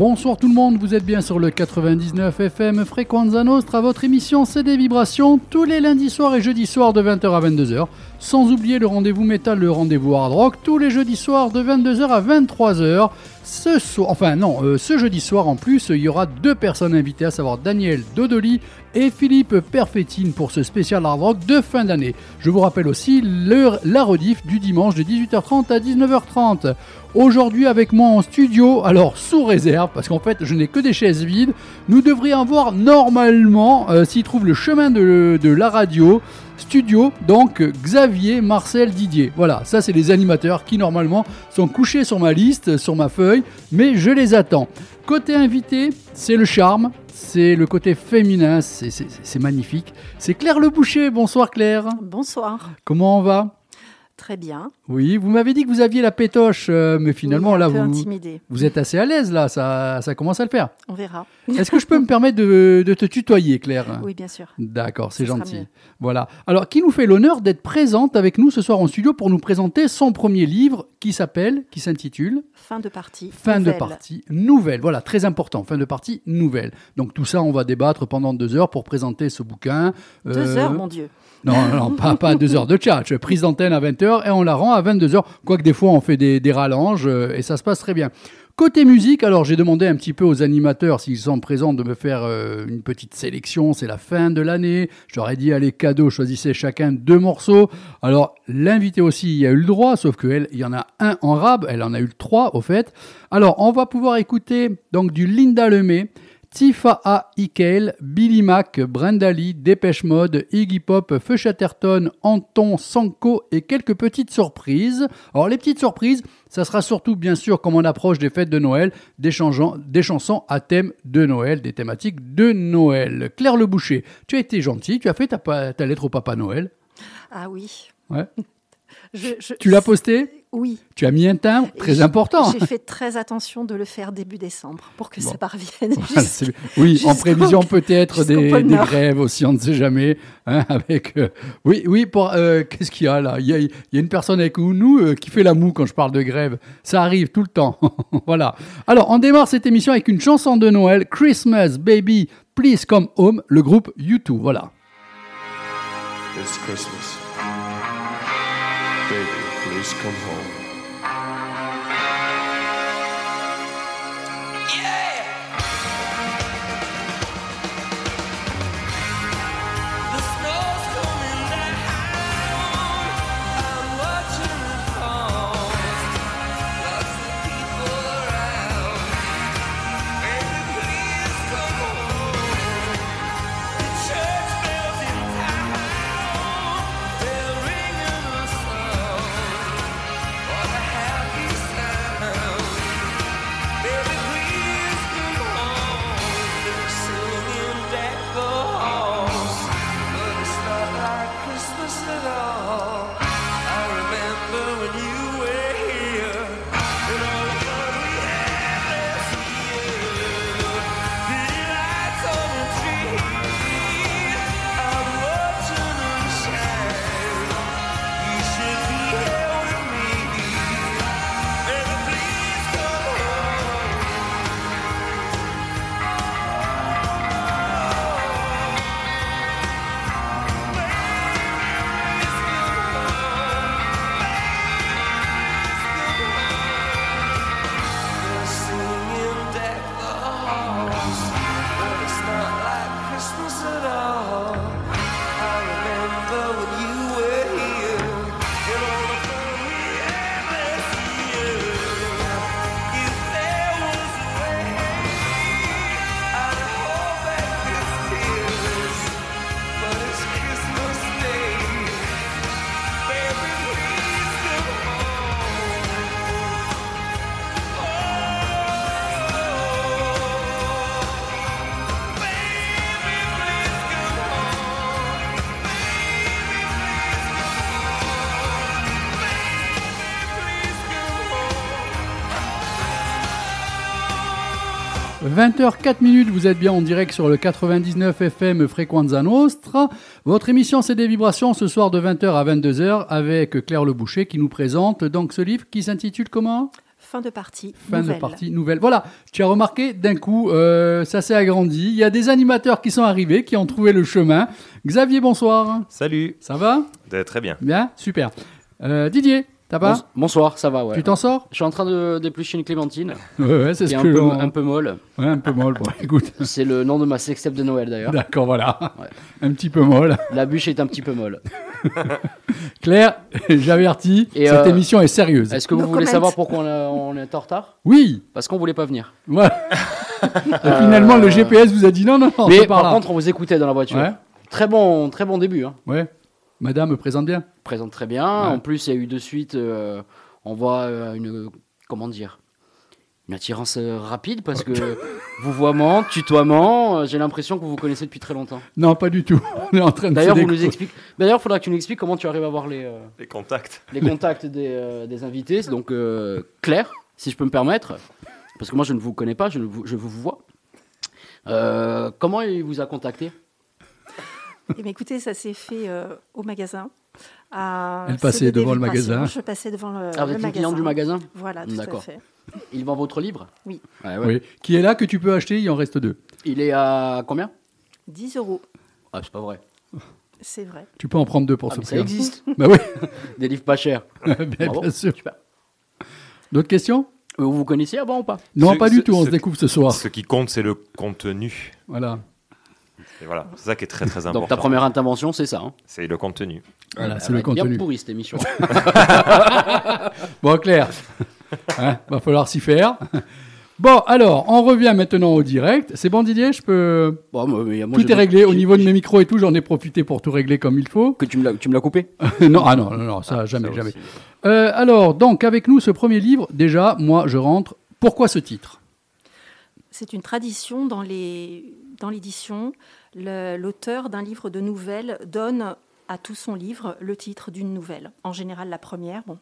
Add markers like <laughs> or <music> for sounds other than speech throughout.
Bonsoir tout le monde, vous êtes bien sur le 99 FM Frequenza Nostra, votre émission c'est des vibrations tous les lundis soirs et jeudis soirs de 20h à 22h. Sans oublier le rendez-vous métal, le rendez-vous hard rock tous les jeudis soirs de 22h à 23h. Ce soir, enfin non, euh, ce jeudi soir en plus, il y aura deux personnes invitées, à savoir Daniel Dodoli et Philippe Perfettine pour ce spécial hard rock de fin d'année. Je vous rappelle aussi la rediff du dimanche de 18h30 à 19h30. Aujourd'hui avec moi en studio, alors sous réserve, parce qu'en fait je n'ai que des chaises vides, nous devrions avoir normalement, euh, s'il trouve le chemin de la radio, studio, donc Xavier, Marcel, Didier. Voilà, ça c'est les animateurs qui normalement sont couchés sur ma liste, sur ma feuille, mais je les attends. Côté invité, c'est le charme, c'est le côté féminin, c'est magnifique. C'est Claire Le Boucher, bonsoir Claire. Bonsoir, Comment on va? Très bien. Oui, vous m'avez dit que vous aviez la pétoche, euh, mais finalement Oui, là vous, êtes assez à l'aise là, ça, ça commence à le faire. On verra. Est-ce que je peux me permettre de, de te tutoyer Claire? Oui, bien sûr. D'accord, c'est gentil. Voilà. Alors, qui nous fait l'honneur d'être présente avec nous ce soir en studio pour nous présenter son premier livre qui s'appelle, qui s'intitule Fin de partie. Fin de partie nouvelle. Voilà, très important. Fin de partie nouvelle. Donc tout ça, on va débattre pendant deux heures pour présenter ce bouquin. Deux Euh, heures, mon Dieu. Non, non, pas, pas deux heures de chat. Prise d'antenne à 20h et on la rend à 22h. Quoique des fois, on fait des, des rallonges euh, et ça se passe très bien. Côté musique, alors j'ai demandé un petit peu aux animateurs s'ils sont présents de me faire euh, une petite sélection. C'est la fin de l'année. J'aurais dit, allez, cadeau, choisissez chacun deux morceaux. Alors, l'invité aussi y a eu le droit, sauf qu'elle, il y en a un en rab. Elle en a eu trois, au fait. Alors, on va pouvoir écouter donc du Linda Lemay. Tifa A. Ikel, Billy Mac, Brenda Lee, Dépêche Mode, Iggy Pop, Feu Chatterton, Anton, Sanko et quelques petites surprises. Alors les petites surprises, ça sera surtout bien sûr comme on approche des fêtes de Noël, des, des chansons à thème de Noël, des thématiques de Noël. Claire Le Boucher, tu as été gentil, tu as fait ta, lettre au Papa Noël. Ah oui. Ouais. <laughs> Je- je- Tu l'as posté Oui. Tu as mis un timbre très important. J'ai fait très attention de le faire début décembre pour que Bon. ça parvienne. Voilà, oui, en prévision peut-être des, grèves aussi, on ne sait jamais. hein, avec, euh, oui, oui. Pour euh, qu'est-ce qu'il y a là? Il y a, il y a une personne avec nous euh, qui fait la moue quand je parle de grève. Ça arrive tout le temps. <laughs> voilà. Alors, on démarre cette émission avec une chanson de Noël, Christmas Baby, Please Come Home, le groupe U2. Voilà. It's Christmas. 20h04 minutes, vous êtes bien en direct sur le 99 FM Frequenza Nostra. Votre émission c'est des vibrations ce soir de 20h à 22h avec Claire Le Boucher qui nous présente donc ce livre qui s'intitule comment? Fin de partie. Fin nouvelle. de partie nouvelle. Voilà, tu as remarqué, d'un coup, euh, ça s'est agrandi. Il y a des animateurs qui sont arrivés, qui ont trouvé le chemin. Xavier, bonsoir. Salut Ça va? Euh, Très bien. Bien Super. Euh, Didier, ça va Bons- Bonsoir, ça va, ouais. Tu t'en sors Je suis en train de d'éplucher une clémentine, Ouais, ouais, c'est qui ce un que peu, l'on- un peu molle. Ouais, un peu molle. Bon, <laughs> écoute, C'est le nom de ma sextape de Noël d'ailleurs. d'accord, voilà. Ouais. Un petit peu molle. La bûche est un petit peu molle. <laughs> Claire, j'avertis, Et, cette euh, émission est sérieuse. Est-ce que vous No voulez comment. savoir pourquoi on, a- on est en retard? Oui Parce qu'on voulait pas venir. Ouais. <laughs> Et finalement, le GPS vous a dit non, non, non, Mais c'est par par là. contre, on vous écoutait dans la voiture. Ouais. Très bon, très bon début. Hein. Ouais. Madame me présente bien. Présente très bien. En plus, il y a eu de suite, euh, on voit euh, une, comment dire, une attirance euh, rapide parce que <laughs> vouvoiement, tutoiement. euh, J'ai l'impression que vous vous connaissez depuis très longtemps. Non, pas du tout. On est en train de D'ailleurs, se vous nous expliquez. D'ailleurs, il faudra que tu nous expliques comment tu arrives à voir les. euh, Les contacts. les contacts des, euh, des invités. C'est donc euh, Claire, si je peux me permettre, parce que moi je ne vous connais pas, je, ne vous, je vous vois. Euh, comment il vous a contacté? Eh bien, écoutez, ça s'est fait euh, au magasin. à Elle passait devant le magasin. Je passais devant le, Ah, vous le êtes magasin. cliente du magasin Voilà, tout à D'accord. fait. Il vend votre livre Oui. Ouais, ouais. Oui. Qui est là que tu peux acheter, il en reste deux. Il est à combien? 10 euros, Ah, c'est pas vrai. c'est vrai. Tu peux en prendre deux pour Ah, ce mais ça prix. existe. <laughs> Bah oui, <laughs> Des livres pas chers. <laughs> bien, Bravo. bien sûr. Super. D'autres questions? Euh, Vous vous connaissiez avant ou pas? Non, Ce- pas du ce- tout, on ce- se découvre ce soir. Ce qui compte, c'est le contenu. Voilà. Et voilà, c'est ça qui est très très important. Donc ta première intervention, c'est ça. Hein C'est le contenu. Voilà, c'est le être bien contenu. pourri cette émission. <laughs> Bon, Claire, hein, va falloir s'y faire. Bon, alors, on revient maintenant au direct. C'est bon, Didier Je peux. Bon, moi, mais moi, tout est réglé au niveau de mes micros et tout. J'en ai profité pour tout régler comme il faut. Que tu me l'as tu me l'as coupé? <laughs> Non, ah non, non, non, ça jamais, Ça jamais. aussi. Euh, alors, donc, avec nous, ce premier livre, déjà, moi, je rentre. Pourquoi ce titre? C'est une tradition dans les dans l'édition. L'auteur d'un livre de nouvelles donne à tout son livre le titre d'une nouvelle. En général, la première. Bon,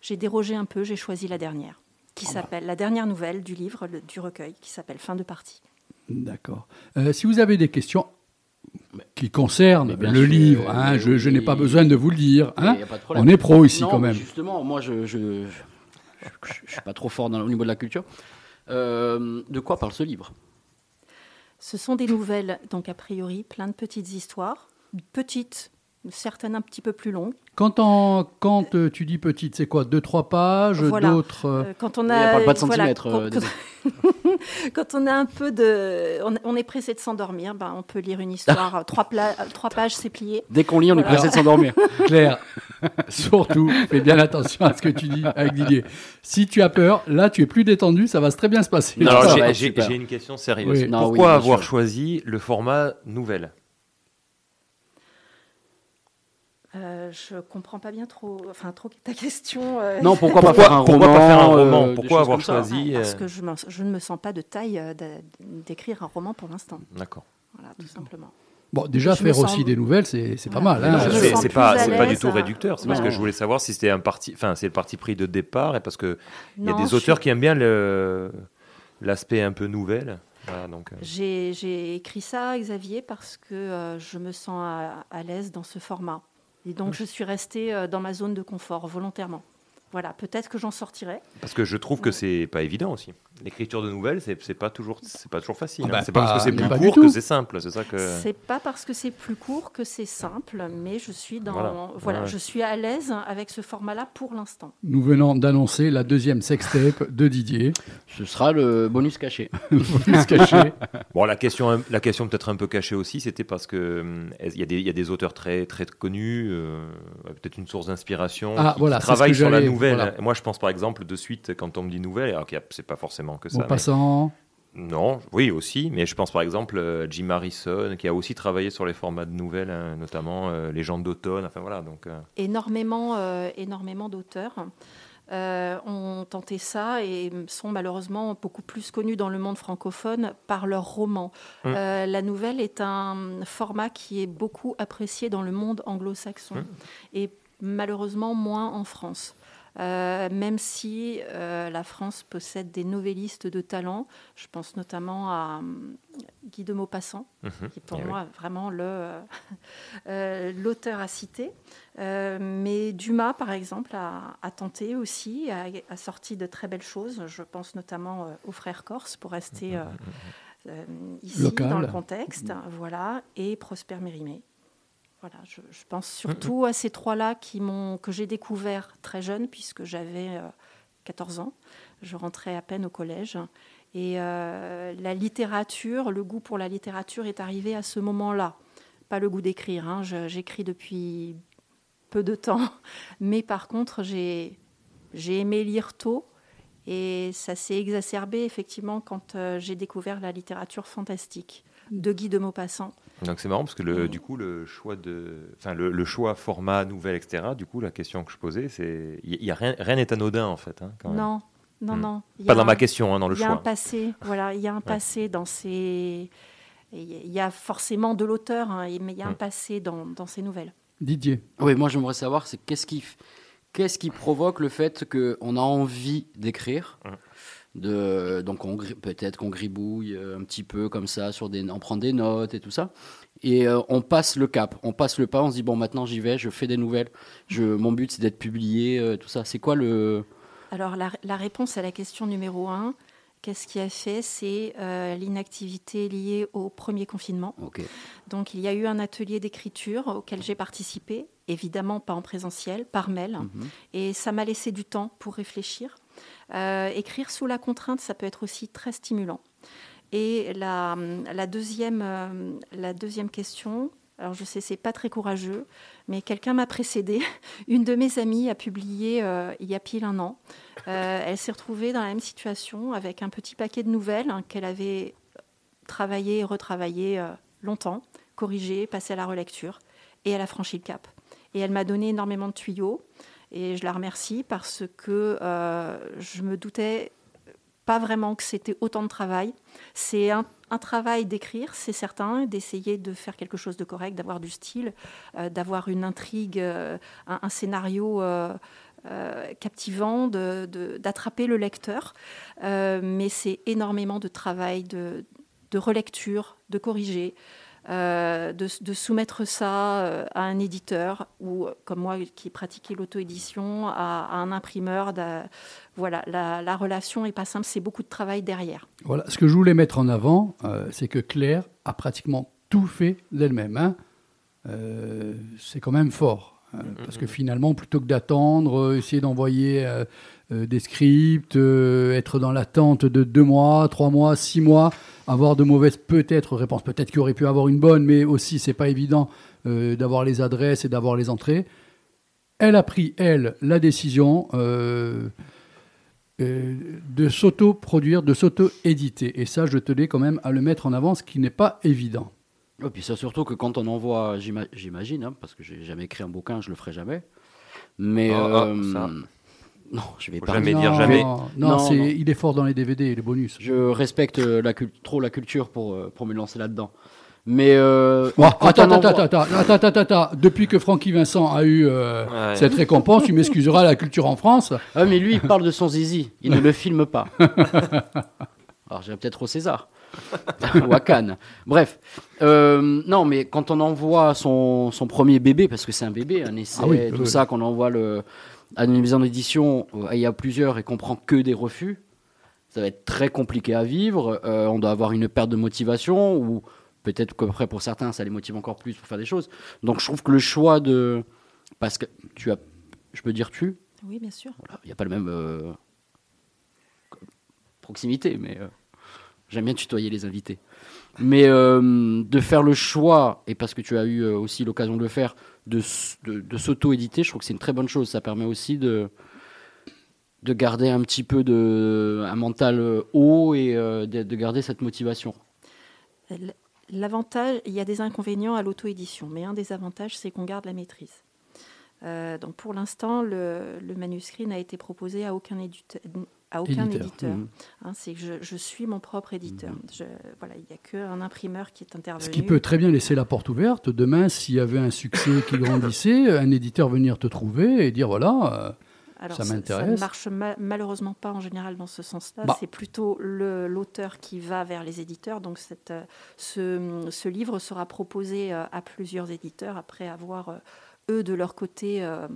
j'ai dérogé un peu, j'ai choisi la dernière, qui s'appelle la dernière nouvelle du livre le- du recueil, qui s'appelle Fin de partie. D'accord. Euh, si vous avez des questions qui concernent bien le sûr, livre, hein, je, je n'ai pas besoin de vous le dire. Hein. On est pro ici Non, quand même. Justement, moi, je, je, je, je- je suis pas trop fort dans, au niveau de la culture. Euh, de quoi parle ce livre? Ce sont des nouvelles, donc a priori, plein de petites histoires, petites, certaines un petit peu plus longues. Quand, on- quand euh, tu dis petite, c'est quoi? Deux, trois pages Voilà. D'autres euh, Euh, quand on a, pas de voilà, centimètres, quand- euh, quand- désolé. <laughs> quand on a un peu de, on, on est pressé de s'endormir, ben on peut lire une histoire, <laughs> trois, pla- trois pages, c'est plié. Dès qu'on lit, on est pressé de s'endormir. <laughs> Claire, surtout, fais bien attention à ce que tu dis avec Didier. Si tu as peur, là, tu es plus détendu, ça va très bien se passer. J'ai- une question sérieuse. Oui. Non, oui, Pourquoi avoir sûr. choisi le format nouvelle? Euh, je comprends pas bien trop, enfin trop ta question. euh, Non, pourquoi, pas faire un roman pas faire un euh, roman des Pourquoi avoir choisi parce euh, que je, ne me sens pas de taille euh, d'écrire un roman pour l'instant. D'accord. Voilà, tout simplement. Bon, déjà, Je faire sens- aussi des nouvelles, c'est pas Voilà. mal. Hein. c'est pas, du tout euh, réducteur. C'est parce que je voulais savoir si c'était un parti, enfin c'est le parti pris de départ et parce que il y a des auteurs suis- qui aiment bien l'aspect un peu nouvelle. Voilà, donc euh, J'ai j'ai écrit ça, Xavier, parce que euh, je me sens à, à l'aise dans ce format. Et donc, je suis restée euh, dans ma zone de confort volontairement. Voilà, peut-être que j'en sortirai. parce que je trouve que c'est pas évident aussi. L'écriture de nouvelles, c'est c'est pas toujours, c'est pas toujours facile. Ah bah, hein. c'est pas, parce que c'est plus court que c'est simple. C'est ça que. C'est pas parce que c'est plus court que c'est simple, mais je suis dans Voilà. voilà, Ouais. je suis à l'aise avec ce format-là pour l'instant. Nous venons d'annoncer la deuxième sextape de Didier. Ce sera le bonus caché. <laughs> Plus caché. <laughs> Bon, la question, la question peut-être un peu cachée aussi, c'était parce que hum, il y, a des- il y a des auteurs très très connus, euh, peut-être une source d'inspiration, Ah, qui, voilà, qui travaillent que sur la nouvelle. voilà. Moi, je pense par exemple de suite quand on me dit nouvelle, alors qu'il y a- c'est pas forcément que ça. Bon, mais- passant. Non, oui aussi, mais je pense par exemple euh, Jim Harrison qui a aussi travaillé sur les formats de nouvelles, hein, notamment euh, Légendes d'automne. Enfin voilà, donc. euh, Énormément, euh, énormément d'auteurs euh, ont tenté ça et sont malheureusement beaucoup plus connus dans le monde francophone par leurs romans. Euh, la nouvelle est un format qui est beaucoup apprécié dans le monde anglo-saxon Mm. et malheureusement moins en France. Euh, même si euh, la France possède des novellistes de talent. Je pense notamment à hum, Guy de Maupassant, Mhm. qui est pour Eh oui. moi vraiment le, euh, <laughs> l'auteur à citer. Euh, mais Dumas, par exemple, a, a tenté aussi, a, a sorti de très belles choses. Je pense notamment euh, aux frères Corse, pour rester euh, euh, ici Local. dans le contexte. Voilà, et Prosper Mérimée. Voilà, je, je pense surtout à ces trois-là qui m'ont, que j'ai découvert très jeune, puisque j'avais euh, 14 ans. Je rentrais à peine au collège. Et euh, la littérature, le goût pour la littérature est arrivé à ce moment-là. Pas le goût d'écrire. hein. J'écris depuis peu de temps. <laughs> Mais par contre, j'ai j'ai aimé lire tôt. Et ça s'est exacerbé effectivement quand euh, j'ai découvert la littérature fantastique de Guy de Maupassant. Donc c'est marrant parce que le, du coup le choix de, enfin le, le choix format nouvelle etc. Du coup la question que je posais c'est, il y a rien, rien n'est anodin en fait. hein, quand même. Non, non, Hmm. non. Pas dans un- ma question, hein, dans le Il y a un choix. passé, voilà, il y a un <laughs> passé dans ces. Il y a forcément de l'auteur, hein, mais il y a un Mm. passé dans, dans ces nouvelles. Didier. Oui, moi j'aimerais savoir, c'est qu'est-ce qui, qu'est-ce qui provoque le fait qu'on a envie d'écrire. De, donc on peut-être qu'on gribouille euh, un petit peu comme ça, sur des, on prend des notes et tout ça, et euh, on passe le cap, on passe le pas, on se dit bon maintenant j'y vais, je fais des nouvelles, je, mon but c'est d'être publié, euh, tout ça. C'est quoi le Alors, la, la réponse à la question numéro un, qu'est-ce qui a fait C'est euh, l'inactivité liée au premier confinement. Donc, il y a eu un atelier d'écriture auquel j'ai participé, évidemment pas en présentiel, par mail. Mhm. Et ça m'a laissé du temps pour réfléchir. Euh, écrire sous la contrainte, ça peut être aussi très stimulant. Et la, deuxième, euh, la deuxième question, alors je sais, c'est pas très courageux, mais quelqu'un m'a précédé. <laughs> Une de mes amies a publié euh, il y a pile un an. Elle s'est retrouvée dans la même situation avec un petit paquet de nouvelles hein, qu'elle avait travaillé et retravaillé longtemps, corrigé, passé à la relecture. Et elle a franchi le cap. Et elle m'a donné énormément de tuyaux. Et je la remercie parce que euh, je me doutais pas vraiment que c'était autant de travail. C'est un, travail d'écrire, c'est certain, d'essayer de faire quelque chose de correct, d'avoir du style, euh, d'avoir une intrigue, euh, un, scénario euh, captivant, de- de- d'attraper le lecteur. Mais c'est énormément de travail, de, de relecture, de corriger. Euh, de, soumettre ça euh, à un éditeur ou, comme moi qui pratiquais l'auto-édition, à, un imprimeur. Voilà, la, la relation est pas simple, c'est beaucoup de travail derrière. Voilà, ce que je voulais mettre en avant, euh, c'est que Claire a pratiquement tout fait d'elle-même. hein. Euh, c'est quand même fort. Hein, parce que finalement, plutôt que d'attendre, euh, essayer d'envoyer euh, euh, des scripts, euh, être dans l'attente de deux mois, trois mois, six mois, avoir de mauvaises peut-être réponses, peut-être qu'il aurait pu avoir une bonne, mais aussi c'est pas évident euh, d'avoir les adresses et d'avoir les entrées. Elle a pris, elle, la décision euh, euh, de s'auto-produire, de s'auto-éditer. Et ça, je tenais quand même à le mettre en avant, ce qui n'est pas évident. Et puis ça surtout que quand on envoie, j'ima- j'imagine, hein, parce que j'ai jamais écrit un bouquin, je le ferai jamais. Mais ah, euh, ça. <laughs> non, je vais Faut pas. jamais non, dire jamais. Non, Non, c'est- non. il est fort dans les DVD et les bonus. Je respecte euh, la trop la culture pour euh, pour me lancer là-dedans. Mais euh, Oh, attends, attends, envoie- attends, attends, attends, attends, attends. Depuis que Francky Vincent a eu euh, Ouais. cette récompense, tu m'excuseras la culture en France. Ah, mais lui, il parle de son zizi. Il ne le filme pas. <laughs> Alors, j'irai peut-être au César. <laughs> ou à Cannes. Bref. Euh, non, mais quand on envoie son, son premier bébé, parce que c'est un bébé, un essai, Ah oui, tout oui, ça, qu'on envoie le, à une maison d'édition, euh, il y a plusieurs et qu'on prend que des refus, ça va être très compliqué à vivre. Euh, on doit avoir une perte de motivation, ou peut-être qu'après, pour certains, ça les motive encore plus pour faire des choses. Donc, je trouve que le choix de. Parce que tu as. Je peux dire tu? Oui, bien sûr. voilà, il n'y a pas le même euh, proximité, mais euh, j'aime bien tutoyer les invités. Mais euh, de faire le choix, et parce que tu as eu euh, aussi l'occasion de le faire, de, de, s'auto-éditer, je trouve que c'est une très bonne chose. Ça permet aussi de, de garder un petit peu de, un mental haut et de, de garder cette motivation. L'avantage, il y a des inconvénients à l'auto-édition, mais un des avantages, c'est qu'on garde la maîtrise. Donc pour l'instant, le, manuscrit n'a été proposé à aucun, édite- à aucun Éditeur. éditeur. Mhm. Hein, c'est que je, je suis mon propre éditeur. Je- voilà, il n'y a qu'un imprimeur qui est intervenu. Ce qui peut très bien laisser la porte ouverte. Demain, s'il y avait un succès qui <laughs> grandissait, un éditeur venir te trouver et dire voilà, euh, Alors, Ça ça, ne marche ma- malheureusement pas en général dans ce sens-là. Bah. C'est plutôt l'auteur qui va vers les éditeurs. Donc cette, euh, ce, ce livre sera proposé euh, à plusieurs éditeurs après avoir, eux, de leur côté, euh,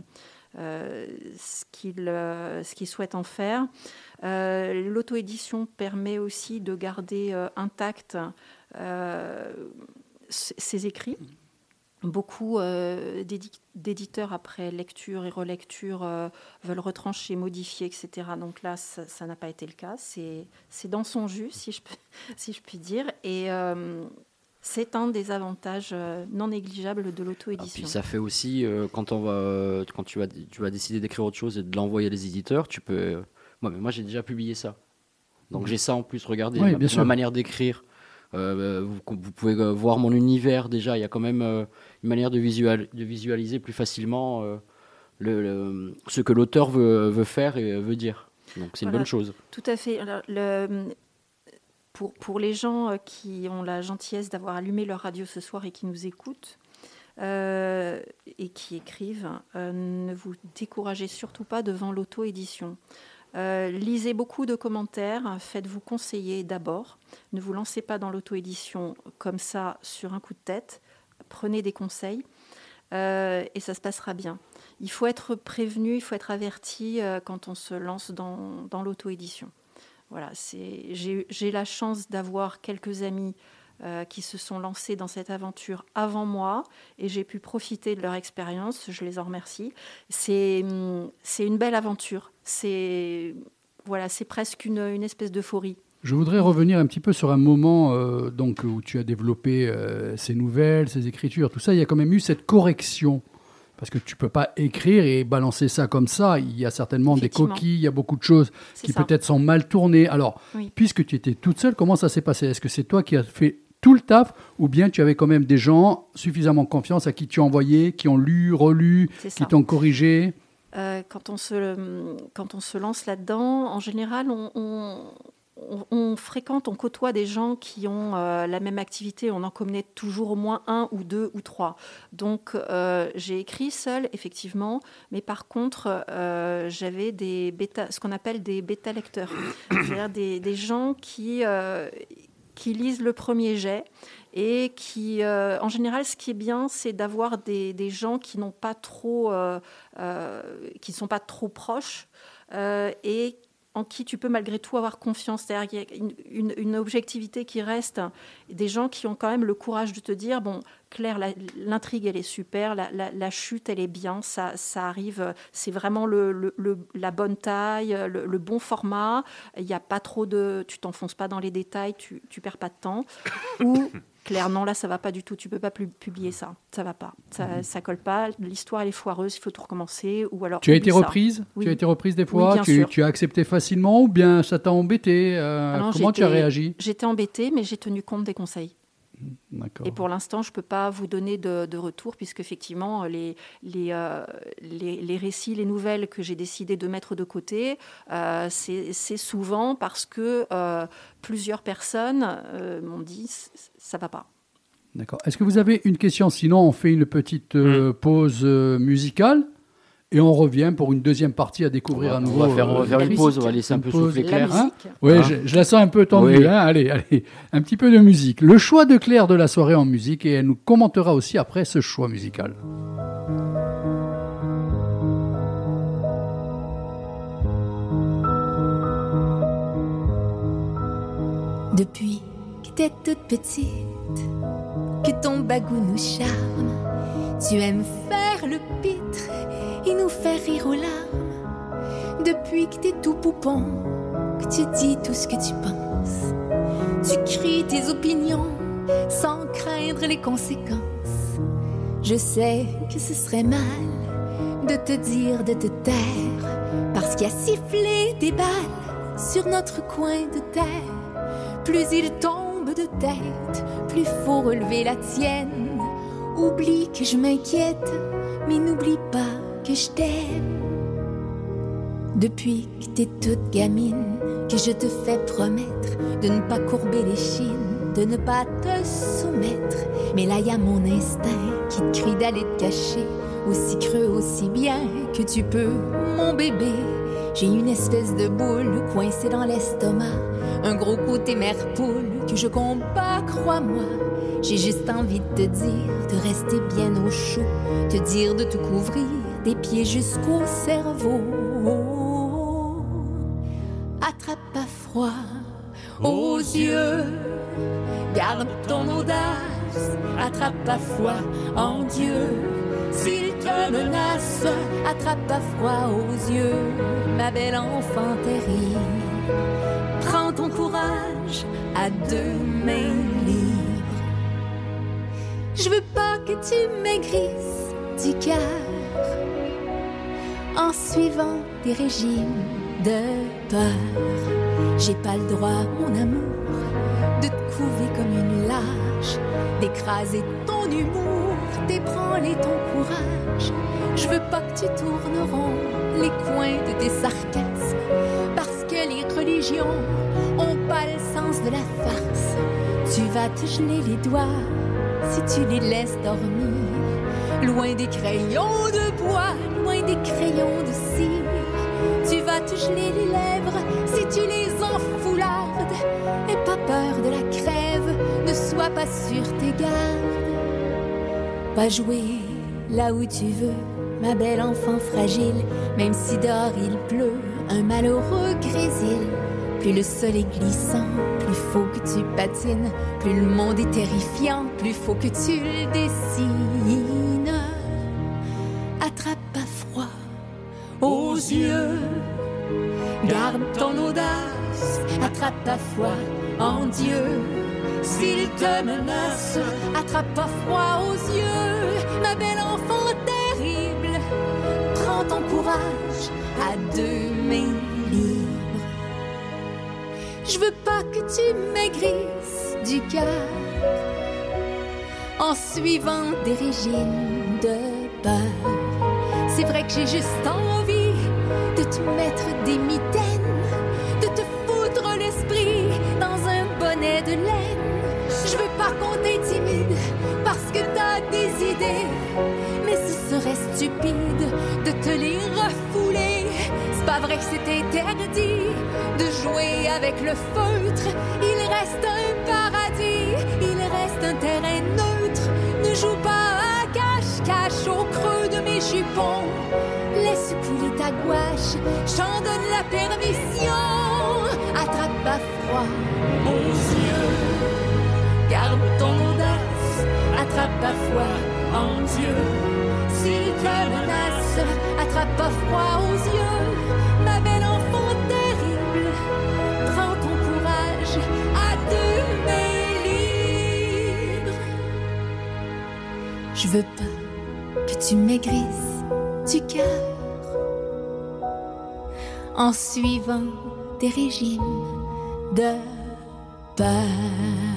euh, ce qu'ils euh, ce qu'ils souhaitent en faire. Euh, L'auto-édition permet aussi de garder euh, intact euh, c- ses écrits. Beaucoup euh, d'édi- d'éditeurs, après lecture et relecture, euh, veulent retrancher, modifier, etc. Donc là, ça n'a pas été le cas. C'est dans son jus, <laughs> si je, puis dire. Et euh, c'est un des avantages euh, non négligeables de Ah, l'auto-édition. ça fait aussi euh, quand tu vas décider d'écrire autre chose et de l'envoyer à les éditeurs, tu peux euh, moi mais moi j'ai déjà publié ça. Donc j'ai ça en plus, regardez Oui, ma, bien ma sûr. manière d'écrire. Euh, vous, vous pouvez euh, voir mon univers déjà, il y a quand même euh, une manière de, visual, de visualiser plus facilement euh, le, le- ce que l'auteur veut, veut faire et veut dire. Donc c'est une bonne chose. Tout à fait. Alors, le- pour, pour les gens euh, qui ont la gentillesse d'avoir allumé leur radio ce soir et qui nous écoutent euh, et qui écrivent, euh, ne vous découragez surtout pas devant l'auto-édition. Euh, lisez beaucoup de commentaires, faites-vous conseiller d'abord. Ne vous lancez pas dans l'auto-édition comme ça sur un coup de tête. Prenez des conseils euh, et ça se passera bien. Il faut être prévenu, il faut être averti euh, quand on se lance dans, l'auto-édition. Voilà, j'ai la chance d'avoir quelques amis qui se sont lancés dans cette aventure avant moi et j'ai pu profiter de leur expérience. Je les en remercie. C'est hum, c'est une belle aventure. C'est voilà, c'est presque une, une espèce d'euphorie. Je voudrais revenir un petit peu sur un moment euh, donc, où tu as développé euh, ces nouvelles, ces écritures, tout ça. Il y a quand même eu cette correction. Parce que tu peux pas écrire et balancer ça comme ça. Il y a certainement des coquilles, il y a beaucoup de choses qui peut-être sont mal tournées. Alors, Oui. puisque tu étais toute seule, comment ça s'est passé? Est-ce que c'est toi qui as fait tout le taf ou bien tu avais quand même des gens suffisamment confiance à qui tu as envoyé, qui ont lu, relu, qui t'ont corrigé? Euh, quand, on se, quand on se lance là-dedans, en général, on, fréquente, on côtoie des gens qui ont euh, la même activité. On en connaît toujours au moins un ou deux ou trois. Donc, euh, j'ai écrit seul, effectivement, mais par contre, j'avais des bêta, ce qu'on appelle des bêta-lecteurs, c'est-à-dire des, des gens qui, qui lisent le premier jet et qui, euh, en général, ce qui est bien, c'est d'avoir des, gens qui n'ont pas trop, euh, euh, sont pas trop proches euh, et en qui tu peux malgré tout avoir confiance. C'est-à-dire qu'il y a une, objectivité qui reste, des gens qui ont quand même le courage de te dire, bon, Claire, la- l'intrigue, elle est super, la, chute, elle est bien, ça, arrive, c'est vraiment la bonne taille, le, bon format, il n'y a pas trop de... Tu t'enfonces pas dans les détails, tu, tu perds pas de temps. Claire, non, là, ça va pas du tout, tu peux pas plus publier ça, ça va pas, ça, ça colle pas, l'histoire, elle est foireuse, il faut tout recommencer, ou alors... Tu as été ça. reprise? Oui. Tu as été reprise des fois? bien tu, sûr. tu as accepté facilement ou bien ça t'a embêté? Euh, Ah non, Comment tu as réagi? J'étais embêtée, mais j'ai tenu compte des conseils. Et pour l'instant, je ne peux pas vous donner de, de retour, puisque effectivement, les, les, euh, les, les récits, les nouvelles que j'ai décidé de mettre de côté, euh, c'est souvent parce que euh, plusieurs personnes euh, m'ont dit ça va pas. D'accord. Est-ce que vous avez une question? Sinon, on fait une petite euh, pause musicale et on revient pour une deuxième partie à découvrir à on nouveau. va faire, on va euh, faire une pause, on va laisser un peu pause. souffler La Claire. musique, Oui, Hein je, je la sens un peu tendue. Oui. hein. Allez, allez, un petit peu de musique. Le choix de Claire de la soirée en musique et elle nous commentera aussi après ce choix musical. Depuis que t'es toute petite, que ton bagou nous charme, tu aimes faire le pitre et nous faire rire aux larmes. Depuis que t'es tout poupon, que tu dis tout ce que tu penses, tu cries tes opinions sans craindre les conséquences. Je sais que ce serait mal de te dire de te taire, parce qu'il y a sifflé des balles sur notre coin de terre. Plus il tombe de tête, plus faut relever la tienne. Oublie que je m'inquiète, mais n'oublie pas que je t'aime. Depuis que t'es toute gamine, que je te fais promettre de ne pas courber les chines, de ne pas te soumettre. Mais là, y a mon instinct qui te crie d'aller te cacher aussi creux, aussi bien que tu peux, mon bébé. J'ai une espèce de boule coincée dans l'estomac, un gros côté mère poule que je combats, crois-moi. J'ai juste envie de te dire de rester bien au chaud, te dire de te couvrir des pieds jusqu'au cerveau. Attrape pas froid aux yeux, garde ton audace, attrape pas foi en Dieu. S'il te menace, attrape pas froid aux yeux, ma belle enfant terrible. Prends ton courage à deux mains libres. Je veux pas que tu maigrisses du cœur en suivant des régimes de peur. J'ai pas le droit, mon amour, de te couver comme une lâche, d'écraser ton humour, d'ébranler ton courage. Je veux pas que tu tournes rond les coins de tes sarcasmes, parce que les religions ont pas le sens de la farce. Tu vas te geler les doigts si tu les laisses dormir, loin des crayons de bois, crayons de cire. Tu vas te geler les lèvres si tu les enfoulardes. Et pas peur de la crève, ne sois pas sur tes gardes. Va jouer là où tu veux, ma belle enfant fragile, même si dehors il pleut, un malheureux grésil. Plus le sol est glissant, plus faut que tu patines, plus le monde est terrifiant, plus faut que tu le dessines. Yeux, garde ton audace, attrape ta foi en Dieu. S'il te menace, attrape pas froid aux yeux, ma belle enfant terrible. Prends ton courage à deux mains libres. Je veux pas que tu maigrisses du cœur en suivant des régimes de peur. C'est vrai que j'ai juste envie de te mettre des mitaines, de te foutre l'esprit dans un bonnet de laine. Je veux pas qu'on t'intimide parce que t'as des idées, mais ce serait stupide de te les refouler. C'est pas vrai que c'est interdit de jouer avec le feutre. Il reste un paradis, il reste un terrain neutre. Ne joue pas à cache-cache au creux de mes jupons. Laisse couler ta gouache, j'en donne la permission. Attrape pas froid aux yeux, garde ton audace, attrape pas foi en Dieu. S'il te menace, attrape pas froid aux yeux, ma belle enfant terrible. Prends ton courage à deux mains libres. Je veux pas que tu maigrisses du cœur en suivant des régimes de peur.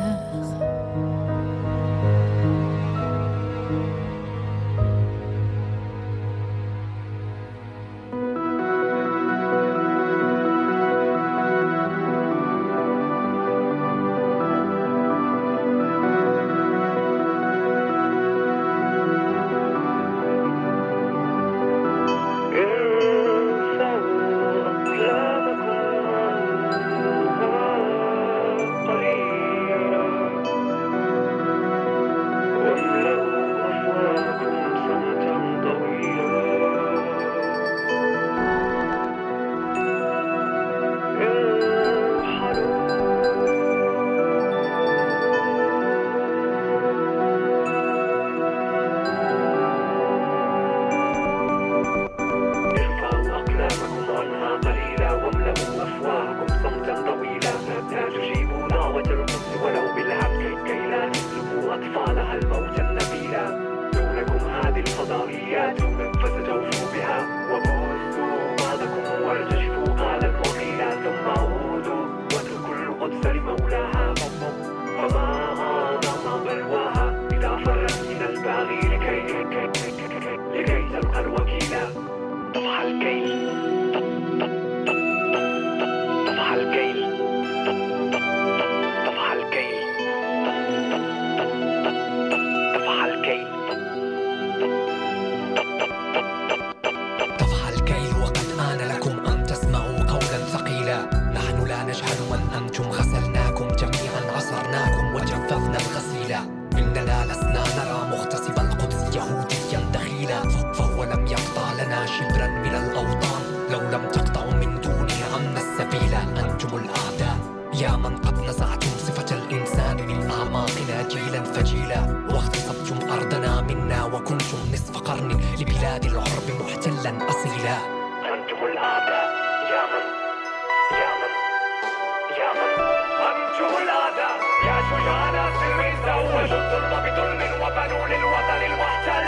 للوطن المحتل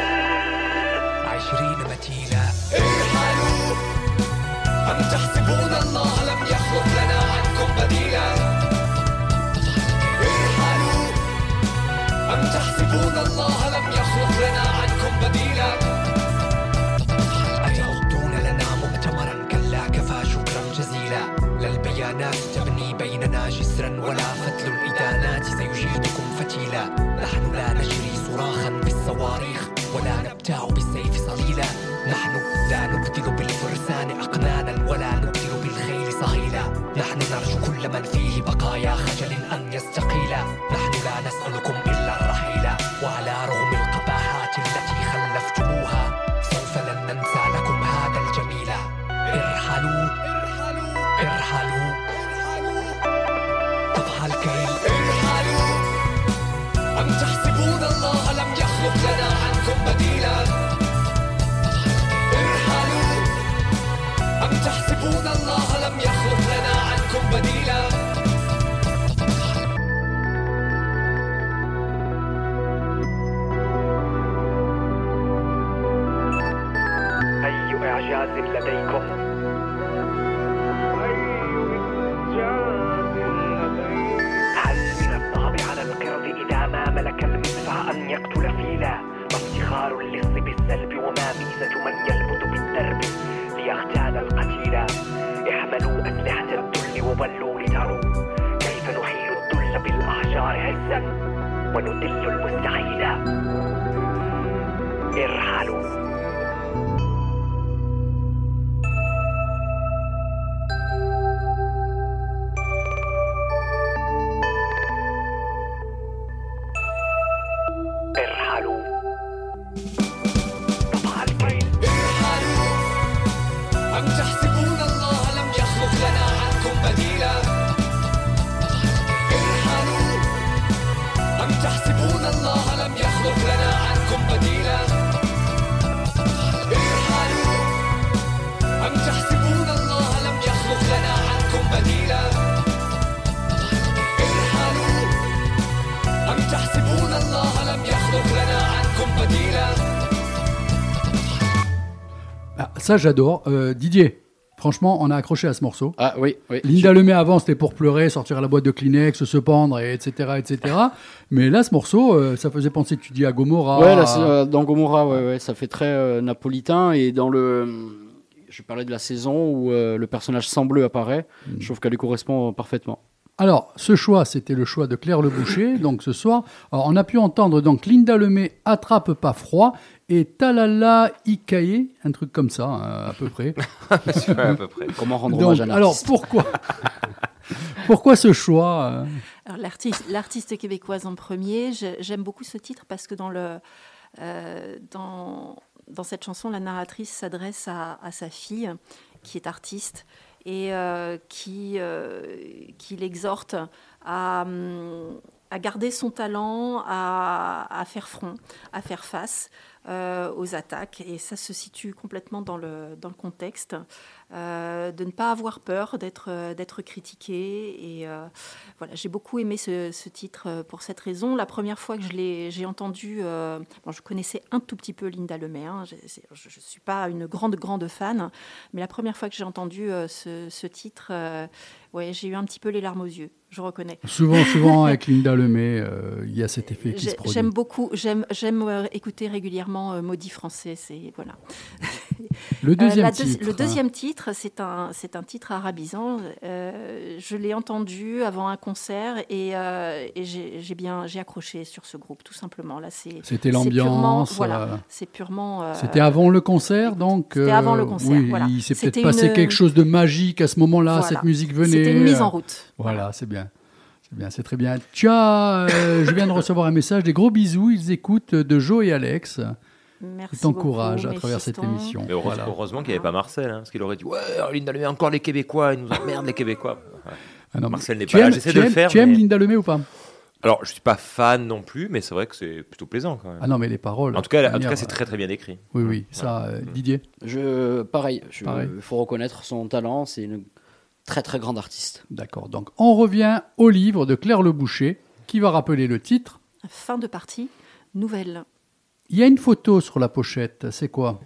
ارحلوا أم تحسبون الله لم يخلق لنا عنكم بديلا ارحلوا أم تحسبون الله لم يخلق لنا عنكم بديلا أتعدون لنا مؤتمرا كلا كفى شكرا جزيلا. لا البيانات تبني بيننا جسرا ولا فتل الإدانات سيجيدكم فتيلا نحن لا نجري صراخا بالصواريخ ولا نبتاع بالسيف صليلا نحن لا نبدل بالفرسان أقنانا ولا نبدل بالخيل صهيلا. نحن نرجو كل من فيه بقايا خجل أن يستقيلا. نحن لا نسألكم إلا الرحيل وعلى ça, j'adore. Euh, Didier, franchement, on a accroché à ce morceau. Ah oui, oui. Linda Lemay avant, c'était pour pleurer, sortir à la boîte de Kleenex, se pendre, et etc., etc. Mais là, ce morceau, euh, ça faisait penser, tu dis, à Gomorrah. Ouais, là, euh, dans Gomorrah, ouais, ouais, ça fait très euh, napolitain. Et dans le. Je parlais de la saison où le personnage sans bleu apparaît. Mm. Je trouve qu'elle lui correspond parfaitement. Alors, ce choix, c'était le choix de Claire Le Boucher, donc ce soir. Alors, on a pu entendre donc Linda Lemay attrape pas froid et Talala Ikaye, un truc comme ça, hein, à peu près. <laughs> Ouais, à peu près. <laughs> Comment rendre Donc, hommage à alors, pourquoi <laughs> Pourquoi ce choix euh Alors, l'artiste, l'artiste québécoise en premier, j'ai- j'aime beaucoup ce titre parce que dans, le, euh, dans, dans cette chanson, la narratrice s'adresse à, à sa fille qui est artiste et euh, qui, euh, qui l'exhorte à, hum, à garder son talent, à, à faire front, à faire face euh, aux attaques. Et ça se situe complètement dans le, dans le contexte. Euh, de ne pas avoir peur d'être euh, d'être critiqué. Et euh, voilà, j'ai beaucoup aimé ce, ce titre pour cette raison. La première fois que je l'ai j'ai entendu, euh, bon, je connaissais un tout petit peu Linda Lemay. hein, je ne suis pas une grande grande fan, mais la première fois que j'ai entendu ce, ce titre, ouais, j'ai eu un petit peu les larmes aux yeux. Je reconnais. Souvent, souvent <laughs> avec Linda Lemay, euh, il y a cet effet qui se produit. J'aime beaucoup, j'aime j'aime écouter régulièrement euh, Maudit français. C'est voilà. Le deuxième la deuxi- titre. le deuxième titre, c'est un, c'est un titre arabisant. Euh, je l'ai entendu avant un concert et, euh, et j'ai j'ai bien, j'ai accroché sur ce groupe, tout simplement. Là, c'est. C'était c'est purement- l'ambiance. Voilà, euh, c'est purement. euh, C'était avant le concert, donc. C'était avant le concert, Oui, voilà. il s'est peut-être passé quelque chose de magique à ce moment-là. Voilà. Cette musique venait. C'était une mise euh, en route. Voilà, c'est bien. C'est bien, c'est très bien. Tu as, euh, je viens de recevoir un message, des gros bisous, ils écoutent de Joe et Alex. Merci t'encourage à travers cette émission. Mais heureusement, Voilà. heureusement qu'il n'y avait pas Marcel, hein, parce qu'il aurait dit Ouais, Linda Lemay, encore les Québécois, ils nous emmerdent les Québécois. Ouais. Ah non, Marcel n'est pas là, j'essaie tu de le aimes- faire. Tu aimes mais- Linda Lemay ou pas? Alors, je suis pas fan non plus, mais c'est vrai que c'est plutôt plaisant quand même. Ah non, mais les paroles. en tout cas, en tout cas, c'est très très bien écrit. Oui, oui, ça, euh, Didier? Je, pareil, il faut reconnaître son talent, c'est une très très grande artiste. D'accord. Donc, on revient au livre de Claire Le Boucher, qui va rappeler le titre. Fin de partie, nouvelle. Il y a une photo sur la pochette. C'est quoi?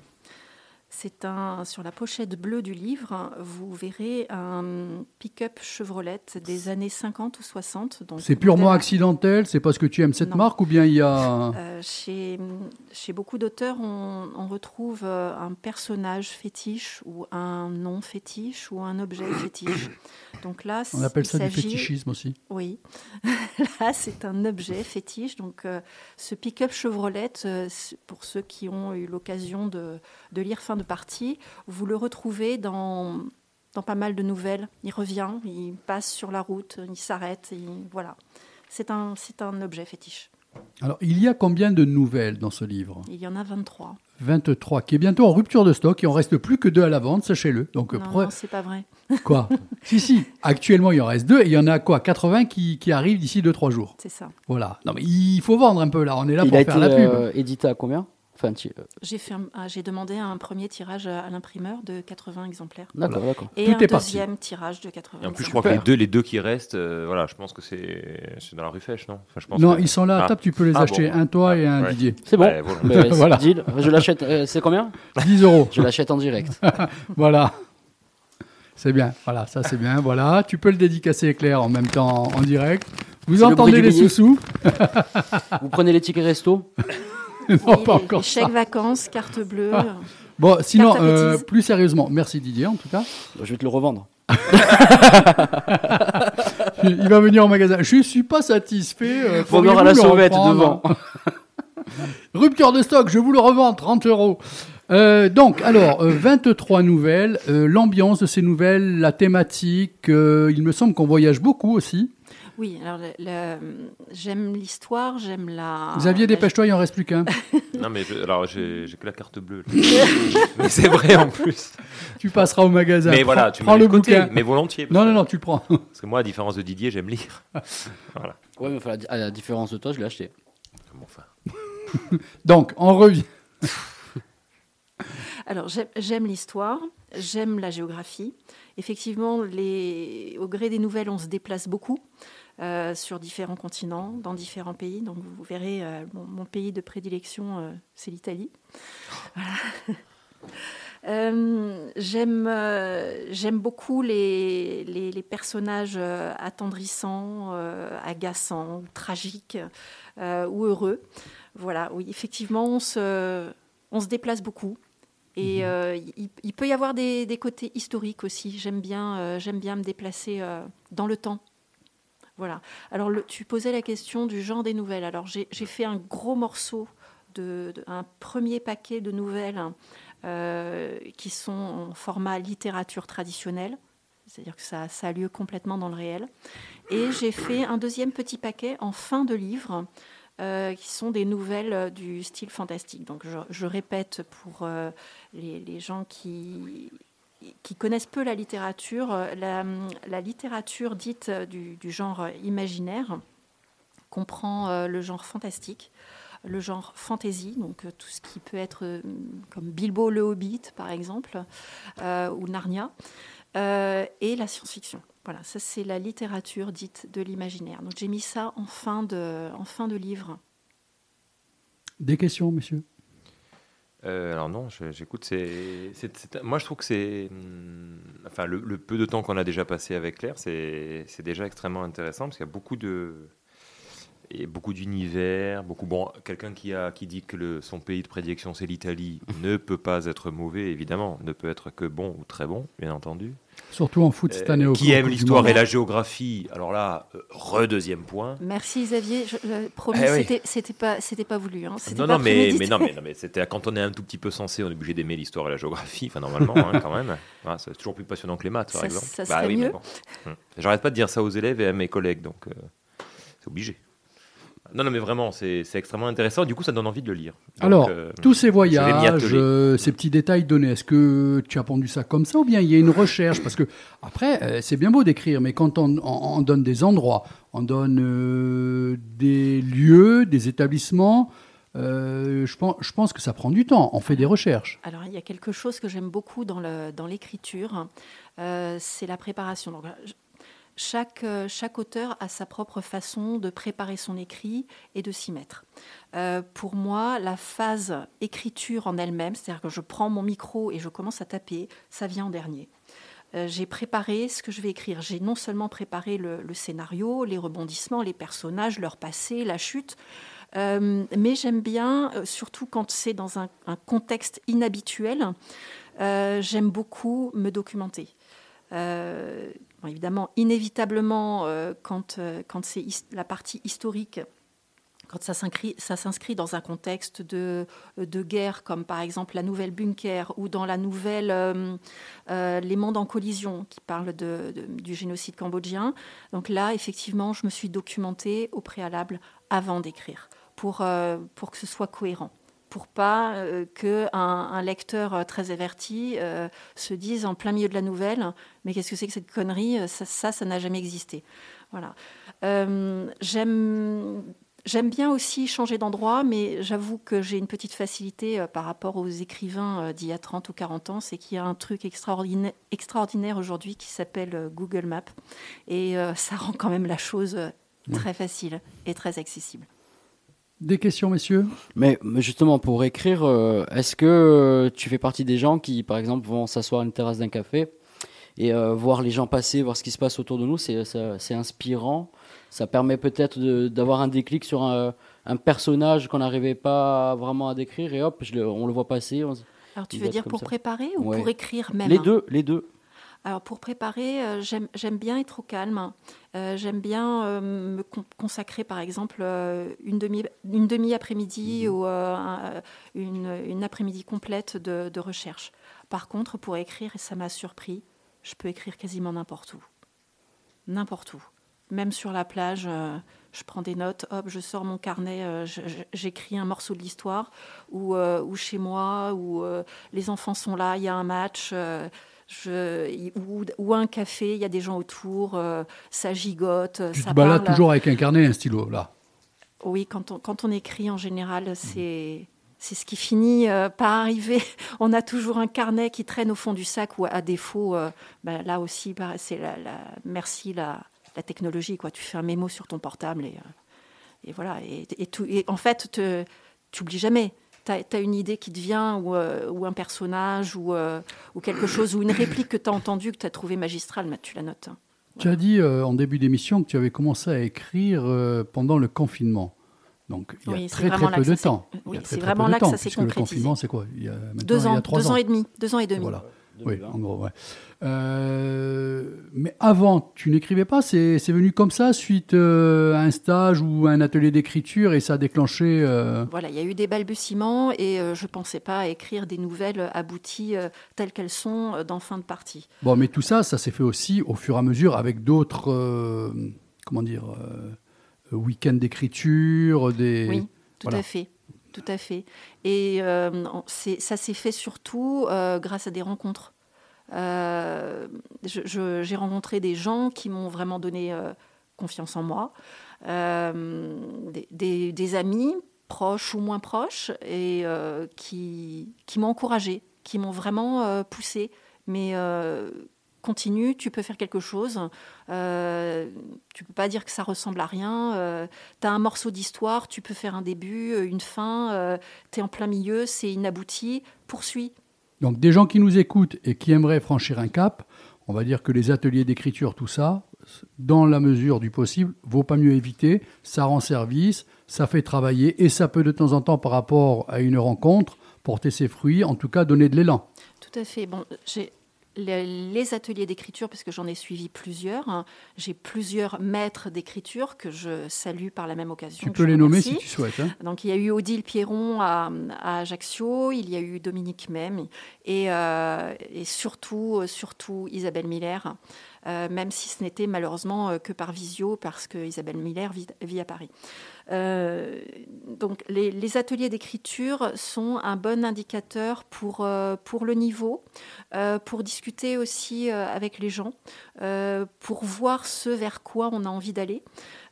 C'est un sur la pochette bleue du livre, vous verrez un pick-up Chevrolet des années 50 ou 60. donc C'est purement accidentel C'est parce que tu aimes cette Non. marque ou bien il y a. Euh, chez, chez beaucoup d'auteurs, on, on retrouve euh, un personnage fétiche ou un nom fétiche ou un objet <coughs> fétiche. Donc là, On appelle ça du fétichisme aussi. Oui. <laughs> Là, c'est un objet fétiche. Donc, euh, ce pick-up Chevrolet, pour ceux qui ont eu l'occasion de, de lire fin de partie, vous le retrouvez dans, dans pas mal de nouvelles. Il revient, il passe sur la route, il s'arrête. il- Voilà. C'est un, c'est un objet fétiche. Alors, il y a combien de nouvelles dans ce livre? Il y en a 23. 23, qui est bientôt en rupture de stock. Il en reste plus que deux à la vente, sachez-le. Donc, Non, pre- non, c'est pas vrai. <laughs> quoi? Si, si. Actuellement, il en reste deux et il y en a quoi 80 qui, qui arrivent d'ici 2-3 jours. C'est ça. Voilà. Non, mais il faut vendre un peu là. On est là il pour a faire été la pub. euh, édité à combien? Enfin, tu- euh, J'ai fait un- ah, j'ai demandé un premier tirage à l'imprimeur de 80 exemplaires. D'accord, d'accord. Et Tout un est parti. deuxième tirage de 80 Et en plus, je crois que les deux, les deux qui restent, euh, voilà, je pense que c'est c'est dans la rue Fèche, non? Enfin, je pense Non, que- ils sont là à Ah. table. Tu peux les Ah, acheter. bon. Un toi et un Ouais. Didier. C'est bon. Ouais, voilà. Mais, <laughs> Voilà. deal. Je l'achète. euh, c'est combien? 10 euros. Je l'achète en direct. <laughs> Voilà. C'est bien. Voilà, ça c'est bien. Voilà. Tu peux le dédicacer, Claire, en même temps en direct. Vous le entendez du les sous-sous? Vous prenez les tickets resto? <laughs> <laughs> Non, Oui, pas les- encore chèques vacances, carte bleue. Ah. Bon, sinon, euh, plus sérieusement, merci Didier en tout cas. Je vais te le revendre. <laughs> Il va venir au magasin. Je suis pas satisfait. euh, Vendeur à pourriez-vous la sauvette devant. <laughs> Rupture de stock, je vous le revends, 30 euros. Euh, donc, alors, euh, 23 nouvelles. euh, L'ambiance de ces nouvelles, la thématique, euh, il me semble qu'on voyage beaucoup aussi. Oui, alors le- le- j'aime l'histoire, j'aime la. Xavier, dépêche-toi, il en reste plus qu'un. <laughs> Non, mais je- alors j'ai j'ai que la carte bleue. <laughs> c'est vrai en plus. tu passeras au magasin. Mais Prends- voilà, tu prends le côté, bouquin. mais volontiers. Non, non, non, tu le prends. <laughs> Parce que moi, à différence de Didier, j'aime lire. voilà. Ouais, mais enfin, à la différence de toi, je l'ai acheté. Bon, enfin. Donc, on revient. Alors, j'aime- j'aime l'histoire, j'aime la géographie. Effectivement, les... au gré des nouvelles, on se déplace beaucoup euh, sur différents continents, dans différents pays. Donc, vous verrez, euh, mon, mon pays de prédilection, euh, c'est l'Italie. Voilà. <laughs> J'aime, beaucoup les, les, les personnages attendrissants, agaçants, tragiques ou heureux. Voilà, oui, effectivement, on se, on se déplace beaucoup. Et euh, il, il peut y avoir des, des côtés historiques aussi. J'aime bien, euh, j'aime bien me déplacer euh, dans le temps. Voilà. Alors, tu posais la question du genre des nouvelles. Alors, j'ai fait un gros morceau, de, un premier paquet de nouvelles euh, qui sont en format littérature traditionnelle. C'est-à-dire que ça, a lieu complètement dans le réel. Et j'ai fait un deuxième petit paquet en fin de livre euh, qui sont des nouvelles du style fantastique. Donc je, répète pour euh, les gens qui, qui connaissent peu la littérature, euh, la, littérature dite euh, du, genre imaginaire comprend euh, le genre fantastique, le genre fantasy, donc euh, tout ce qui peut être euh, comme Bilbo le Hobbit par exemple, euh, ou Narnia, euh, et la science-fiction. Voilà, ça c'est la littérature dite de l'imaginaire. Donc j'ai mis ça en fin de, en fin de livre. Des questions, monsieur? Euh, alors non, j'écoute. C'est, moi, je trouve que c'est, hum, enfin, le, le peu de temps qu'on a déjà passé avec Claire, c'est déjà extrêmement intéressant parce qu'il y a beaucoup de, et beaucoup d'univers, beaucoup. Bon, quelqu'un qui a, qui dit que le, son pays de prédilection c'est l'Italie <laughs> ne peut pas être mauvais, évidemment, ne peut être que bon ou très bon, bien entendu. Surtout en foot cette année. Euh, au- qui aime l'histoire et la géographie, alors là, euh, redeuxième point. Merci Xavier, je, je- promis, Eh oui. c'était, pas, c'était pas voulu. Hein. Non, pas non, mais, non, mais, <laughs> non, mais c'était quand on est un tout petit peu censé, on est obligé d'aimer l'histoire et la géographie, enfin normalement, hein, quand même. <laughs> C'est toujours plus passionnant que les maths, par Ça- exemple. ça Bah serait oui, bon. Hum. J'arrête pas de dire ça aux élèves et à mes collègues, donc euh, c'est obligé. Non, non, mais vraiment, c'est c'est extrêmement intéressant. Du coup, ça donne envie de le lire. Donc, Alors, euh, tous ces voyages, euh, ces petits détails donnés, est-ce que tu as pondu ça comme ça ou bien il y a une recherche? Parce que après, euh, c'est bien beau d'écrire, mais quand on, on- on donne des endroits, on donne euh, des lieux, des établissements, euh, je, pense, je pense que ça prend du temps. On fait des recherches. Alors, il y a quelque chose que j'aime beaucoup dans dans l'écriture, euh, c'est la préparation. Donc, je- chaque, euh, chaque auteur a sa propre façon de préparer son écrit et de s'y mettre. Euh, pour moi, la phase écriture en elle-même, c'est-à-dire que je prends mon micro et je commence à taper, ça vient en dernier. Euh, j'ai préparé ce que je vais écrire. J'ai non seulement préparé le, scénario, les rebondissements, les personnages, leur passé, la chute, mais j'aime bien, surtout quand c'est dans un, contexte inhabituel, j'aime beaucoup me documenter. Euh, évidemment, inévitablement, euh, quand, euh, quand c'est la partie historique, quand ça s'inscrit, dans un contexte de, de guerre, comme par exemple la nouvelle Bunker ou dans la nouvelle euh, euh, Les mondes en collision, qui parle du génocide cambodgien. Donc là, effectivement, je me suis documentée au préalable avant d'écrire, pour, euh, pour que ce soit cohérent pour pas euh, que un, un lecteur euh, très averti euh, se dise en plein milieu de la nouvelle mais qu'est-ce que c'est que cette connerie ça ça n'a jamais existé voilà Euh, j'aime J'aime bien aussi changer d'endroit, mais j'avoue que j'ai une petite facilité par rapport aux écrivains d'il y a 30 ou 40 ans. C'est qu'il y a un truc extraordinaire, extraordinaire aujourd'hui qui s'appelle Google Maps. Et ça rend quand même la chose très facile et très accessible. Des questions, messieurs? Mais justement, pour écrire, euh, est-ce que euh, tu fais partie des gens qui, par exemple, vont s'asseoir à une terrasse d'un café et euh, voir les gens passer, voir ce qui se passe autour de nous? C'est ça- c'est inspirant. Ça permet peut-être de- d'avoir un déclic sur un, un personnage qu'on n'arrivait pas vraiment à décrire et hop, je le- on le voit passer. on Alors, tu veux dire pour ça. préparer ou Ouais. pour écrire même Les hein? deux, les deux. Alors pour préparer, euh, j'aime bien être au calme. Euh, j'aime bien euh, me con- consacrer par exemple euh, une demi une demi après-midi ou euh, un- une, une après-midi complète de, de recherche. Par contre, pour écrire, et ça m'a surpris, je peux écrire quasiment n'importe où, n'importe où, même sur la plage. je prends des notes, hop, je sors mon carnet, j'écris un morceau de l'histoire, ou, ou chez moi, où euh, les enfants sont là, il y a un match, je, ou, ou un café, il y a des gens autour, euh, ça gigote, Tu ça te balades toujours avec un carnet et un stylo, là. Oui, quand on, quand on écrit en général, c'est c'est ce qui finit euh, par arriver. <laughs> On a toujours un carnet qui traîne au fond du sac ou à défaut, euh, ben, là aussi, bah, c'est la, la- merci la, la technologie. Quoi. Tu fais un mémo sur ton portable et, et voilà. Et, et tout, et en fait, tu n'oublies jamais. Tu as, une idée qui te vient ou, euh, ou un personnage ou, euh, ou quelque chose ou une réplique que tu as entendue, que tu as trouvée magistrale, tu la notes. hein. Tu as dit euh, en début d'émission que tu avais commencé à écrire pendant le confinement. Donc, il y a Oui, très, très peu de temps. oui, c'est vraiment là que ça s'est puisque Le concrétisé. confinement, c'est quoi? Il y a maintenant, Deux il y a ans, trois deux ans et demi, deux ans et demi. Voilà. Oui, en gros, ouais. Euh, mais avant, tu n'écrivais pas C'est venu comme ça, suite euh, à un stage ou à un atelier d'écriture, et ça a déclenché... euh, Voilà, il y a eu des balbutiements et je ne pensais pas écrire des nouvelles abouties telles qu'elles sont dans fin de partie. Bon, mais tout ça, ça s'est fait aussi au fur et à mesure avec d'autres, comment dire, week-ends d'écriture, des... Oui, tout voilà. à fait. Tout à fait. Et euh, ça s'est fait surtout euh, grâce à des rencontres. Euh, J'ai rencontré des gens qui m'ont vraiment donné confiance en moi, des, amis proches ou moins proches, et qui, m'ont encouragé, qui m'ont vraiment poussé. Continue, tu peux faire quelque chose. Euh, tu peux pas dire que ça ressemble à rien. tu as un morceau d'histoire, tu peux faire un début, euh, une fin. tu es en plein milieu, c'est inabouti. Poursuis. Donc des gens qui nous écoutent et qui aimeraient franchir un cap, on va dire que les ateliers d'écriture, tout ça, dans la mesure du possible, vaut pas mieux éviter. Ça rend service, ça fait travailler et ça peut de temps en temps, par rapport à une rencontre, porter ses fruits, en tout cas donner de l'élan. Tout à fait. Bon, j'ai les, les ateliers d'écriture, parce que j'en ai suivi plusieurs. hein. J'ai plusieurs maîtres d'écriture que je salue par la même occasion. Tu peux les nommer si tu souhaites. hein. Donc il y a eu Odile Pierron à, à Ajaccio, il y a eu Dominique Même et, euh, et surtout, surtout Isabelle Miller. euh, même si ce n'était malheureusement euh, que par visio, parce que Isabelle Miller vit, vit à Paris. Euh, donc les, ateliers d'écriture sont un bon indicateur pour, euh, pour le niveau, euh, pour discuter aussi avec les gens, pour voir ce vers quoi on a envie d'aller.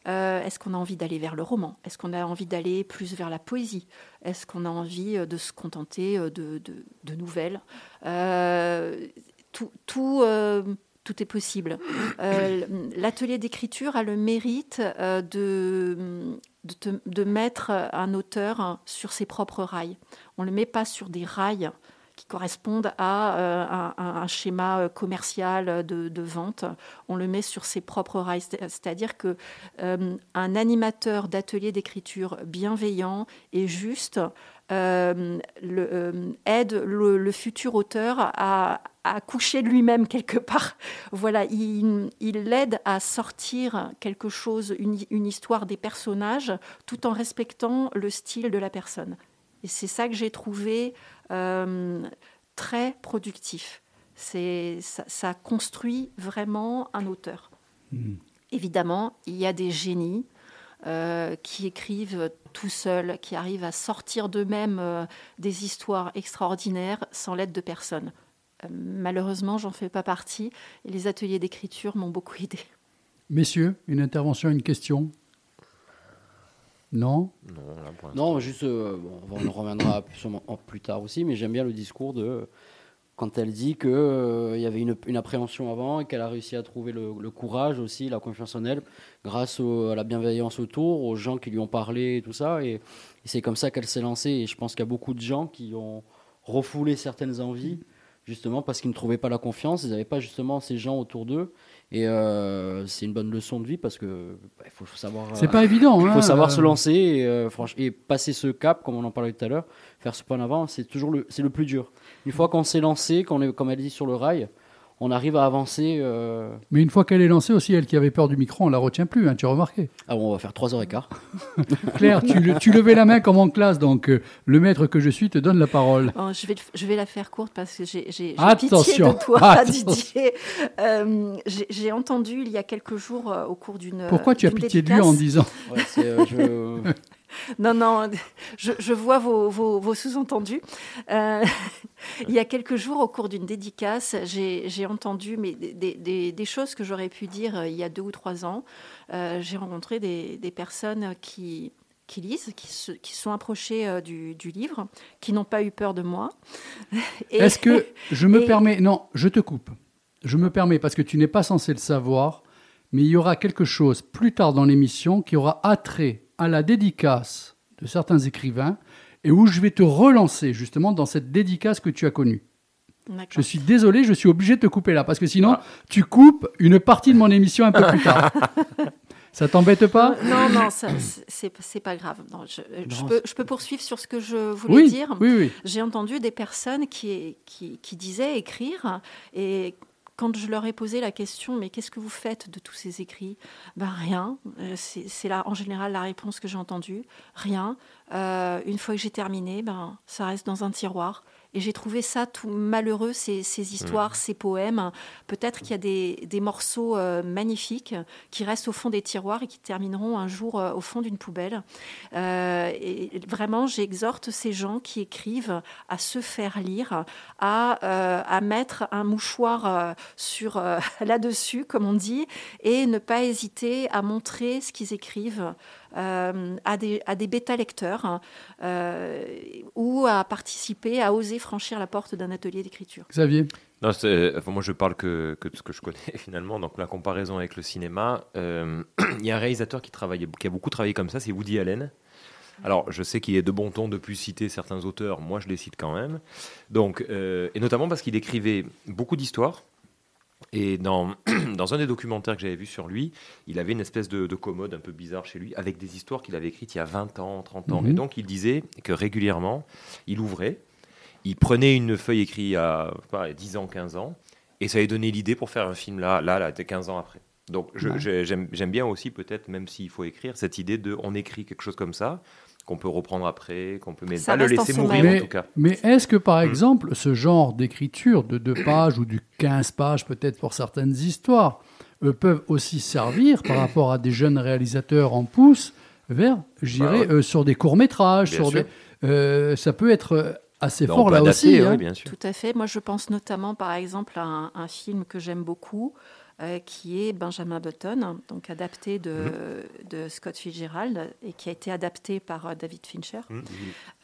Est-ce qu'on a envie d'aller vers le roman? Est-ce qu'on a envie d'aller plus vers la poésie? Est-ce qu'on a envie de se contenter de, de- de nouvelles? Tout, tout, tout est possible. Euh, L'atelier d'écriture a le mérite euh, de, mettre un auteur sur ses propres rails. On ne le met pas sur des rails qui correspondent à euh, un, schéma commercial de, de vente. On le met sur ses propres rails. C'est- C'est-à-dire que un animateur d'atelier d'écriture bienveillant et juste euh, le- euh, aide le, le futur auteur à, à coucher lui-même quelque part. <laughs> Voilà, il, l'aide à sortir quelque chose, une, une histoire des personnages, tout en respectant le style de la personne. Et c'est ça que j'ai trouvé euh, très productif. C'est, ça, ça construit vraiment un auteur. Évidemment, il y a des génies euh, qui écrivent tout seuls, qui arrivent à sortir d'eux-mêmes euh, des histoires extraordinaires sans l'aide de personne. Euh, malheureusement, j'en fais pas partie et les ateliers d'écriture m'ont beaucoup aidé. Messieurs, une intervention, une question? Non? Non, là, pour l'instant. Non, juste, euh, bon, on en reviendra sûrement en- plus tard aussi, mais j'aime bien le discours de quand elle dit qu'il il y avait une, une appréhension avant et qu'elle a réussi à trouver le, le courage aussi, la confiance en elle, grâce au- à la bienveillance autour, aux gens qui lui ont parlé et tout ça. Et, et c'est comme ça qu'elle s'est lancée. Et je pense qu'il y a beaucoup de gens qui ont refoulé certaines envies, justement parce qu'ils ne trouvaient pas la confiance, ils n'avaient pas justement ces gens autour d'eux. Et euh, c'est une bonne leçon de vie parce que bah, faut savoir. C'est euh, pas évident. il faut hein, savoir euh, se lancer et, euh, franch- et passer ce cap, comme on en parlait tout à l'heure, faire ce pas en avant, c'est toujours le, c'est le plus dur. Une fois qu'on s'est lancé, qu'on est, comme elle dit, sur le rail, on arrive à avancer. euh, Mais une fois qu'elle est lancée aussi, elle qui avait peur du micro, on la retient plus, hein, tu as remarqué. Ah bon, on va faire 3h15. <laughs> Claire, tu, le- tu levais la main comme en classe, donc euh, le maître que je suis te donne la parole. Oh, je, vais, je vais la faire courte parce que j'ai j'ai- j'ai Attention, pitié de toi, <laughs> attention. Didier. Euh, j'ai j'ai entendu il y a quelques jours euh, au cours d'une. Pourquoi tu as pitié de lui en disant Ouais, c'est, euh, je- <laughs> Non, non, je, je vois vos, vos- vos sous-entendus. Il y a quelques jours, au cours d'une dédicace, j'ai entendu mais des, des- des- des choses que j'aurais pu dire euh, il y a deux ou trois ans. Euh, j'ai rencontré des, des personnes qui, qui lisent, qui se qui sont approchées euh, du, du livre, qui n'ont pas eu peur de moi. <laughs> Est-ce que je me <laughs> et- permets Non, je te coupe. Je me permets parce que tu n'es pas censé le savoir, mais il y aura quelque chose plus tard dans l'émission qui aura attrait à la dédicace de certains écrivains et où je vais te relancer justement dans cette dédicace que tu as connue. Je suis désolé, je suis obligé de te couper là parce que sinon Ah. tu coupes une partie de mon émission un peu plus tard. <laughs> Ça t'embête pas? Non, non, ça, c'est pas grave. Non, je, je Non, peux, je peux poursuivre sur ce que je voulais Oui, dire. oui, oui. J'ai entendu des personnes qui, qui, qui disaient écrire et quand je leur ai posé la question, mais qu'est-ce que vous faites de tous ces écrits? Ben rien. Euh, C'est là, en général, la réponse que j'ai entendue. Rien. Euh, une fois que j'ai terminé, ben ça reste dans un tiroir. Et j'ai trouvé ça tout malheureux, ces, ces histoires, ces poèmes. Peut-être qu'il y a des, des morceaux euh, magnifiques qui restent au fond des tiroirs et qui termineront un jour euh, au fond d'une poubelle. Euh, et vraiment, j'exhorte ces gens qui écrivent à se faire lire, à, à mettre un mouchoir sur <laughs> là-dessus, comme on dit, et ne pas hésiter à montrer ce qu'ils écrivent euh, à des, à des bêta-lecteurs hein, euh, ou à participer, à oser franchir la porte d'un atelier d'écriture. Xavier Non, c'est- enfin, moi je parle que, que de ce que je connais <laughs> finalement. Donc la comparaison avec le cinéma, euh, <clears throat> il y a un réalisateur qui, travaille, qui a beaucoup travaillé comme ça, c'est Woody Allen. Alors je sais qu'il est de bon ton de plus citer certains auteurs, moi je les cite quand même. Donc, euh, et notamment parce qu'il écrivait beaucoup d'histoires. Et dans, <clears throat> dans un des documentaires que j'avais vu sur lui, il avait une espèce de, de commode un peu bizarre chez lui, avec des histoires qu'il avait écrites il y a 20 ans, 30 ans. Mhm. Et donc il disait que régulièrement, il ouvrait, il prenait une feuille écrite à je sais pas, 10 ans, 15 ans, et ça lui donnait l'idée pour faire un film là, là, là, 15 ans après. Donc Ouais. j'aime bien aussi peut-être, même s'il faut écrire, cette idée de on écrit quelque chose comme ça, qu'on peut reprendre après, qu'on peut mais Ça pas le en laisser mourir en Mais, tout cas. mais est-ce que par Mm. exemple, ce genre d'écriture de deux pages ou du 15 pages peut-être pour certaines histoires euh, peuvent aussi servir par <clears throat> rapport à des jeunes réalisateurs en pouce vers, je dirais, Bah ouais. euh, sur des courts-métrages, Bien sur sûr. des... euh, ça peut être assez Bah, on fort là adapter, aussi. oui, hein. bien sûr. Tout à fait. Moi, je pense notamment, par exemple, à un, un film que j'aime beaucoup, euh, qui est Benjamin Button, donc adapté de, Mhm. de Scott Fitzgerald et qui a été adapté par euh, David Fincher. Mhm.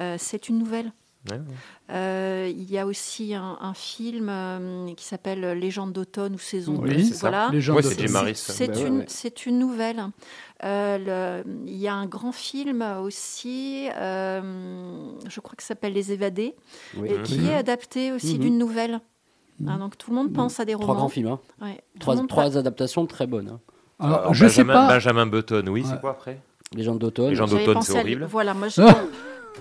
Euh, c'est une nouvelle. Ouais, ouais. Euh, il y a aussi un, un film euh, qui s'appelle Légende d'automne ou saison. Oui, c'est ça. voilà. Les gens Ouais, de- c'est Jim C'est- Harris. C'est Bah une, c'est une nouvelle. Euh, le- il y a un grand film aussi, euh, je crois que ça s'appelle Les Évadés, Oui. et qui est adapté aussi Mhm. d'une nouvelle. Hein, donc tout le monde pense à des Trois romans. grands films. hein. Ouais, Trois, trois adaptations très bonnes. hein. Alors, Alors, je sais Benjamin, pas. Benjamin Button, oui, Ouais. c'est quoi après? Les gens d'automne. Les gens J'avais d'automne, c'est à- horrible. Voilà, moi <laughs> Ah.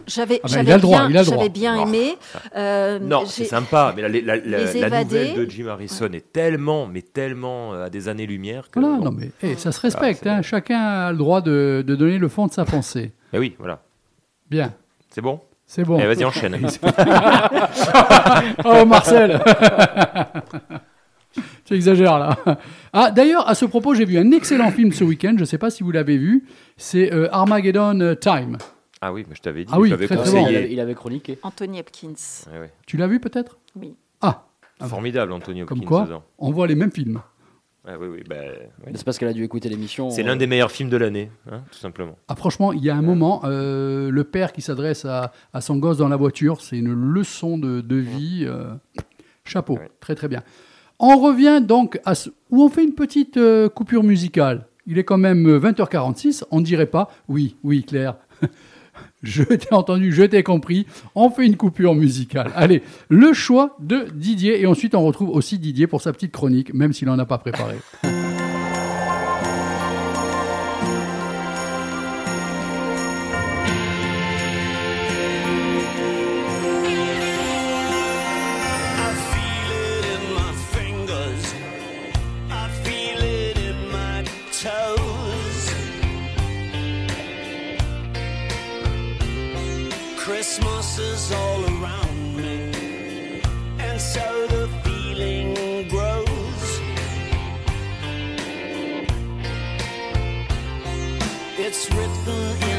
j'avais Ah ben, il j'avais a le droit, bien, droit. Oh. aimé. euh, Non, c'est sympa, mais la, la- la- Les la Évadés. nouvelle de Jim Harrison est tellement, mais tellement euh, à des années-lumière que. Voilà, bon. non mais eh, ça se respecte. Ah, hein. Chacun a le droit de, de donner le fond de sa pensée. <laughs> Mais oui, voilà. Bien, C'est bon? C'est bon. Eh, Vas-y, enchaîne. <laughs> Oh Marcel <laughs> Tu exagères là. Ah d'ailleurs, à ce propos, j'ai vu un excellent film ce week-end. Je ne sais pas si vous l'avez vu. C'est euh, Armageddon euh, Time. ah oui, mais je t'avais dit, Ah oui, je très, très Il bon. avait, conseillé. il avait chroniqué. Anthony Hopkins. Ouais, ouais. Tu l'as vu peut-être? Oui. Ah, Ah, Formidable, comme Hopkins quoi, dedans. on voit les mêmes films. Ah oui, oui, bah. Mais C'est parce qu'elle a dû écouter l'émission. C'est euh, l'un des meilleurs films de l'année, hein, tout simplement. Ah, franchement, il y a un moment, euh, le père qui s'adresse à, à son gosse dans la voiture, c'est une leçon de, de vie. euh, chapeau, Ouais. très très bien. On revient donc à ce, où on fait une petite euh, coupure musicale. Il est quand même euh, 20h46, on ne dirait pas, oui, oui Claire, <laughs> je t'ai entendu, je t'ai compris, on fait une coupure musicale. Allez, le choix de Didier, et ensuite on retrouve aussi Didier pour sa petite chronique, même s'il n'en a pas préparé. It's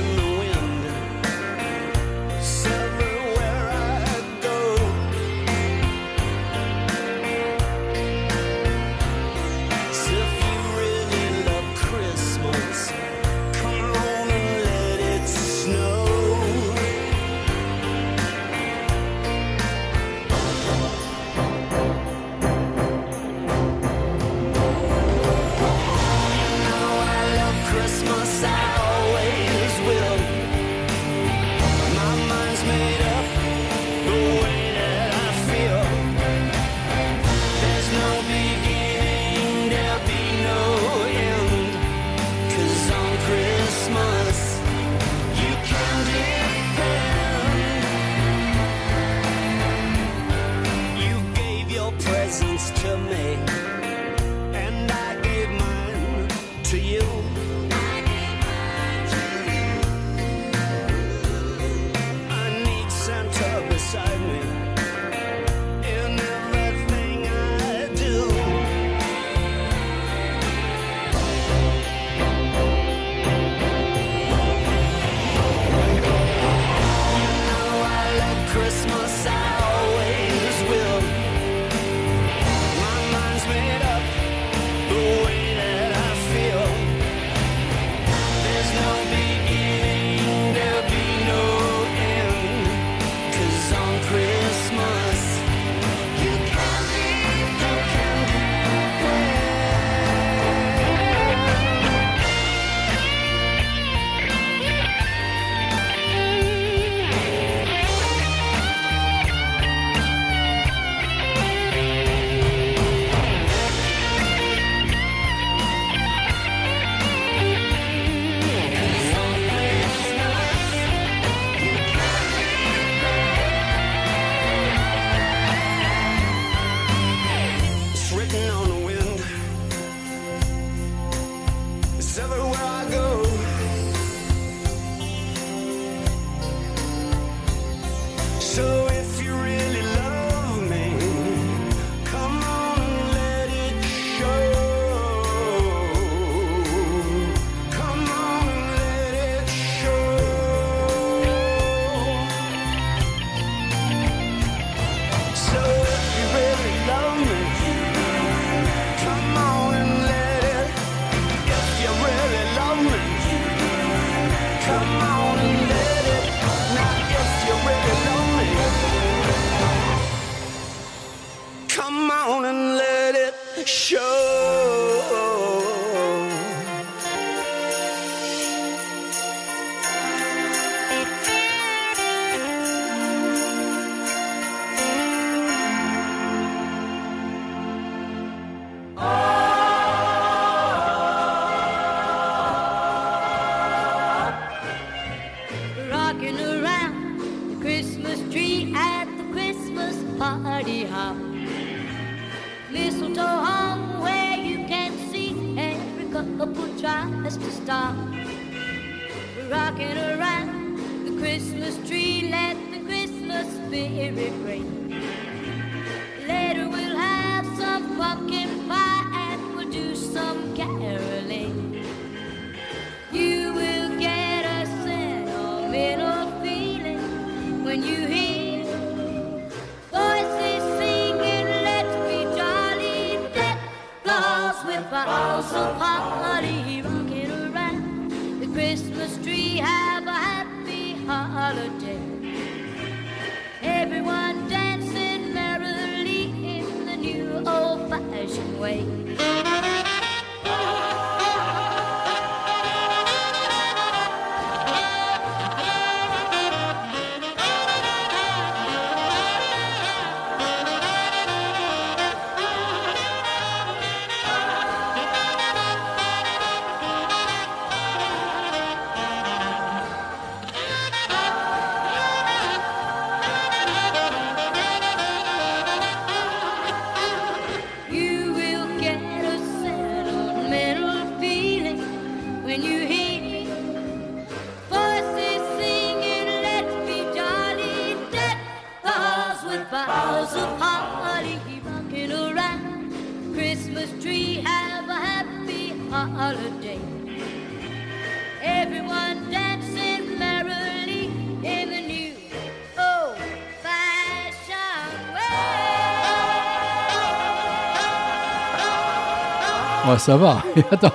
Ouais, ça va. Et <laughs> attends.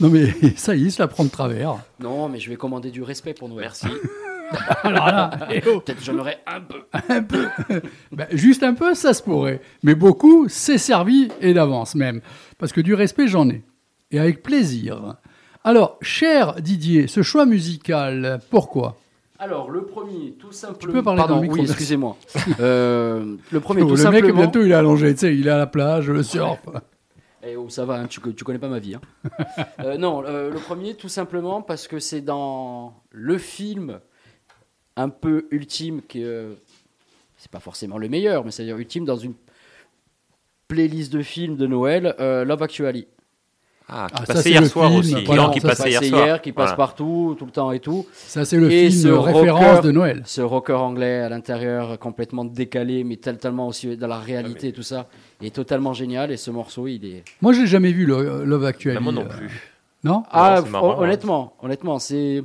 Non mais <laughs> ça y est, il se la prend de travers. Non, mais je vais commander du respect pour Noël. Merci. <laughs> Alors là, eh oh, Peut-être j'en aurai un peu. un peu. Ben, juste un peu, ça se pourrait. Mais beaucoup, c'est servi et d'avance même. Parce que du respect, j'en ai. Et avec plaisir. Alors, cher Didier, ce choix musical, pourquoi? Alors, le premier, tout simplement. peux parler dans Pardon, le micro, oui, excusez-moi. Euh, le premier, Oh, tout Le simplement. mec, bientôt, il est allongé. Tu sais, il est à la plage, le surf. Eh oh, ça va, hein, tu, tu connais pas ma vie. hein. <laughs> Euh, non, euh, le premier, tout simplement parce que c'est dans le film un peu ultime, que euh, c'est pas forcément le meilleur, mais c'est-à-dire ultime dans une playlist de films de Noël, euh, Love Actually. Ah, qui Ah, ça, passait c'est hier soir film, aussi. voilà, Non, qui ça, passait hier hier, soir. qui passe Voilà. partout, tout le temps et tout. Ça, c'est le Et ce film rocker- référence de Noël. Ce rocker anglais à l'intérieur, complètement décalé, mais tel- tellement aussi dans la réalité et tout ça, est totalement génial. Et ce morceau, il est. Moi, j'ai jamais vu le Love Actually. Bah, moi non euh, plus. Non Ah, c'est marrant, hon- honnêtement, honnêtement, c'est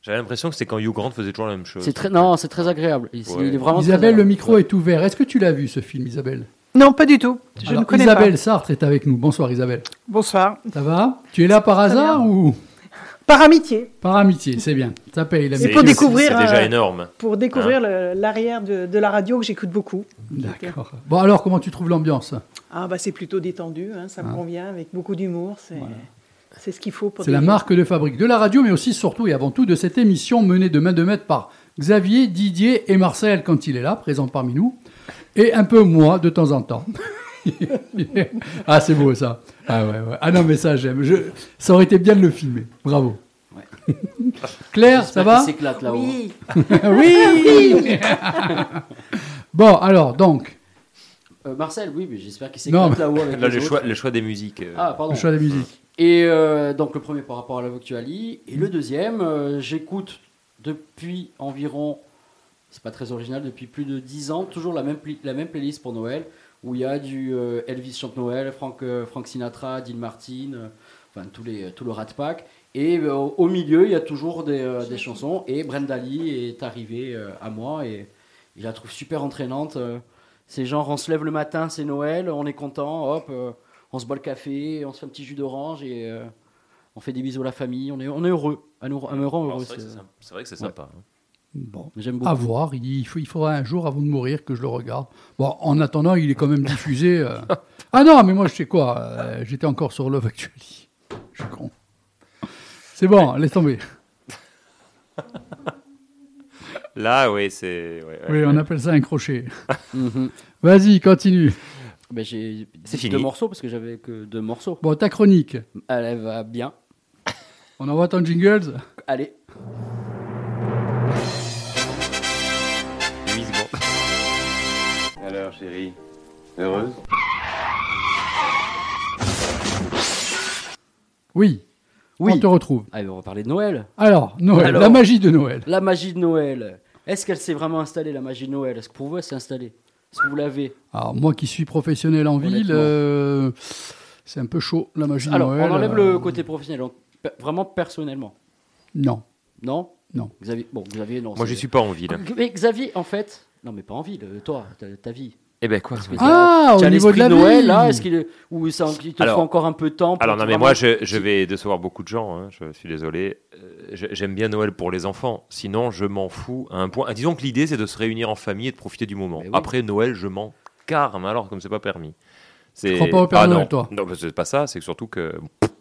J'avais l'impression que c'était quand Hugh Grant faisait toujours la même chose. c'est très non, c'est très agréable. Il, Ouais. il est vraiment. Isabelle, le micro est ouvert. Est-ce que tu l'as vu, ce film, Isabelle? Non, pas du tout. Je Alors, ne connais Isabelle pas. Sartre est avec nous. Bonsoir, Isabelle. Bonsoir. Ça va? Tu es là par hasard ou? Par amitié, par amitié C'est bien. Ça paye la C'est C'est- pour découvrir, C'est déjà euh, énorme. pour découvrir le- l'arrière de, de la radio que j'écoute beaucoup. D'accord. Bon, alors, comment tu trouves l'ambiance? Ah bah c'est plutôt détendu, hein, ça me Ah. convient, avec beaucoup d'humour. C'est c'est ce qu'il faut pour. C'est la marque de fabrique de la radio, mais aussi, surtout et avant tout, de cette émission menée de main de maître par Xavier, Didier et Marcel quand il est là, présent parmi nous, et un peu moi de temps en temps. <laughs> <laughs> ah, c'est beau ça. Ah, ouais, ouais. ah non, mais ça, j'aime. Je... Ça aurait été bien de le filmer. Bravo. <laughs> Claire, ça va s'éclate là-haut. Oui, <laughs> Oui Bon, alors, donc, Euh, Marcel, oui, mais j'espère qu'il s'éclate là-haut avec Là, les le autres. choix, le choix des musiques. euh, Ah, pardon. le choix de la musique. Et euh, donc le premier par rapport à la Actually. Et le deuxième, euh, j'écoute depuis environ, c'est pas très original, depuis plus de 10 ans, toujours la même, pli- la même playlist pour Noël, où il y a du euh, Elvis chante Noël, Frank, euh, Frank Sinatra, Dean Martin, euh, enfin tout, les, tout le Rat Pack. Et au- milieu, il y a toujours des, des chansons. Et Brenda Lee est arrivée à moi et, et je la trouve super entraînante. C'est genre, on se lève le matin, c'est Noël, on est content, hop, on se boit le café, on se fait un petit jus d'orange et on fait des bisous à la famille. On est, on est heureux, heureux- un heureux. C'est vrai que c'est- sympa. C'est Bon. J'aime beaucoup. À voir, il, faut, il faudra un jour avant de mourir que je le regarde. Bon, en attendant, il est quand même diffusé. euh. <laughs> Ah non, mais moi je sais quoi, euh, j'étais encore sur Love Actually. Je suis con. C'est bon, <laughs> laisse tomber. Là, oui, c'est. ouais, ouais, Oui, on appelle ça un crochet. <laughs> Mhm. Vas-y, continue. Ben, j'ai C'est fini. deux morceaux parce que j'avais que deux morceaux. Bon, ta chronique. Elle, elle va bien. On envoie ton jingles? Allez. Alors, chérie, heureuse Oui, Oui. on te retrouve. Allez, on va parler de Noël. Alors, Noël, Alors. la magie de Noël. La magie de Noël. Est-ce qu'elle s'est vraiment installée, la magie de Noël? Est-ce que pour vous, elle s'est installée? Est-ce que vous l'avez? Alors, moi qui suis professionnel en ville, Honnêtement. euh, c'est un peu chaud, la magie de Alors, Noël. on enlève euh, le côté professionnel. donc, pe- vraiment personnellement. Non. Non? Non. Xavier, bon, Xavier, non. Moi, c'est- je suis pas en ville. Mais Xavier, en fait. Non, mais pas en ville. Toi, ta, ta vie. Eh ben quoi Ah, au niveau de la Noël, vie. là, est-ce qu'il ou ça, il te Alors- faut encore un peu de temps pour Alors non, mais moi, je, je vais décevoir beaucoup de gens. hein, je suis désolé. Euh, J'aime bien Noël pour les enfants. Sinon, je m'en fous à un point. Ah, Disons que l'idée, c'est de se réunir en famille et de profiter du moment. Oui. Après Noël, je m'en carme alors comme c'est pas permis. C'est- crois pas au Père Ah, Noël, non. toi Non, mais c'est pas ça. C'est que surtout que pff,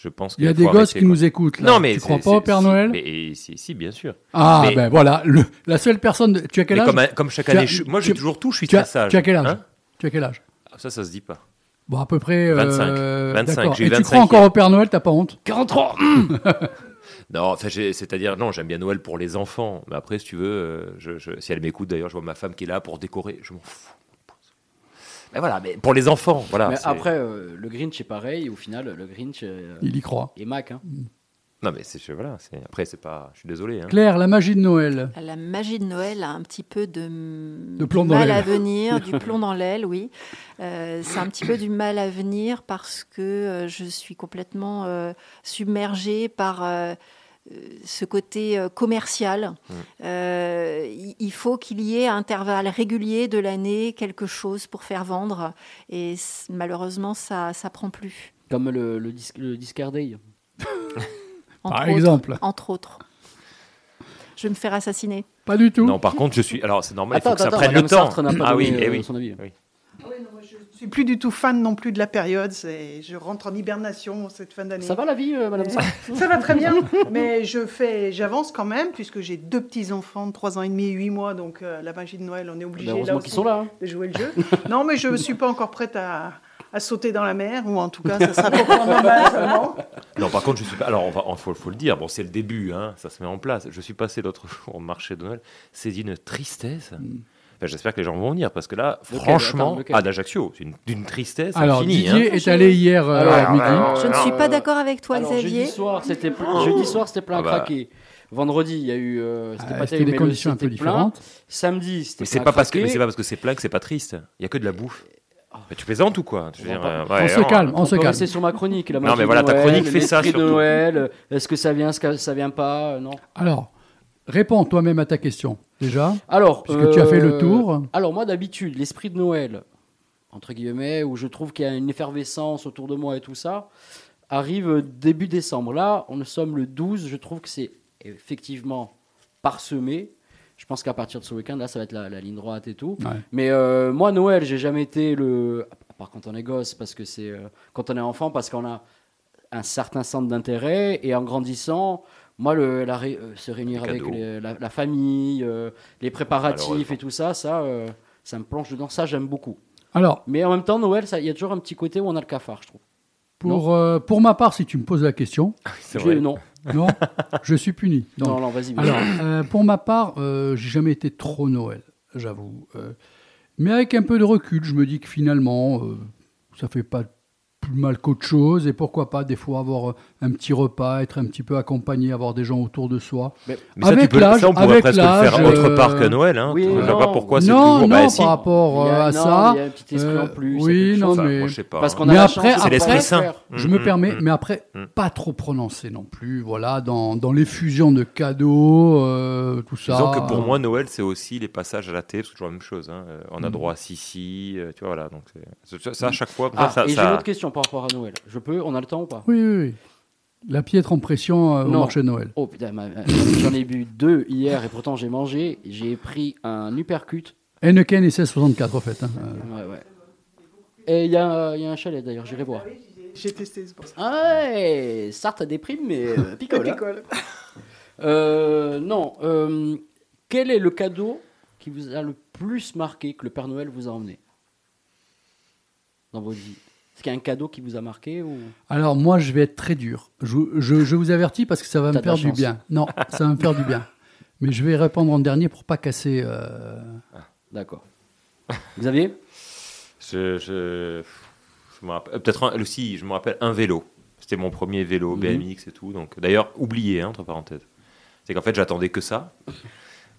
je pense Il y a qu'il des gosses qui quoi. nous écoutent. Là. Non, mais tu crois pas au Père si, Noël Mais si, si, bien sûr. Ah, Mais- ben voilà, le- la seule personne. de- Tu as quel âge comme, comme chaque as- année, je- moi j'ai toujours tout. Je suis tu as, très sage. tu as quel âge Hein Tu as quel âge Ah, ça, ça se dit pas. Bon, à peu près. 25. euh, 25, d'accord. j'ai eu Et tu 25 crois encore au Père Noël, t'as pas honte 43 <laughs> Non, enfin, j'ai- c'est-à-dire, non, j'aime bien Noël pour les enfants. Mais après, si tu veux, euh, je, je- si elle m'écoute d'ailleurs, je vois ma femme qui est là pour décorer. Je m'en fous. Mais voilà, mais pour les enfants, voilà. Mais c'est- après, euh, le Grinch est pareil. Au final, le Grinch euh, Il y croit. et Mac. Hein. Non, mais c'est, voilà, c'est, après, c'est pas. Je suis désolé. Hein. Claire, la magie de Noël. La magie de Noël a un petit peu de, De plomb du dans mal à venir, du <laughs> plomb dans l'aile, oui. Euh, c'est un petit peu du mal à venir parce que euh, je suis complètement euh, submergée par euh, ce côté euh, commercial. Mm. Euh, il- faut qu'il y ait à intervalles réguliers de l'année quelque chose pour faire vendre et malheureusement ça ça prend plus. Comme le, le, Discard Day. <laughs> Par autres- exemple. Entre autres. Je vais me faire assassiner. Pas du tout. Non, par contre, je suis. Alors, c'est normal, Attends, il faut que ça prenne le temps. Ah oui, euh, oui. Je suis plus du tout fan non plus de la période. Je rentre en hibernation cette fin d'année. Ça va la vie, euh, Madame Ça va très bien, <laughs> mais je fais, j'avance quand même puisque j'ai deux petits enfants de 3 ans et demi et 8 mois, donc euh, la magie de Noël, on est obligé Ben, là Heureusement aussi qu'ils sont là. hein. de jouer le jeu. non, mais je ne suis pas encore prête à, à sauter dans la mer, ou en tout cas, ça sera <laughs> pour prendre mal seulement. Non, par contre, je suis pas. Alors, on va, on- faut, faut le dire. Bon, c'est le début, hein, ça se met en place. Je suis passé l'autre <laughs> jour au marché de Noël. C'est d'une tristesse. Enfin, J'espère que les gens vont venir parce que là, Lequel? franchement, Attends, lequel? ah d'Ajaccio, c'est une- d'une tristesse Alors, infinie. Didier hein. est allé hier euh, Alors, à midi. alors, Je ne suis pas euh, d'accord avec toi, Alors, Xavier. jeudi soir, c'était plein. Jeudi soir, c'était plein Ah à bah. craquer. Vendredi, il y a eu. euh, c'était Ah, pas C'était terrible, des mais le- conditions un peu c'était plein. différentes. Samedi, c'était Mais c'est plein pas à parce que, mais c'est pas parce que c'est plein que c'est pas triste. Il y a que de la bouffe. Mais tu plaisantes ou quoi? Je veux On dire, va euh, pas- ouais, On se calme, on On se peut calme. rester sur ma chronique. La magie mais de voilà, ta Noël, chronique fait ça, l'esprit de surtout. Noël. Est-ce que ça vient, est-ce que ça vient pas euh, Non? Alors, réponds toi-même à ta question, déjà. Alors, Puisque tu as fait le euh, tour. Alors moi d'habitude, l'esprit de Noël, entre guillemets, où je trouve qu'il y a une effervescence autour de moi et tout ça, arrive euh, début décembre. Là, on sommes le 12, je trouve que c'est effectivement parsemé. Je pense qu'à partir de ce week-end, là, ça va être la, la ligne droite et tout. Ouais. Mais euh, moi, Noël, j'ai jamais été le. À part quand on est gosse, parce que c'est. euh, quand on est enfant, parce qu'on a un certain centre d'intérêt. Et en grandissant, moi, le, la ré- euh, se réunir Les avec les- la, la famille, euh, les préparatifs et tout ça, ça, euh, ça me plonge dedans. Ça, j'aime beaucoup. Alors, Mais en même temps, Noël, il y a toujours un petit côté où on a le cafard, je trouve. pour, euh, pour ma part, si tu me poses la question, <laughs> vrai. Non, non, je suis puni. Donc, non, non, vas-y. Alors, euh, pour ma part, euh, j'ai jamais été trop Noël, j'avoue. Euh, mais avec un peu de recul, je me dis que finalement, euh, ça fait pas plus mal qu'autre chose. Et pourquoi pas, des fois, avoir euh, un petit repas, être un petit peu accompagné, avoir des gens autour de soi. Mais ça, Avec tu peux, l'âge- ça, on pourrait avec presque le faire autre euh, part qu'à Noël. Hein. oui, je vois non. pas pourquoi c'est non, toujours. non, bah, si. par rapport a- euh, à non, ça. il y a un petit esprit euh, en plus. a oui, non, chose. Ça, mais moi, je sais pas. Parce qu'on a Mais la après- chance de après- C'est l'esprit pouvoir sain. faire. Je me mm, permets, mm. mais après, Mm. pas trop prononcé non plus. Voilà, dans, dans l'effusion de cadeaux, euh, tout ça. Disons que pour moi, Noël, c'est aussi les passages à la télé, parce que c'est toujours la même chose. hein. On a droit à Sissi, tu vois, voilà. Donc ça, ça, à chaque fois, Ah, ça, et j'ai ça- une autre question par rapport à Noël. Je peux On a le temps ou pas? Oui, oui, oui. La piètre impression euh, au Non. marché de Noël. Oh putain, ma- ma- <laughs> j'en ai bu deux hier et pourtant j'ai mangé. J'ai pris un uppercut. Henneken et 1664, en fait. hein. Euh, Ouais, ouais. Et il y, a il y a un chalet d'ailleurs, j'irai voir. J'ai testé, c'est pour ça. Ah ouais, Sartre déprime, mais euh, <laughs> picole. hein. Picole. Euh, non, euh, quel est le cadeau qui vous a le plus marqué que le Père Noël vous a emmené? Dans votre vie Est-ce qu'il y a un cadeau qui vous a marqué ou... Alors, moi, je vais être très dur. Je, je- je vous avertis parce que ça va me faire du bien. Non, ça va me faire du bien. Mais je vais répondre en dernier pour pas casser. euh, D'accord. Xavier je, je, je me rappelle, euh, peut-être aussi, je me rappelle un vélo. C'était mon premier vélo Mhm. BMX et tout. Donc, d'ailleurs, oublié, hein, entre parenthèses. C'est qu'en fait, j'attendais que ça.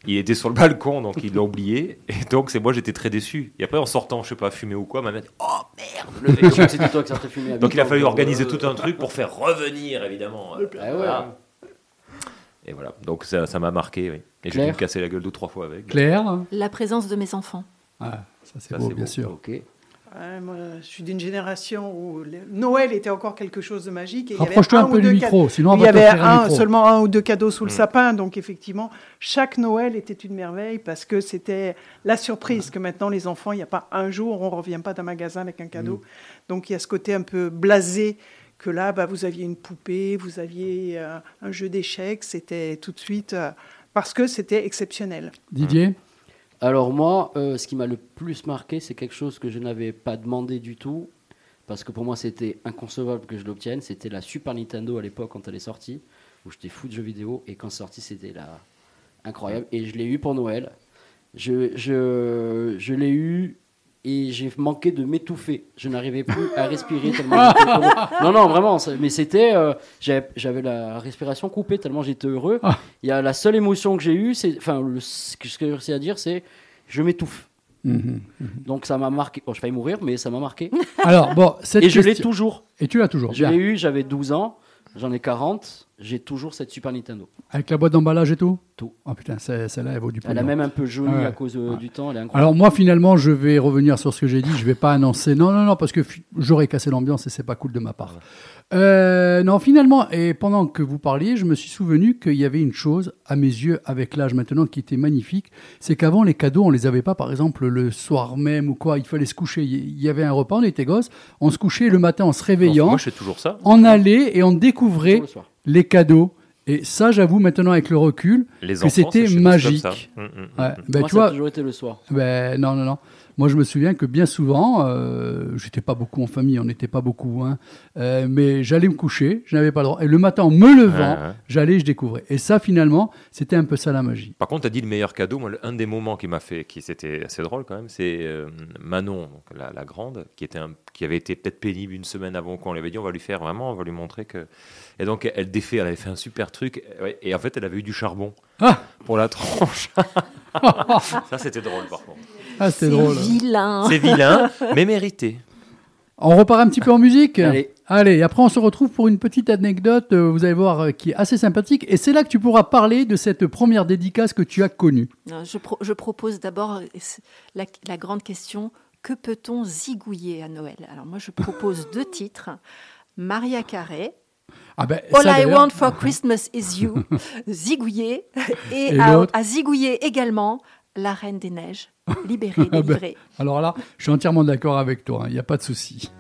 Il était sur le balcon, donc il l'a oublié. Et donc, c'est moi, j'étais très déçu. Et après, en sortant, je sais pas, fumer ou quoi, ma mère dit, Oh merde, le vélo. C'était toi qui sortais fumer à Donc, il a fallu organiser tout un truc pour faire revenir, évidemment. euh, Ah ouais. voilà. Et voilà. Donc, ça ça m'a marqué, oui. Et j'ai dû Claire me casser la gueule deux, trois fois avec. Claire La présence de mes enfants. Ah, ça c'est beau, bien beau. sûr. Ok. Ouais, moi, je suis d'une génération où le- Noël était encore quelque chose de magique. et il y avait Rapproche-toi un peu du micro, cadeaux. sinon on il va y avait un micro. seulement un ou deux cadeaux sous le Mm. sapin, donc effectivement, chaque Noël était une merveille parce que c'était la surprise que maintenant les enfants, il n'y a pas un jour, on revient pas d'un magasin avec un cadeau. Mm. Donc il y a ce côté un peu blasé que là, bah, vous aviez une poupée, vous aviez euh, un jeu d'échecs, c'était tout de suite euh, parce que c'était exceptionnel. Didier? Alors moi, euh, ce qui m'a le plus marqué, c'est quelque chose que je n'avais pas demandé du tout, parce que pour moi c'était inconcevable que je l'obtienne. C'était la Super Nintendo à l'époque quand elle est sortie, où j'étais fou de jeux vidéo, et quand c'est sorti c'était la... incroyable. Et je l'ai eu pour Noël. Je, je, je l'ai eu et j'ai manqué de m'étouffer. Je n'arrivais plus à respirer tellement. <laughs> Non, non, vraiment, mais c'était... euh, j'avais la respiration coupée tellement j'étais heureux. Ah. Il y a la seule émotion que j'ai eue, c'est... Enfin, ce que j'ai réussi à dire, c'est je m'étouffe. Mhm. Donc ça m'a marqué. Bon, je failli mourir, mais ça m'a marqué. <laughs> Alors, bon, cette Et je l'ai question- toujours. Et tu l'as toujours. Je l'ai eu, j'avais 12 ans, j'en ai 40, j'ai toujours cette Super Nintendo. Avec la boîte d'emballage et tout Tout. Oh putain, celle-là, elle vaut du Elle a pognon. même un peu jauni Ouais. à cause euh, Ouais. du temps, elle est incroyable. Alors moi finalement je vais revenir sur ce que j'ai dit, je vais pas annoncer. Non non non parce que j'aurais cassé l'ambiance et c'est pas cool de ma part. Euh, non finalement et pendant que vous parliez, je me suis souvenu qu'il y avait une chose à mes yeux avec l'âge maintenant qui était magnifique, c'est qu'avant les cadeaux on les avait pas par exemple le soir même ou quoi, il fallait se coucher, il y avait un repas, on était gosses, on se couchait le matin en se réveillant, Moi, je fais toujours ça. on allait et on découvrait Toujours le soir. Les cadeaux. Et ça, j'avoue maintenant avec le recul, Les que c'était magique. comme ça. Mm, mm, mm, Ouais. mm. Ben, Moi, tu ça a toujours été le soir. ben, non, non, non. Moi, je me souviens que bien souvent, euh, j'étais pas beaucoup en famille, on n'était pas beaucoup, hein, euh, mais j'allais me coucher, je n'avais pas le droit. Et le matin, en me levant, Ouais, ouais. j'allais, je découvrais. Et ça, finalement, c'était un peu ça la magie. Par contre, tu as dit le meilleur cadeau. Moi, un des moments qui m'a fait, qui c'était assez drôle quand même, c'est euh, Manon, donc la, la grande, qui était un- qui avait été peut-être pénible une semaine avant qu'on lui avait dit on va lui faire vraiment, on va lui montrer que. Et donc elle défait, elle avait fait un super truc. ouais, et en fait, elle avait eu du charbon Ah pour la tranche. <laughs> ça, c'était drôle par contre. Ah, c'était drôle. vilain. C'est vilain, mais mérité. On repart un petit peu en musique Allez. Après on se retrouve pour une petite anecdote, euh, vous allez voir, euh, qui est assez sympathique. Et c'est là que tu pourras parler de cette première dédicace que tu as connue. Je, pro- je propose d'abord euh, c'est la, la grande question que peut-on zigouiller à Noël? Alors moi je propose deux titres Maria Carey, Ah ben, All ça, I Want for Christmas is You, <laughs> zigouiller et, Et à, l'autre à zigouiller également La Reine des Neiges, libérée, <laughs> Ah ben, délivrée. Alors là, je suis entièrement d'accord avec toi, hein, il n'y a pas de souci.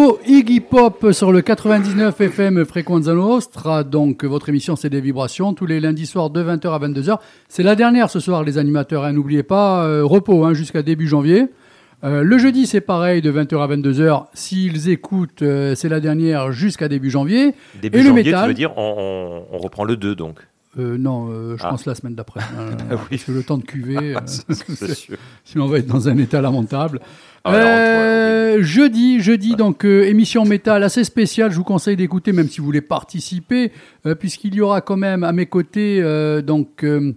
Nouveau Iggy Pop sur le 99 FM Frequenza Nostra. Donc, votre émission, c'est des vibrations tous les lundis soirs de 20h à 22h. C'est la dernière ce soir, les animateurs. hein. N'oubliez pas, euh, repos hein, jusqu'à début janvier. Euh, le jeudi, c'est pareil, de 20h à 22h. S'ils écoutent, euh, c'est la dernière jusqu'à début janvier. Début Et le janvier, métal tu veux dire, on, on- on reprend le 2 donc. Euh, non, euh, je Ah. pense la semaine d'après. <laughs> Euh, Bah oui. Parce que le temps de cuver, <laughs> euh, sinon on va être dans un état lamentable. Ah, alors, Euh, jeudi, jeudi, donc euh, émission métal assez spéciale. Je vous conseille d'écouter, même si vous voulez participer, euh, puisqu'il y aura quand même à mes côtés euh, donc euh,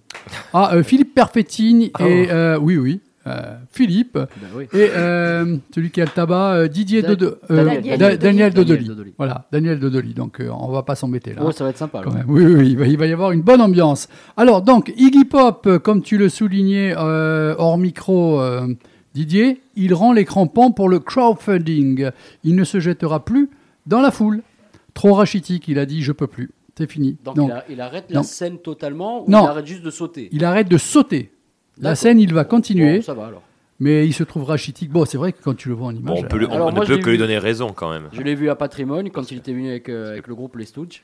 ah, euh, Philippe Perfettine et euh, oui, oui, euh, Philippe Ben oui. et euh, celui qui a le tabac, euh, Didier Da- Daniel Da- Dodoli. Daniel Dodoli. Daniel Dodoli. Voilà, Daniel Dodoli. Donc on va pas s'embêter là. Oh, ça va être sympa. Quand même. Oui, oui, oui, il va, il va y avoir une bonne ambiance. Alors, donc, Iggy Pop, comme tu le soulignais hors micro, Didier, il rend les crampons pour le crowdfunding. Il ne se jettera plus dans la foule. Trop rachitique, il a dit, je peux plus. C'est fini. Donc, Donc, il, a- il arrête la scène totalement ou Non. il arrête juste de sauter? Il arrête de sauter. La scène, il va continuer, Bon, ça va alors. mais il se trouve rachitique. Bon, c'est vrai que quand tu le vois en image... Bon, on, peut, lui- on Alors, ne moi, peut que lui donner raison quand même. Je l'ai vu à Patrimoine quand il était venu avec, euh, avec le groupe Les Stooges.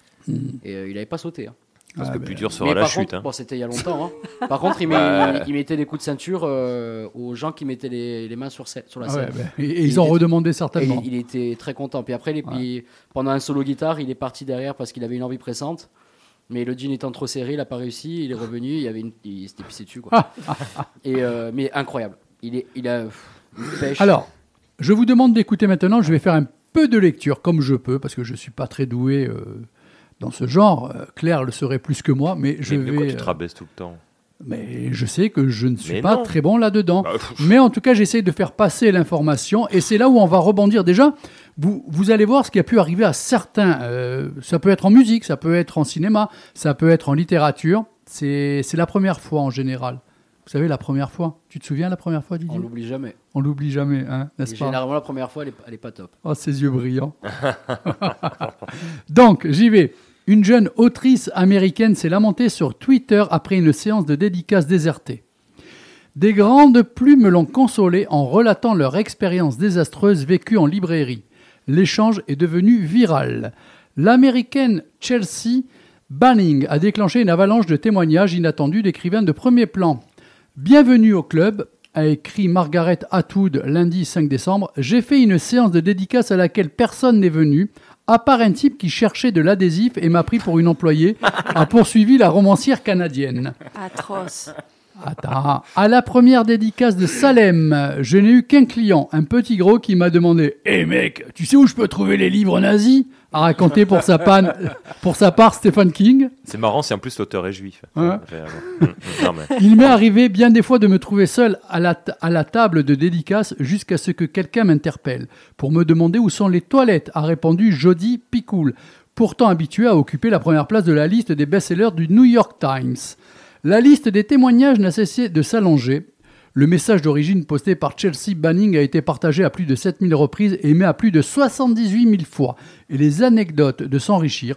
Et euh, il n'avait pas sauté. hein. Parce Ah, que ben, plus dur sera Mais la par chute. contre, hein. bon, c'était il y a longtemps. hein. <laughs> Par contre, il, met- Bah. il mettait des coups de ceinture euh, aux gens qui mettaient les, les mains sur, la ah ouais, scène. ben, et, et Il ils ont était- redemandé Et certainement. il, il était très content. Puis après, il- pendant un solo guitare, il est parti derrière parce qu'il avait une envie pressante. Mais le jean étant trop serré, il n'a pas réussi. Il est revenu. Il, avait une, il s'était pissé dessus. Quoi. <laughs> Et, euh, mais incroyable. Il, est, il a une pêche. Alors, je vous demande d'écouter maintenant. Je vais faire un peu de lecture comme je peux, parce que je suis pas très doué euh, dans ce genre. Euh, Claire le serait plus que moi, mais je Mais quoi vais. tu te rabaisses tout le temps mais je sais que je ne suis Mais pas non. très bon là-dedans. Bah. Mais en tout cas, j'essaie de faire passer l'information. Et c'est là où on va rebondir. Déjà, vous, vous allez voir ce qui a pu arriver à certains. Euh, ça peut être en musique, ça peut être en cinéma, ça peut être en littérature. C'est la première fois en général. Vous savez, la première fois. Tu te souviens la première fois, On Didier l'oublie jamais. On l'oublie jamais, hein, n'est-ce pas? généralement, la première fois, elle est, elle est pas top. Oh, ses yeux brillants. <laughs> Donc, j'y vais. Une jeune autrice américaine s'est lamentée sur Twitter après une séance de dédicace désertée. Des grandes plumes l'ont consolée en relatant leur expérience désastreuse vécue en librairie. L'échange est devenu viral. L'américaine Chelsea Banning a déclenché une avalanche de témoignages inattendus d'écrivains de premier plan. Bienvenue au club, a écrit Margaret Atwood lundi 5 décembre. J'ai fait une séance de dédicace à laquelle personne n'est venu, à part un type qui cherchait de l'adhésif et m'a pris pour une employée, a poursuivi la romancière canadienne. Atroce. Attends. À la première dédicace de Salem, je n'ai eu qu'un client, un petit gros qui m'a demandé Hé mec, tu sais où je peux trouver les livres nazis a raconté pour sa, panne, pour sa part Stephen King. C'est marrant si en plus l'auteur est juif. Ouais. Réellement. Non, mais- Il m'est arrivé bien des fois de me trouver seul à la, ta- à la table de dédicace jusqu'à ce que quelqu'un m'interpelle pour me demander où sont les toilettes, a répondu Jody Picoul, pourtant habitué à occuper la première place de la liste des best-sellers du New York Times. La liste des témoignages n'a cessé de s'allonger. Le message d'origine posté par Chelsea Banning a été partagé à plus de 7000 reprises et émis à plus de 78 000 fois. Et les anecdotes de s'enrichir.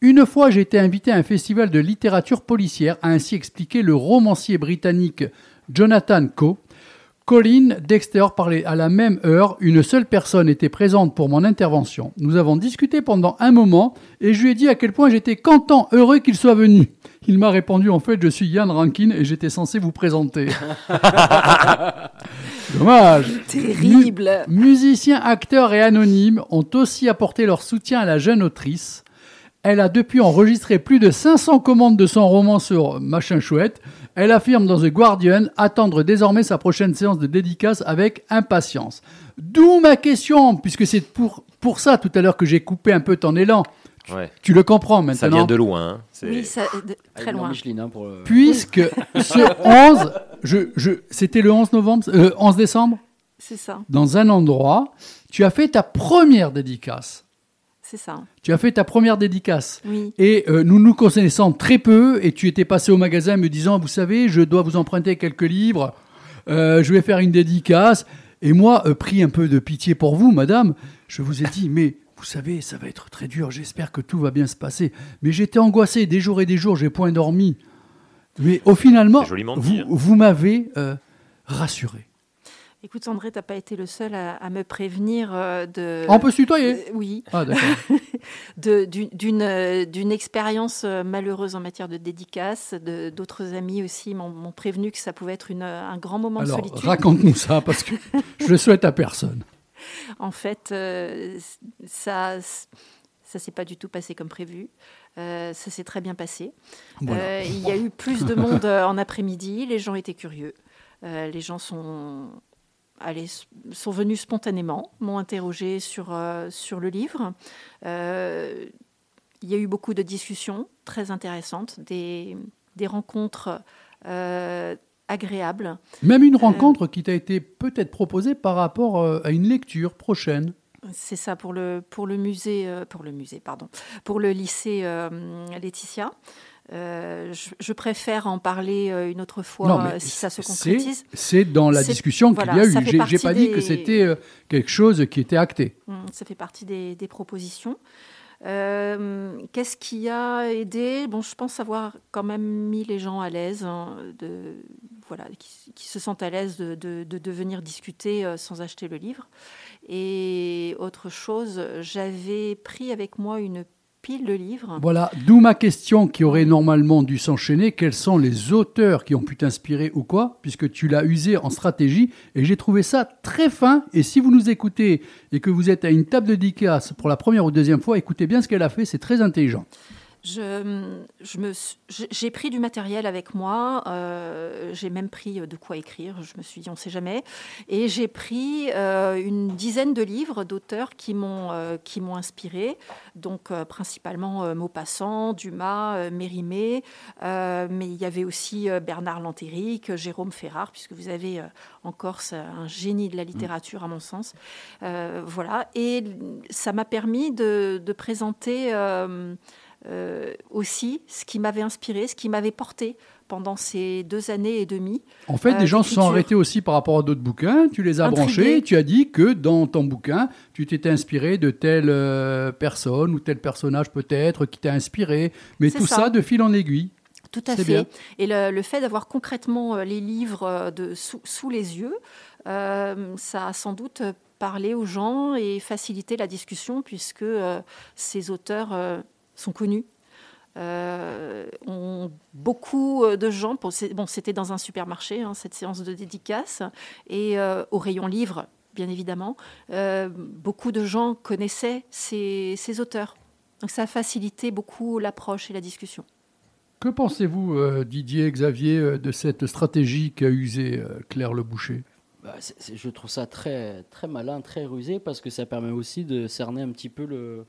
Une fois, j'ai été invité à un festival de littérature policière, a ainsi expliqué le romancier britannique Jonathan Coe. Colin Dexter parlait à la même heure. Une seule personne était présente pour mon intervention. Nous avons discuté pendant un moment et je lui ai dit à quel point j'étais content, heureux qu'il soit venu. Il m'a répondu en fait je suis Yann Rankin et j'étais censé vous présenter. <laughs> Dommage. Terrible. Mu- musiciens, acteurs et anonymes ont aussi apporté leur soutien à la jeune autrice. Elle a depuis enregistré plus de 500 commandes de son roman sur Machin Chouette. Elle affirme dans The Guardian attendre désormais sa prochaine séance de dédicace avec impatience. D'où ma question, puisque c'est pour, pour ça tout à l'heure que j'ai coupé un peu ton élan. Ouais. Tu le comprends maintenant. Ça vient de loin. hein. C'est- Oui, ça, de- très loin. Micheline, hein, pour le- Puisque <laughs> ce 11, je, je, c'était le 11 novembre, euh, 11 décembre, C'est ça, dans un endroit, tu as fait ta première dédicace. C'est ça. Tu as fait ta première dédicace. Oui. Et euh, nous nous connaissons très peu, et tu étais passé au magasin me disant, vous savez, je dois vous emprunter quelques livres, euh, je vais faire une dédicace. Et moi, euh, pris un peu de pitié pour vous, madame, je vous ai dit, mais vous savez, ça va être très dur, j'espère que tout va bien se passer. Mais j'étais angoissé, des jours et des jours, j'ai point dormi. Mais au finalement, vous, hein. vous m'avez euh, rassuré. Écoute, André, t'as pas été le seul à, à me prévenir euh, de. On peut se tutoyer Euh, Oui, Ah, <laughs> d'une- d'une euh, d'une expérience malheureuse en matière de dédicace. D'autres amis aussi m'ont prévenu que ça pouvait être une, un grand moment Alors, de solitude. raconte-nous ça, parce que <laughs> je le souhaite à personne. En fait, euh, ça, ça s'est pas du tout passé comme prévu. Euh, ça s'est très bien passé. Voilà. Il y a eu plus de monde en après-midi. Les gens étaient curieux. Euh, les gens sont, allés, sont venus spontanément, m'ont interrogé sur, euh, sur le livre. Euh, il y a eu beaucoup de discussions très intéressantes, des, des rencontres euh, agréables. Même une rencontre qui t'a été peut-être proposée par rapport à une lecture prochaine. C'est ça pour le, pour le musée, pour le musée, pardon, pour le lycée Laetitia. Euh, je, je préfère en parler euh, une autre fois Non, euh, si ça se concrétise. C'est dans la discussion qu'il voilà, y a eu. J'ai- pas dit que c'était euh, quelque chose qui était acté. Hum, Ça fait partie des, des propositions. Qu'est-ce qui a aidé? Bon, je pense avoir quand même mis les gens à l'aise, hein, de, voilà, qui, qui se sentent à l'aise de, de- de- de venir discuter sans acheter le livre. Et autre chose, j'avais pris avec moi une Voilà, d'où ma question qui aurait normalement dû s'enchaîner. Quels sont les auteurs qui ont pu t'inspirer ou quoi Puisque tu l'as usé en stratégie et j'ai trouvé ça très fin. Et si vous nous écoutez et que vous êtes à une table de dédicace pour la première ou deuxième fois, écoutez bien ce qu'elle a fait, c'est très intelligent. Suis- j'ai pris du matériel avec moi. euh, j'ai même pris de quoi écrire. Je me suis dit, on ne sait jamais. Et j'ai pris euh, une dizaine de livres d'auteurs qui m'ont euh, qui m'ont inspiré. Donc euh, principalement euh, Maupassant, Dumas, euh, Mérimée. euh, mais il y avait aussi euh, Bernard Lantéric, Jérôme Ferrard, puisque vous avez euh, en Corse un génie de la littérature à mon sens. Euh, voilà. Et ça m'a permis de présenter. Euh, aussi ce qui m'avait inspiré, ce qui m'avait porté pendant ces deux années et demie. En fait, euh, des gens se sont arrêtés aussi par rapport à d'autres bouquins. Tu les as Intrigués. branchés. Tu as dit que dans ton bouquin, tu t'étais inspiré de telle euh, personne ou tel personnage peut-être qui t'a inspiré. Mais tout ça. ça de fil en aiguille. Tout à fait. bien. Et le, le fait d'avoir concrètement euh, les livres de, sous, sous les yeux, euh, ça a sans doute parlé aux gens et facilité la discussion puisque euh, ces auteurs euh, sont connus. Euh, on- beaucoup de gens, bon, c'était dans un supermarché, hein, cette séance de dédicace, et euh, au rayon livre, bien évidemment, euh, beaucoup de gens connaissaient ces, ces auteurs. Donc ça a facilité beaucoup l'approche et la discussion. Que pensez-vous, euh, Didier, Xavier, euh, de cette stratégie qu'a usée euh, Claire Le Boucher Bah, c'est- c'est- je trouve ça très, très malin, très rusé, parce que ça permet aussi de cerner un petit peu le-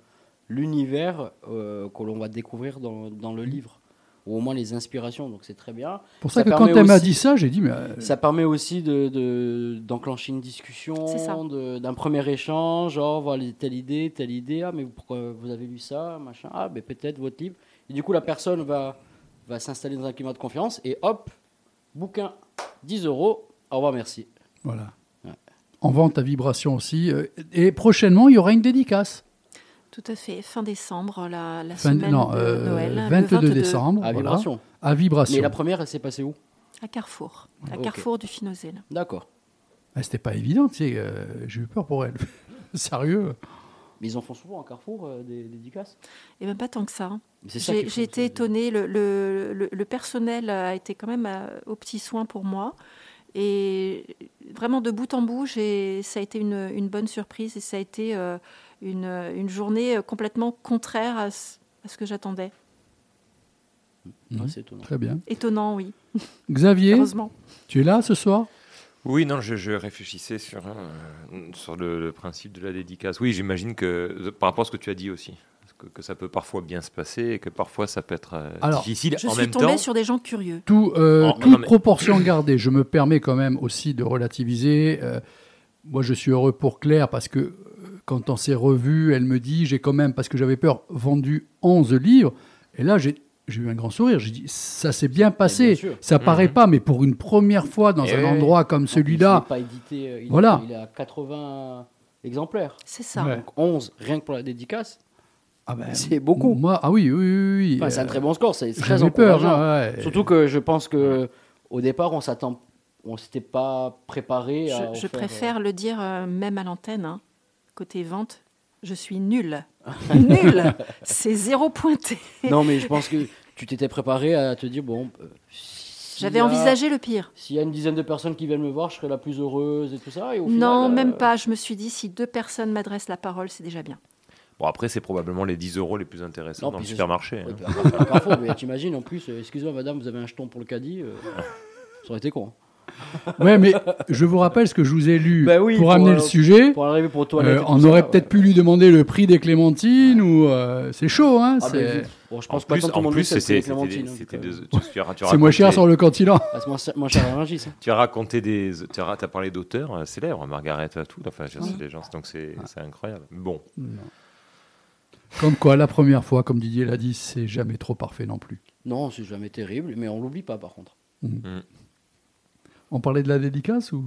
l'univers euh, que l'on va découvrir dans, dans le livre, ou au moins les inspirations, donc c'est très bien. Pour ça, que quand elle m'a dit ça, j'ai dit, mais euh, Ça permet aussi de- de- d'enclencher une discussion, C'est ça. de- d'un premier échange, genre voilà, telle idée, telle idée, ah mais pourquoi vous avez lu ça, machin, ah mais peut-être votre livre. Et du coup la personne va, va s'installer dans un climat de confiance et hop, bouquin, 10 euros, au revoir, merci. voilà. En vente à vibration aussi. euh, Et prochainement, il y aura une dédicace. Tout à fait, fin décembre, la, la Fin- semaine non, de euh, Noël. le 22 décembre. À voilà. vibration. À vibration. Mais la première, elle s'est passée où? À Carrefour, à. Carrefour du Finozèle. D'accord. Ah, C'était pas évident, tu sais. euh, j'ai eu peur pour elle. <laughs> Sérieux. Mais ils en font souvent à Carrefour, euh, des, des dédicaces? Et même pas tant que ça. hein. J'ai été étonnée, le, le- le- le personnel a été quand même euh, au petit soin pour moi. Et vraiment de bout en bout, ça a été une, une bonne surprise et ça a été euh, une, une journée euh, complètement contraire à ce, à ce que j'attendais. Mhm. Ouais, C'est étonnant. Très bien. Étonnant, oui. <laughs> Xavier, tu es là ce soir? Oui, non, je, je réfléchissais sur, euh, sur le, le principe de la dédicace. Oui, j'imagine que euh, par rapport à ce que tu as dit aussi, que, que ça peut parfois bien se passer et que parfois ça peut être euh, Alors, difficile. Je en suis même tombée temps, sur des gens curieux. Tout, euh, Oh, toute non, mais- proportion <clears throat> gardée. Je me permets quand même aussi de relativiser. Euh, moi, je suis heureux pour Claire parce que euh, quand on s'est revu, elle me dit j'ai quand même, parce que j'avais peur, vendu 11 livres. Et là, j'ai j'ai eu un grand sourire. J'ai dit ça s'est bien passé. bien ça paraît Mhm. pas, mais pour une première fois dans un oui. endroit comme celui-là, Il édité, euh, il, Voilà. il est à 80 exemplaires. C'est ça. Ouais. Donc 11, rien que pour la dédicace, ah ben, c'est beaucoup. Moi, ah oui, oui, oui. oui, Enfin, c'est un euh, très bon score, c'est très peur. hein, ouais. Surtout que je pense que au départ, on s'attend, on s'était pas préparé. à Je, faire, préfère le dire euh, même à l'antenne. hein. Côté vente, je suis nulle. <laughs> nulle C'est zéro pointé. Non, mais je pense que tu t'étais préparé à te dire bon. euh, J'avais a- envisagé le pire. S'il y a une dizaine de personnes qui viennent me voir, je serai la plus heureuse et tout ça. Et au non, final, même euh, pas. Je me suis dit, si deux personnes m'adressent la parole, c'est déjà bien. Bon, après, c'est probablement les 10 euros les plus intéressants Non, dans le supermarché. Hein. Carrefour, mais t'imagines en plus, euh, excusez-moi madame, vous avez un jeton pour le caddie, euh, ça aurait été con. Ouais, mais je vous rappelle ce que je vous ai lu Bah oui, pour, pour, amener euh, le sujet. Pour arriver pour toilette. Euh, on ça, aurait ouais. peut-être pu lui demander le prix des clémentines ou euh, c'est chaud, hein Ah, c'est- ben, vite. Bon, je En pense pas plus, en monde plus, sait, c'était c'est euh, c'est moins cher sur le continent. ah, c'est moins cher- à Rungis. Tu as raconté des. Tu as, parlé d'auteurs euh, célèbres, Margaret Atwood, enfin, je sais, les gens, donc c'est c'est incroyable. Bon, Comme quoi, la première fois, comme Didier l'a dit, c'est jamais trop parfait non plus. Non, c'est jamais terrible, mais on l'oublie pas par contre. On parlait de la dédicace ou?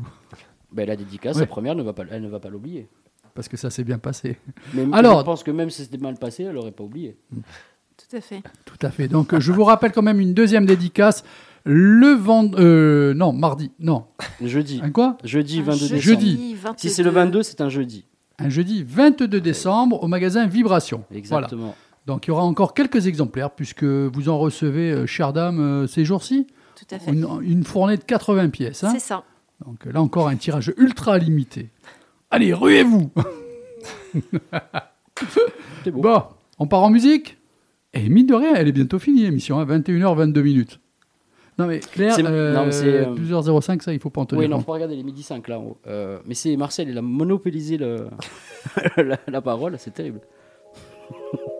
Ben, la dédicace, Ouais. la première, ne va pas, elle ne va pas l'oublier. Parce que ça s'est bien passé. Mais Alors, je pense que même si c'était mal passé, elle n'aurait pas oublié. Tout à fait. Tout à fait. Donc, euh, je vous rappelle quand même une deuxième dédicace. Le vend... euh, non, mardi. Non. Jeudi. Un quoi? Jeudi Un 22 décembre. Jeudi. Si c'est le 22, c'est un jeudi. Un jeudi 22 décembre au magasin Vibration. Exactement. Voilà. Donc, il y aura encore quelques exemplaires puisque vous en recevez, euh, chère dame, euh, ces jours-ci. Tout à fait. Une, une fournée de 80 pièces. hein. C'est ça. Donc là encore un tirage ultra limité. Allez, ruez-vous <laughs> C'est beau. Bon, on part en musique Et mine de rien, elle est bientôt finie l'émission, hein, 21h22 minutes. Non mais Claire, C'est- euh, non, mais c'est, euh, plusieurs 05, ça il faut pas en tenir Oui, non, compte. faut pas regarder les midi 5 là. en haut. Euh, mais c'est Marcel, il a monopolisé le... <laughs> la, la parole, c'est terrible. <laughs>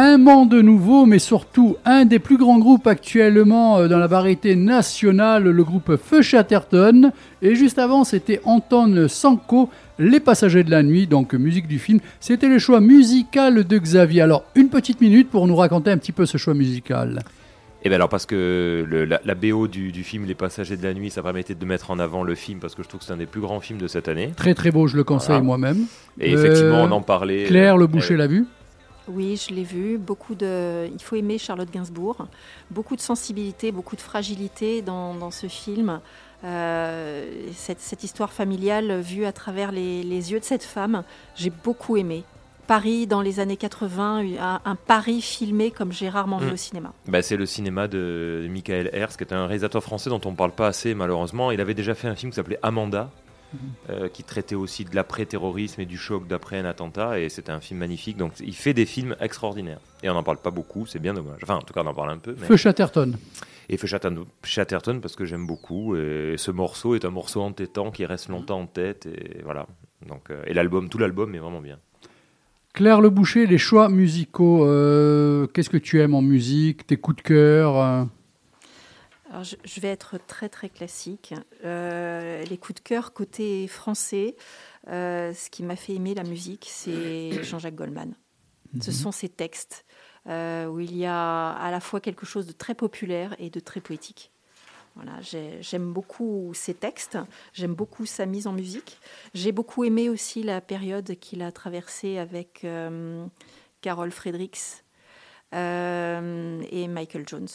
Un monde nouveau, mais surtout un des plus grands groupes actuellement euh, dans la variété nationale, le groupe Feu Chatterton. Et juste avant, c'était Anton Sanko, Les Passagers de la Nuit, donc musique du film. C'était le choix musical de Xavier. Alors, une petite minute pour nous raconter un petit peu ce choix musical. Et bien alors parce que le- la, la BO du, du film Les Passagers de la Nuit, ça permettait de mettre en avant le film parce que je trouve que c'est un des plus grands films de cette année. Très très beau, je le conseille Voilà. moi-même. Et effectivement, Euh, on en parlait. Claire, euh, le boucher l'a vu Oui, je l'ai vu. Beaucoup de, il faut aimer Charlotte Gainsbourg. Beaucoup de sensibilité, beaucoup de fragilité dans, dans ce film. Euh, cette, cette histoire familiale vue à travers les, les yeux de cette femme, j'ai beaucoup aimé. Paris dans les années 80, un, un Paris filmé comme j'ai rarement vu Mm. au cinéma. Bah, c'est le cinéma de Michael Herz, qui est un réalisateur français dont on ne parle pas assez malheureusement. Il avait déjà fait un film qui s'appelait Amanda, euh, qui traitait aussi de l'après-terrorisme et du choc d'après un attentat, et c'était un film magnifique. Donc il fait des films extraordinaires. Et on n'en parle pas beaucoup, c'est bien dommage. Enfin, en tout cas, on en parle un peu. mais- Feu Chatterton. Et Feu Chatterton, parce que j'aime beaucoup. Et ce morceau est un morceau entêtant qui reste longtemps en tête. Et voilà. Donc, euh, et l'album, tout l'album est vraiment bien. Claire Le Boucher, les choix musicaux. euh, Qu'est-ce que tu aimes en musique Tes coups de cœur Alors, je, vais être très très classique. Euh, les coups de cœur côté français, euh, ce qui m'a fait aimer la musique, c'est Jean-Jacques Goldman. Ce Mhm. sont ses textes euh, où il y a à la fois quelque chose de très populaire et de très poétique. Voilà, j'ai- j'aime beaucoup ses textes, j'aime beaucoup sa mise en musique. J'ai beaucoup aimé aussi la période qu'il a traversée avec euh, Carol Fredericks et Michael Jones.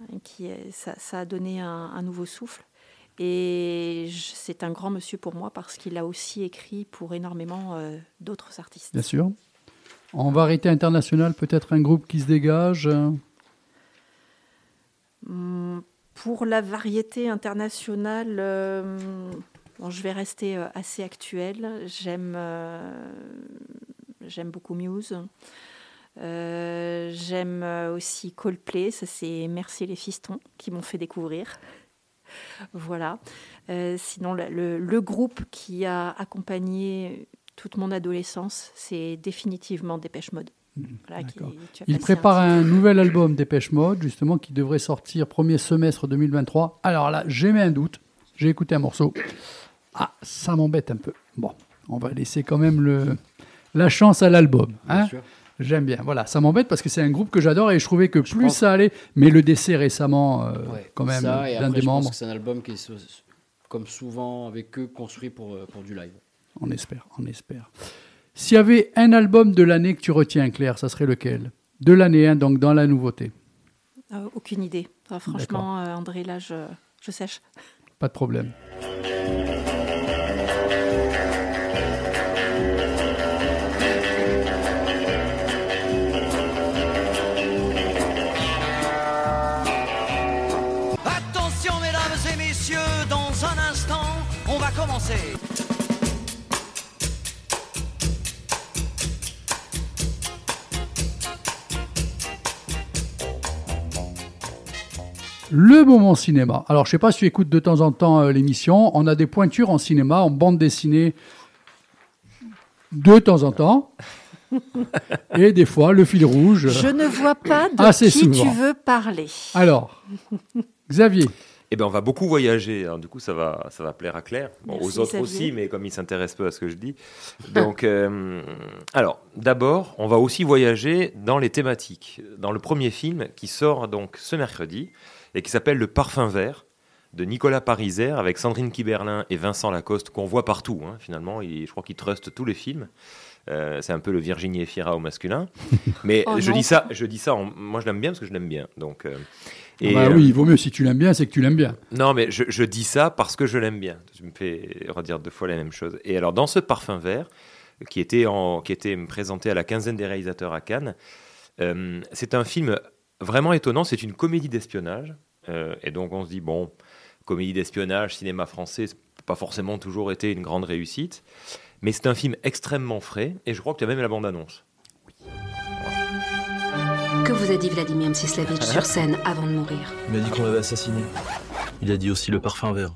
Hein, Qui ça, ça a donné un, un nouveau souffle. Et c'est un grand monsieur pour moi parce qu'il a aussi écrit pour énormément euh, d'autres artistes. Bien sûr. En variété internationale, peut-être un groupe qui se dégage. euh, Hum, Pour la variété internationale, euh, bon, je vais rester assez actuelle. J'aime euh, j'aime beaucoup Muse. Euh, J'aime euh, aussi Coldplay. Ça, c'est Merci les fistons qui m'ont fait découvrir. <laughs> Voilà. Euh, sinon, le, le- le groupe qui a accompagné toute mon adolescence, c'est définitivement Dépêche Mode. Voilà, qui- tu as Il un prépare un nouvel album Dépêche Mode, justement, qui devrait sortir premier semestre 2023. Alors là, j'ai mis un doute. J'ai écouté un morceau. Ah, ça m'embête un peu. Bon, on va laisser quand même le, la chance à l'album. hein. J'aime bien. Voilà, ça m'embête parce que c'est un groupe que j'adore et je trouvais que plus pense- ça allait, mais le décès récemment, euh, Ouais, quand même, d'un des je pense membres, que c'est un album qui est, comme souvent avec eux, construit pour, euh, pour du live. on espère, on espère. S'il y avait un album de l'année que tu retiens, Claire, ça serait lequel? De l'année, hein, donc dans la nouveauté. Euh, aucune idée. Ah, franchement, euh, André, là, je, je sèche. Pas de problème. Le moment cinéma. Alors, je sais pas si tu écoutes de temps en temps euh, l'émission. On a des pointures en cinéma, en bande dessinée, de temps en temps. <laughs> Et des fois, le fil rouge. Je ne vois pas de Assez qui tu veux parler. Alors, Xavier. Eh ben, on va beaucoup voyager. Alors, du coup, ça va, ça va plaire à Claire. Bon, Merci, aux autres Xavier. aussi, mais comme il s'intéresse peu à ce que je dis. <laughs> Donc, euh, alors, d'abord, on va aussi voyager dans les thématiques. Dans le premier film qui sort donc ce mercredi et qui s'appelle Le Parfum Vert de Nicolas Pariser avec Sandrine Kiberlin et Vincent Lacoste qu'on voit partout. hein, finalement, Il- je crois qu'il truste tous les films. Euh, c'est un peu le Virginie Efira au masculin. <laughs> Mais Oh je non. dis ça, je dis ça. en- moi, je l'aime bien parce que je l'aime bien. Donc. euh, et, bah euh, oui, il vaut mieux si tu l'aimes bien, c'est que tu l'aimes bien. non, mais je, je dis ça parce que je l'aime bien. Tu me fais redire deux fois la même chose. Et alors, dans ce parfum vert, qui était, en, qui était présenté à la quinzaine des réalisateurs à Cannes, euh, c'est un film vraiment étonnant. C'est une comédie d'espionnage. Euh, et donc, on se dit, bon, comédie d'espionnage, cinéma français, c'est pas forcément toujours été une grande réussite. Mais c'est un film extrêmement frais. Et je crois que tu as même la bande-annonce. Que vous a dit Vladimir Mstislaevitch sur scène avant de mourir Il m'a dit qu'on l'avait assassiné. Il a dit aussi le parfum vert.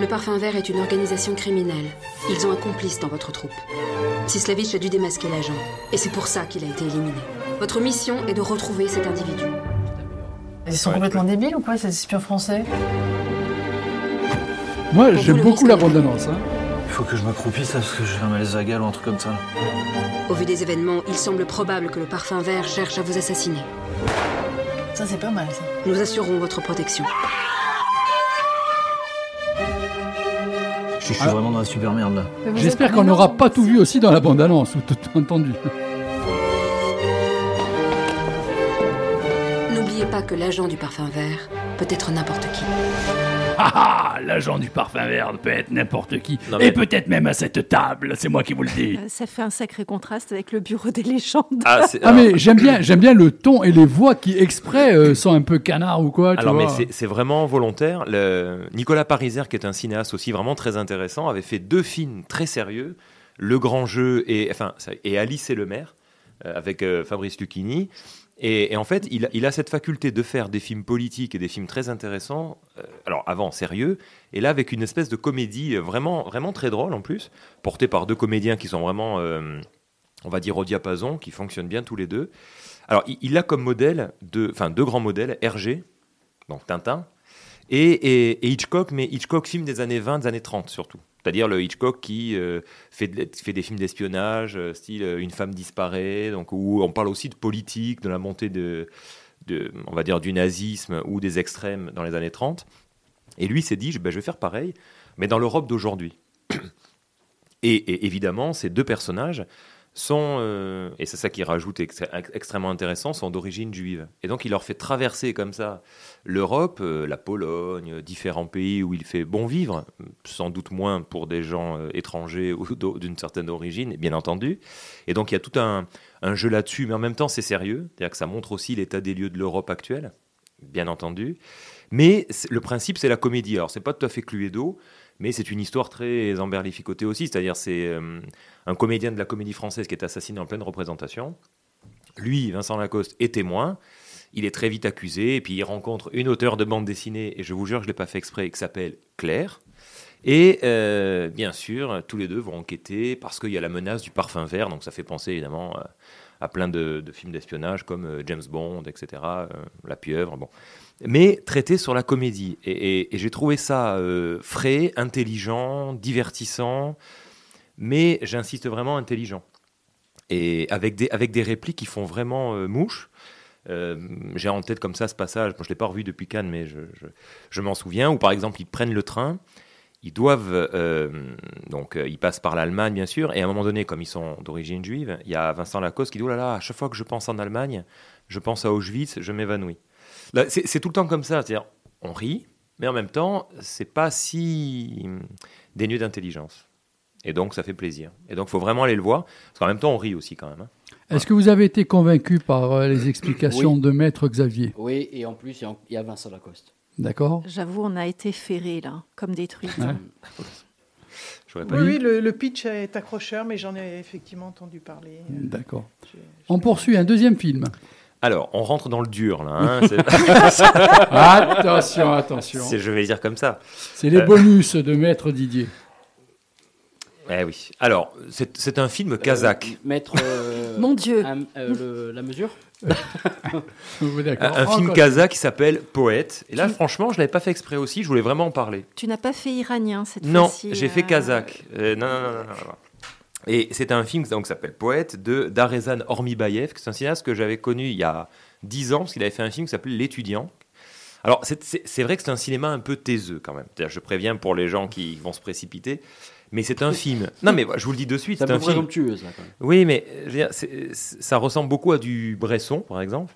Le Parfum Vert est une organisation criminelle. Ils ont un complice dans votre troupe. Mstislaevitch a dû démasquer l'agent. Et c'est pour ça qu'il a été éliminé. Votre mission est de retrouver cet individu. Ils sont complètement débiles ou quoi, ces espions français? Moi, j'aime beaucoup la bande-annonce. hein. Il faut que je m'accroupisse là parce que j'ai un malaise vagal ou un truc comme ça. Au vu des événements, il semble probable que le Parfum Vert cherche à vous assassiner. Ça, c'est pas mal, ça. Nous assurons votre protection. Je, je suis vraiment dans la super merde là. J'espère qu'on n'aura pas tout vu aussi dans la bande-annonce, ou tout entendu. Pas que l'agent du Parfum Vert peut être n'importe qui. Ah, ah, l'agent du parfum vert peut être n'importe qui. Non, mais- Et peut-être même à cette table, c'est moi qui vous le dis. Euh, Ça fait un sacré contraste avec le bureau des légendes. Ah, c'est- Ah mais j'aime bien, <coughs> j'aime bien le ton et les voix qui exprès euh, sont un peu canards ou quoi. Tu Alors, mais vois. c'est- c'est vraiment volontaire. Le... Nicolas Pariser, qui est un cinéaste aussi vraiment très intéressant, avait fait deux films très sérieux Le Grand Jeu et, enfin, ça- et Alice et le maire, euh, avec euh, Fabrice Lucchini. Et, en fait, il, a- cette faculté de faire des films politiques et des films très intéressants, euh, alors avant sérieux, et là avec une espèce de comédie euh, vraiment, vraiment très drôle en plus, portée par deux comédiens qui sont vraiment, euh, on va dire, au diapason, qui fonctionnent bien tous les deux. Alors, il, a comme modèle, deux, grands modèles, Hergé, donc Tintin, et, et- et Hitchcock, mais Hitchcock film des années 20, des années 30 surtout. C'est-à-dire le Hitchcock qui euh, fait, de- fait des films d'espionnage, euh, style euh, Une femme disparaît, donc où on parle aussi de politique, de la montée de, on va dire, du nazisme ou des extrêmes dans les années 30. Et lui s'est dit, ben, je vais faire pareil, mais dans l'Europe d'aujourd'hui. <clears throat> Et, évidemment, ces deux personnages sont, et c'est ça qui rajoute extrêmement intéressant, sont d'origine juive. Et donc il leur fait traverser comme ça l'Europe, euh, la Pologne, différents pays où il fait bon vivre, sans doute moins pour des gens euh, étrangers ou d'une certaine origine, bien entendu. Et donc il y a tout un, jeu là-dessus, mais en même temps c'est sérieux, c'est-à-dire que ça montre aussi l'état des lieux de l'Europe actuelle, bien entendu. Mais le principe c'est la comédie. Alors c'est pas tout à fait Cluedo, mais c'est une histoire très emberlificotée aussi, c'est-à-dire c'est euh, un comédien de la comédie française qui est assassiné en pleine représentation. Lui, Vincent Lacoste, est témoin. Il est très vite accusé, et puis il rencontre une auteure de bande dessinée, et je vous jure, je ne l'ai pas fait exprès, qui s'appelle Claire. Et euh, bien sûr, tous les deux vont enquêter parce qu'il y a la menace du parfum vert, donc ça fait penser évidemment euh, à plein de, films d'espionnage comme euh, James Bond, etc., La pieuvre, bon. Mais traité sur la comédie. Et, j'ai trouvé ça frais, intelligent, divertissant, mais j'insiste vraiment intelligent. Et avec des, avec des répliques qui font vraiment mouche. Euh, j'ai en tête comme ça ce passage, bon, je ne l'ai pas revu depuis Cannes, mais je, m'en souviens, où par exemple ils prennent le train, ils doivent, euh, donc euh, ils passent par l'Allemagne bien sûr, et à un moment donné, comme ils sont d'origine juive, il y a Vincent Lacoste qui dit, oh là là, à chaque fois que je pense en Allemagne, je pense à Auschwitz, je m'évanouis. C'est tout le temps comme ça, c'est-à-dire on rit, mais en même temps, c'est pas si dénué d'intelligence. Et donc ça fait plaisir. Et donc il faut vraiment aller le voir, parce qu'en même temps on rit aussi quand même. hein. Est-ce que vous avez été convaincu par euh, les <coughs> explications Oui. de Maître Xavier? Oui, et en plus, il y a- Vincent Lacoste. D'accord J'avoue, on a été ferrés là, comme des. Ouais. Oui, oui, le, le pitch est accrocheur, mais j'en ai effectivement entendu parler. D'accord. On poursuit un deuxième film. Alors, on rentre dans le dur, là. hein, <laughs> Attention, attention. C'est- Je vais dire comme ça. C'est les Euh, bonus de Maître Didier. Eh oui. Alors, c'est c'est un film kazakh. Maître. Euh, Mon Dieu. un- euh, le- la mesure <laughs> Oui, Un, film kazakh qui s'appelle Poète. Et là, franchement, je l'avais pas fait exprès aussi. Je voulais vraiment en parler. Tu n'as pas fait iranien cette Non, fois-ci. j'ai fait euh, kazakh. Euh, non, non, non, non, non, non. Et c'est un film donc, qui s'appelle Poète de Darezan Ormibayev, qui est un cinéaste que j'avais connu il y a 10 ans, parce qu'il avait fait un film qui s'appelle L'étudiant. Alors, c'est- c'est c'est vrai que c'est un cinéma un peu taiseux quand même. C'est-à-dire, Je préviens pour les gens qui vont se précipiter. Mais c'est un film. Non, mais je vous le dis de suite. C'est un film. présomptueuse, là, quand même. Oui, mais dire, ça ressemble beaucoup à du Bresson, par exemple.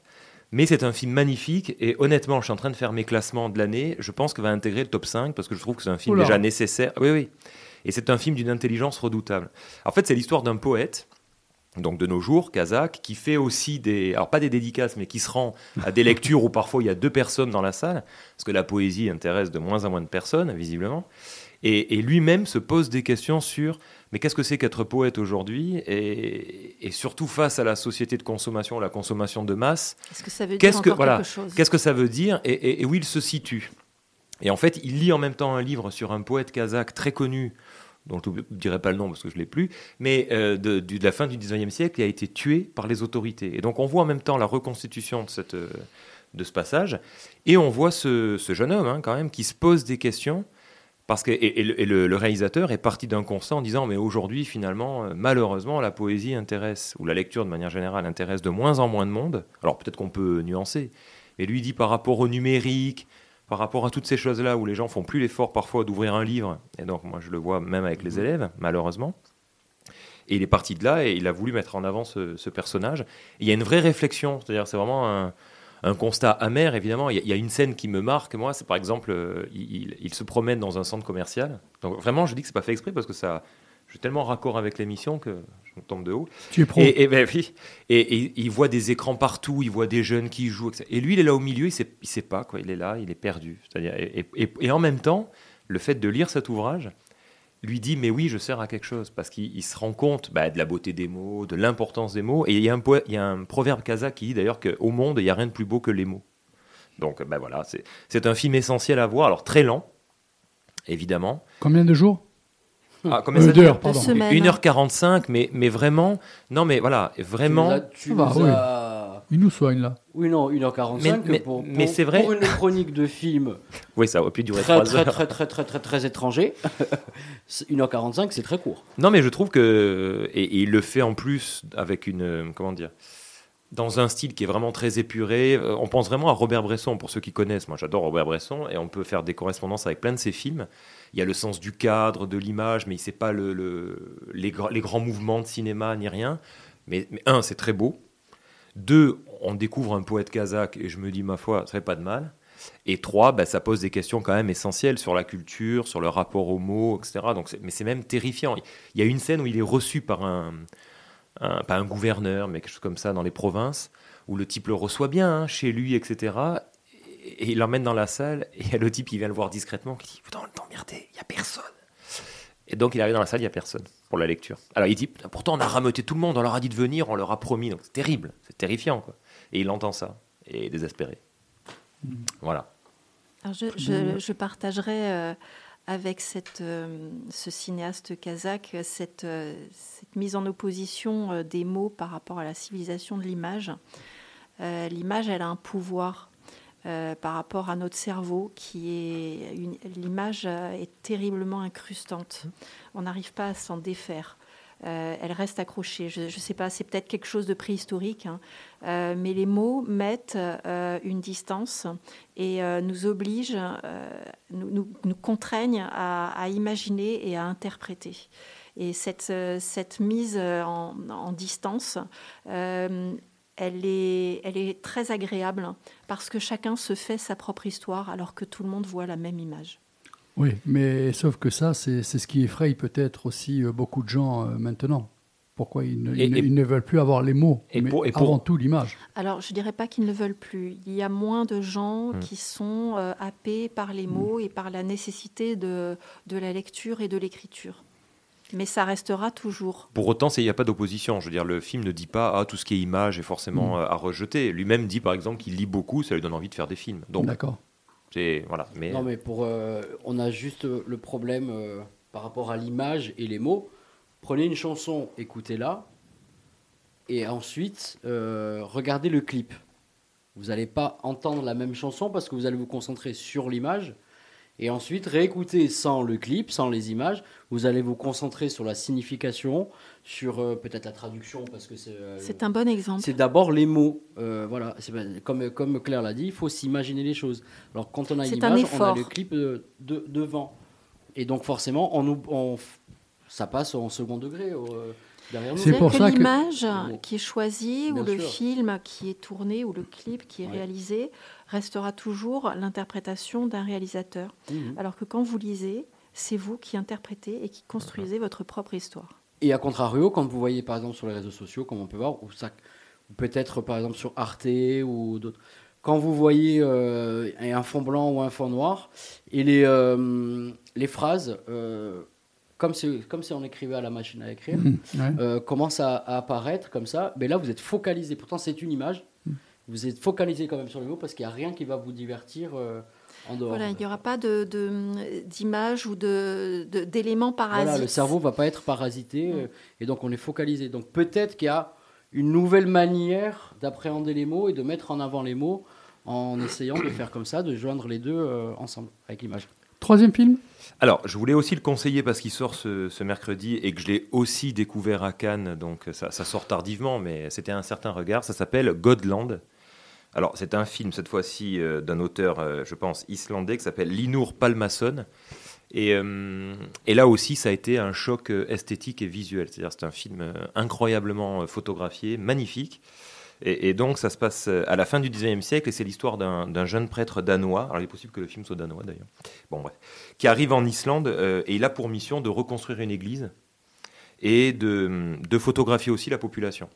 Mais c'est un film magnifique et honnêtement, je suis en train de faire mes classements de l'année. Je pense qu'il va intégrer le top 5 parce que je trouve que c'est un film Oula. déjà nécessaire. Oui, oui. Et c'est un film d'une intelligence redoutable. En fait, c'est l'histoire d'un poète, donc de nos jours, kazakh, qui fait aussi des. Alors, pas des dédicaces, mais qui se rend à des <laughs> lectures où parfois il y a deux personnes dans la salle, parce que la poésie intéresse de moins en moins de personnes, visiblement. Et, et lui-même se pose des questions sur mais qu'est-ce que c'est qu'être poète aujourd'hui et, et surtout face à la société de consommation, la consommation de masse. Qu'est-ce que ça veut dire que voilà, qu'est-ce que ça veut dire et, et- et où il se situe? Et en fait, il lit en même temps un livre sur un poète kazakh très connu, dont je ne dirai pas le nom parce que je ne l'ai plus, mais euh, de, la fin du 19e siècle, qui a été tué par les autorités. Et donc on voit en même temps la reconstitution de, cette, euh, de ce passage, et on voit ce, ce jeune homme hein, quand même qui se pose des questions. Parce que, et, et le, et le- le réalisateur est parti d'un constat en disant mais aujourd'hui finalement euh, malheureusement la poésie intéresse ou la lecture de manière générale intéresse de moins en moins de monde. Alors peut-être qu'on peut nuancer mais lui dit par rapport au numérique par rapport à toutes ces choses là où les gens font plus l'effort parfois d'ouvrir un livre et donc moi je le vois même avec les élèves malheureusement. Et il est parti de là et il a voulu mettre en avant ce, ce personnage. Et il y a une vraie réflexion, c'est-à-dire c'est vraiment un, un constat amer, évidemment. Il y, a, il y a une scène qui me marque, moi, c'est par exemple, euh, il, se promène dans un centre commercial. Donc vraiment, je dis que c'est pas fait exprès parce que ça, je suis tellement raccord avec l'émission que je tombe de haut. Tu es pro. Et, et, ben oui. Et, et il voit des écrans partout, il voit des jeunes qui jouent. etc. Et lui, il est là au milieu, il sait, il sait pas quoi. Il est là, il est perdu. C'est-à-dire, et, et- et en même temps, le fait de lire cet ouvrage lui dit mais oui je sers à quelque chose. Parce qu'il il se rend compte bah, de la beauté des mots de l'importance des mots. Et il y a un, il y a un proverbe kazakh qui dit d'ailleurs qu'au monde il n'y a rien de plus beau que les mots. Donc bah, voilà c'est- c'est un film essentiel à voir. Alors très lent évidemment. Combien de jours? Ah, combien Euh, ça d'heures, dure pardon. De semaines. 1h45 mais, mais vraiment non mais voilà vraiment. Tu nous as- tu nous oui. as- Il nous soigne là. Oui, non, 1h45 Mais- mais- pour, pour- mais c'est vrai. pour une chronique de film <laughs> oui ça aurait pu durer très, 3 très, heures très, très, très, très, très étranger. <laughs> C'est 1h45, c'est très court. Non, mais je trouve que. Et, et il le fait en plus avec une. Comment dire dans un style qui est vraiment très épuré. Euh, on pense vraiment à Robert Bresson, pour ceux qui connaissent. Moi, j'adore Robert Bresson, et on peut faire des correspondances avec plein de ses films. Il y a le sens du cadre, de l'image, mais il ne sait pas le, le- les, les grands mouvements de cinéma ni rien. Mais, mais un, c'est très beau. Deux, on découvre un poète kazakh, et je me dis, ma foi, ça fait pas de mal. Et trois, bah, ça pose des questions quand même essentielles sur la culture, sur le rapport aux mots, etc. Donc, mais c'est même terrifiant. Il y a une scène où il est reçu par un, pas un gouverneur, mais quelque chose comme ça dans les provinces, où le type le reçoit bien hein, chez lui, etc. Et, il l'emmène dans la salle, et il le type qui vient le voir discrètement, qui dit Vous t'emmerder, il n'y a personne. Et donc il arrive dans la salle, il n'y a personne pour la lecture. Alors il dit Pourtant on a rameuté tout le monde, on leur a dit de venir, on leur a promis. Donc c'est terrible, c'est terrifiant. Quoi. Et il entend ça, et il est désespéré. Voilà. Alors je, je- je partagerai euh, avec cette, euh, ce cinéaste kazakh cette, euh, cette mise en opposition euh, des mots par rapport à la civilisation de l'image. Euh, l'image, elle a un pouvoir euh, par rapport à notre cerveau qui est... une- L'image euh, est terriblement incrustante. On n'arrive pas à s'en défaire. Euh, elle reste accrochée. Je ne sais pas, c'est peut-être quelque chose de préhistorique, hein. Euh, mais les mots mettent une distance et nous obligent, nous, nous- nous contraignent à, à imaginer et à interpréter. Et cette, cette mise en, en distance, elle, est, elle est très agréable parce que chacun se fait sa propre histoire alors que tout le monde voit la même image. Oui, mais sauf que ça, c'est c'est ce qui effraie peut-être aussi euh, beaucoup de gens euh, maintenant. Pourquoi ils ne, Et- ils ne- et- ils ne veulent plus avoir les mots, et mais pour- et pour- avant tout l'image. Alors, je dirais pas qu'ils ne veulent plus. Il y a moins de gens Hmm. qui sont euh, happés par les mots et par la nécessité de, de la lecture et de l'écriture. Mais ça restera toujours. Pour autant, il n'y a pas d'opposition. Je veux dire, le film ne dit pas ah, tout ce qui est image est forcément Mm. euh, à rejeter. Lui-même dit, par exemple, qu'il lit beaucoup, ça lui donne envie de faire des films. Donc, D'accord. c'est voilà. Mais, Non, mais pour, euh, on a juste euh, le problème euh, par rapport à l'image et les mots. Prenez une chanson, écoutez-la, et ensuite euh, regardez le clip. Vous n'allez pas entendre la même chanson parce que vous allez vous concentrer sur l'image. Et ensuite, réécouter sans le clip, sans les images. Vous allez vous concentrer sur la signification, sur euh, peut-être la traduction, parce que c'est. euh, C'est un bon exemple. c'est d'abord les mots. Euh, voilà, comme, comme Claire l'a dit, il faut s'imaginer les choses. Alors quand on a C'est une un image, on a le clip euh, de, devant. Et donc forcément, on, on ça passe en second degré. C'est pour ça que- l'image qui est choisie Bien ou le sûr. film qui est tourné ou le clip qui est Ouais. réalisé restera toujours l'interprétation d'un réalisateur. Mhm. Alors que quand vous lisez, c'est vous qui interprétez et qui construisez votre propre histoire. Et à contrario, quand vous voyez par exemple sur les réseaux sociaux, comme on peut voir, ou peut-être par exemple sur Arte ou d'autres, quand vous voyez euh, un fond blanc ou un fond noir, et les, euh, les phrases, euh, comme, si, comme si on écrivait à la machine à écrire, ouais. euh, commencent à, à apparaître comme ça, mais là vous êtes focalisé, pourtant c'est une image, vous êtes focalisé quand même sur le mot parce qu'il n'y a rien qui va vous divertir euh, en dehors. Voilà, il n'y aura pas de- de- d'image ou de- de- d'éléments parasites. Voilà, le cerveau va pas être parasité euh, et donc on est focalisé. Donc peut-être qu'il y a une nouvelle manière d'appréhender les mots et de mettre en avant les mots en essayant de faire comme ça, de joindre les deux euh, ensemble avec l'image. Troisième film Alors, je voulais aussi le conseiller parce qu'il sort ce, mercredi et que je l'ai aussi découvert à Cannes, donc ça, sort tardivement, mais c'était un certain regard. Ça s'appelle Godland. Alors, c'est un film, cette fois-ci, euh, d'un auteur, euh, je pense, islandais, qui s'appelle Linur Palmason. Et, euh, et là aussi, ça a été un choc esthétique et visuel. C'est-à-dire, c'est un film incroyablement photographié, magnifique. Et, donc, ça se passe euh, à la fin du 19e siècle, et c'est l'histoire d'un jeune prêtre danois. Alors, il est possible que le film soit danois, d'ailleurs. Bon. Qui arrive en Islande, euh, et il a pour mission de reconstruire une église et de photographier aussi la population.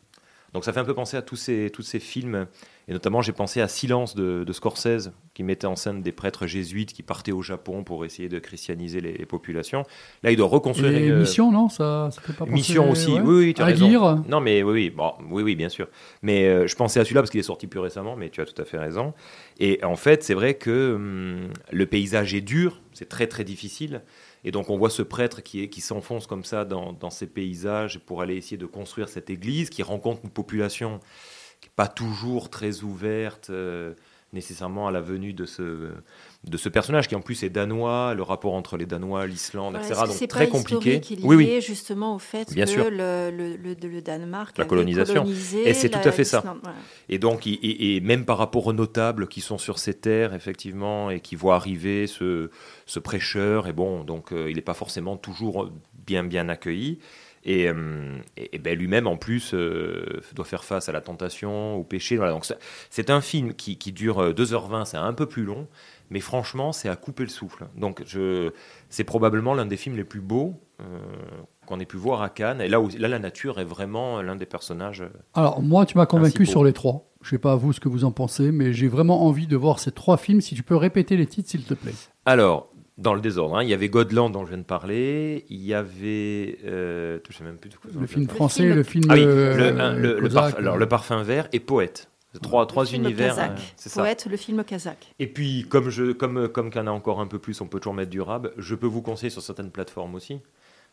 Donc ça fait un peu penser à tous ces, tous ces films, et notamment j'ai pensé à Silence de, de Scorsese, qui mettait en scène des prêtres jésuites qui partaient au Japon pour essayer de christianiser les, les populations. Là, il doit reconstruire Et une... Mission, non? Ça, ça fait pas penser- Mission aussi, ouais. oui, oui, tu as raison. Non, mais oui, oui, bon, oui, oui, bien sûr. Mais euh, je pensais à celui-là parce qu'il est sorti plus récemment, mais tu as tout à fait raison. Et en fait, c'est vrai que hum, le paysage est dur, c'est très très difficile. Et donc on voit ce prêtre qui, s'enfonce comme ça dans, dans ces paysages pour aller essayer de construire cette église, qui rencontre une population qui n'est pas toujours très ouverte, euh, nécessairement à la venue de ce, de ce personnage qui en plus est danois, le rapport entre les Danois, l'Islande, Voilà, etc. Donc c'est très compliqué. historique, Oui, lié oui. justement au fait Bien que sûr. Le, le- le- le Danemark la avait colonisation. Et c'est tout à fait ça. voilà. Et donc, et, même par rapport aux notables qui sont sur ces terres, effectivement, et qui voient arriver ce, ce prêcheur, et bon, donc euh, il n'est pas forcément toujours bien bien accueilli. Et, euh, et- et ben lui-même, en plus, euh, doit faire face à la tentation, au péché. Voilà, donc c'est un film qui, qui dure euh, 2h20, c'est un peu plus long, mais franchement, c'est à couper le souffle. Donc, je, c'est probablement l'un des films les plus beaux euh, qu'on ait pu voir à Cannes. Et là, où, là, la nature est vraiment l'un des personnages. euh, Alors, moi, tu m'as convaincu sur les trois. Je sais pas vous ce que vous en pensez, mais j'ai vraiment envie de voir ces trois films. Si tu peux répéter les titres, s'il te plaît. Alors, dans le désordre, hein, il y avait Godland dont je viens de parler, il y avait, euh, je sais même plus de quoi. Le film français, le film, Ah oui, euh, le, un- le- le Cosaque, parfum, alors, euh. le parfum vert et poète. Trois, trois Le film univers, kazakh. euh, c'est ça. Poète, le film kazakh. Et puis, comme je, comme, comme qu'il y en a encore un peu plus, on peut toujours mettre durable. Je peux vous conseiller sur certaines plateformes aussi.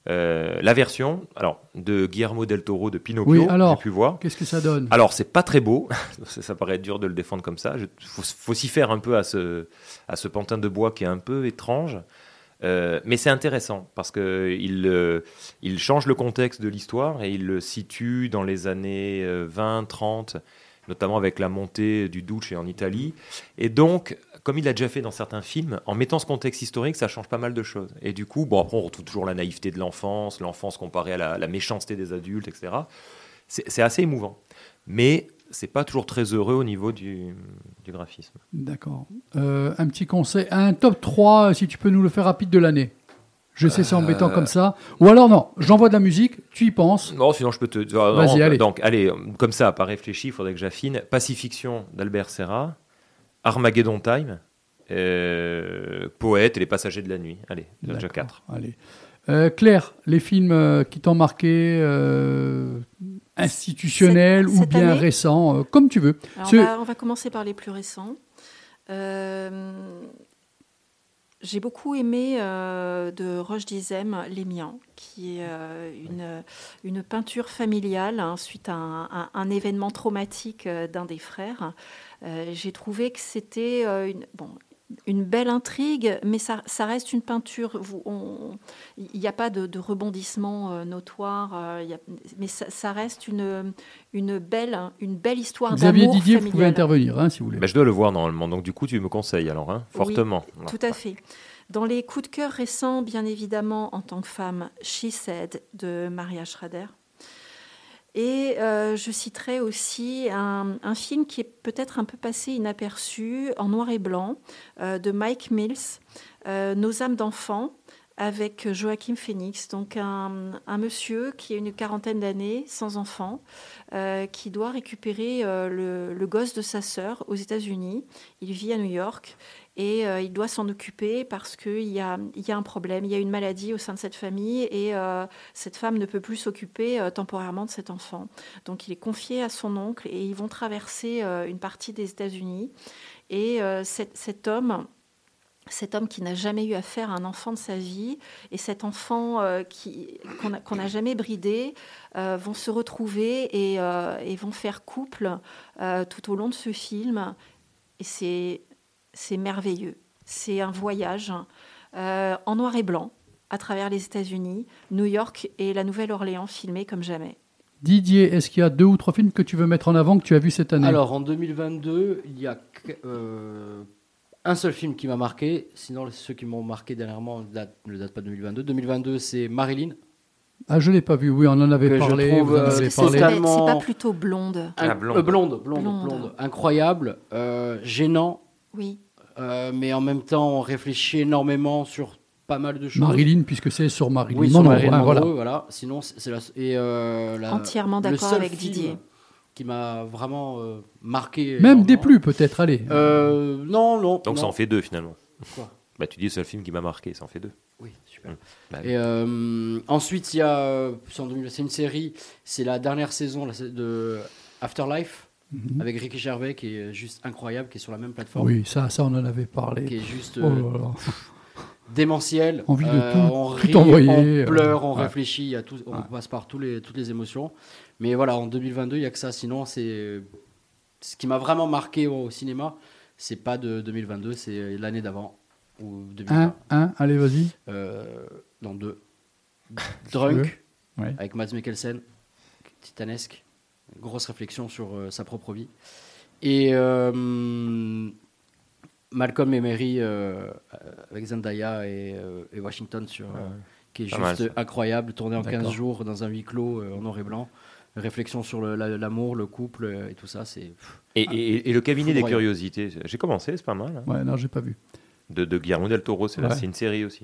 euh, la version, alors, de Guillermo del Toro de Pinocchio, Oui, j'ai alors, pu voir. qu'est-ce que ça donne? Alors, c'est pas très beau. <laughs> ça, ça paraît dur de le défendre comme ça. Il faut, faut s'y faire un peu à ce, à ce pantin de bois qui est un peu étrange. Euh, mais c'est intéressant parce que il, euh, il change le contexte de l'histoire et il le situe dans les années euh, 20, 30, notamment avec la montée du Duce en Italie. Et donc, comme il l'a déjà fait dans certains films, en mettant ce contexte historique, ça change pas mal de choses. Et du coup, bon, après, on retrouve toujours la naïveté de l'enfance, l'enfance comparée à la, méchanceté des adultes, etc. C'est c'est assez émouvant. Mais c'est pas toujours très heureux au niveau du, du graphisme. D'accord. Euh, un petit conseil, un top 3, si tu peux nous le faire rapide de l'année. Je sais, c'est embêtant Euh. comme ça. Ou alors, non, j'envoie de la musique, tu y penses. Non, sinon je peux te. ah, Vas-y, allez. Donc, allez, comme ça, pas réfléchi, il faudrait que j'affine. Pacifiction d'Albert Serra, Armageddon Time, euh, Poète et Les Passagers de la Nuit. Allez, déjà D'accord, 4. Allez. Euh, Claire, les films euh, qui t'ont marqué, euh, institutionnels Cette- ou cette bien année récents, euh, comme tu veux. Alors, Ce- on, va, on va commencer par les plus récents. J'ai beaucoup aimé euh, de Roche Dizem Les Miens, qui est euh, une, peinture familiale hein, suite à un, événement traumatique euh, d'un des frères. J'ai trouvé que c'était une, bon, une belle intrigue, mais ça, ça reste une peinture. Vous- Il n'y a pas de, de rebondissement euh, notoire, euh, il y a- mais ça, ça reste une, une, belle, une belle histoire Xavier d'amour Didier, vous familial. pouvez intervenir hein, si vous voulez. Mais je dois le voir normalement, donc du coup, tu me conseilles alors, hein, Oui, fortement. tout à fait. Dans les coups de cœur récents, bien évidemment, en tant que femme, She Said de Maria Schrader. Et euh, je citerai aussi un, film qui est peut-être un peu passé inaperçu, en noir et blanc, euh, de Mike Mills, euh, Nos âmes d'enfants, avec Joachim Phoenix, donc un, monsieur qui a une quarantaine d'années, sans enfant, qui doit récupérer le, le gosse de sa sœur aux États-Unis. Il vit à New York et euh, il doit s'en occuper parce qu'il y y a un problème, il y a une maladie au sein de cette famille et euh, cette femme ne peut plus s'occuper euh, temporairement de cet enfant. Donc il est confié à son oncle et ils vont traverser une partie des États-Unis. Et cet, cet homme cet homme qui n'a jamais eu affaire à un enfant de sa vie et cet enfant qui- qu'on n'a jamais bridé vont se retrouver et, et vont faire couple tout au long de ce film. Et c'est c'est merveilleux. C'est un voyage euh, en noir et blanc à travers les États-Unis, New York et la Nouvelle-Orléans filmés comme jamais. Didier, est-ce qu'il y a deux ou trois films que tu veux mettre en avant que tu as vu cette année? Alors, en 2022, il y a euh, un seul film qui m'a marqué. Sinon, ceux qui m'ont marqué dernièrement ne datent, ne datent pas de 2022. 2022, c'est Marilyn. Ah, je l'ai pas vu. Oui, on en avait parlé. euh, C'est pas plutôt blonde Un- Ah, blonde. euh, blonde, blonde, Blonde. blonde. Incroyable, euh, gênant, Oui. Euh, mais en même temps, on réfléchit énormément sur pas mal de choses. Marilyn, puisque c'est sur Marilyn Oui, sur Monroe, Marilyn hein, Monroe, voilà. voilà. Sinon, c'est la, et euh, la- Entièrement d'accord seul avec film Didier. Qui m'a vraiment euh, marqué. Même des plus, peut-être, allez. Euh, non, non. Donc ça non. en fait deux finalement. Quoi bah, tu dis c'est le film qui m'a marqué, ça en fait deux. Oui, super. Hum. Bah. Et euh, ensuite, il y a. c'est en 2000 C'est une série. C'est la dernière saison de Afterlife Mhm. avec Ricky Gervais qui est juste incroyable, qui est sur la même plateforme. Oui, ça, ça, on en avait parlé. Qui est juste Oh euh, là là. démentiel. Envie de Euh, tout- on tout rit, envoyer, on euh, pleure, on ouais. réfléchit, tout, on Ouais. passe par tous les, toutes les émotions. Mais voilà, en 2022, il n'y a que ça. Sinon, c'est ce qui m'a vraiment marqué au, cinéma, c'est pas de 2022, c'est l'année d'avant. Ou 2020. Un, un, allez, vas-y. Euh, non, deux. <laughs> Drunk, Ouais. avec Mads Mikkelsen, titanesque. Grosse réflexion sur euh, sa propre vie. Et euh, Malcolm et Mary euh, avec Zendaya et, euh, et Washington, sur, qui est Pas juste incroyable, tourné en 15 D'accord. jours dans un huis clos euh, en noir et blanc. Réflexion sur le- la- l'amour, le couple euh, et tout ça, c'est. Et, et- et le cabinet des curiosités, j'ai commencé, c'est pas mal. hein. Ouais, non, j'ai pas vu. De, de Guillermo del Toro, c'est là, Ouais. c'est une série aussi.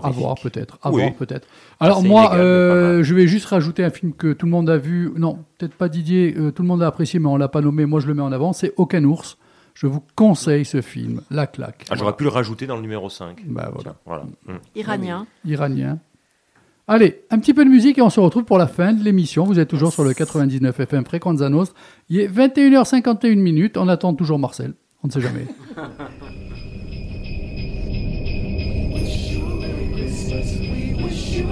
À voir peut-être. À Oui. voir peut-être. Alors Assez moi, illégal, euh, je vais juste rajouter un film que tout le monde a vu. Non, peut-être pas Didier. euh, tout le monde a apprécié, mais on l'a pas nommé. Moi, je le mets en avant. C'est Aucun ours. Je vous conseille ce film. La claque. Ah, J'aurais pu le rajouter dans le numéro 5. Bah, voilà. Mm. Iranien. Iranien. Allez, un petit peu de musique et on se retrouve pour la fin de l'émission. Vous êtes toujours sur le 99 FM Fréquenza Nostra. Il est 21h51 minutes. On attend toujours Marcel. On ne sait jamais. <laughs>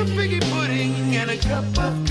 A figgy pudding and a cup of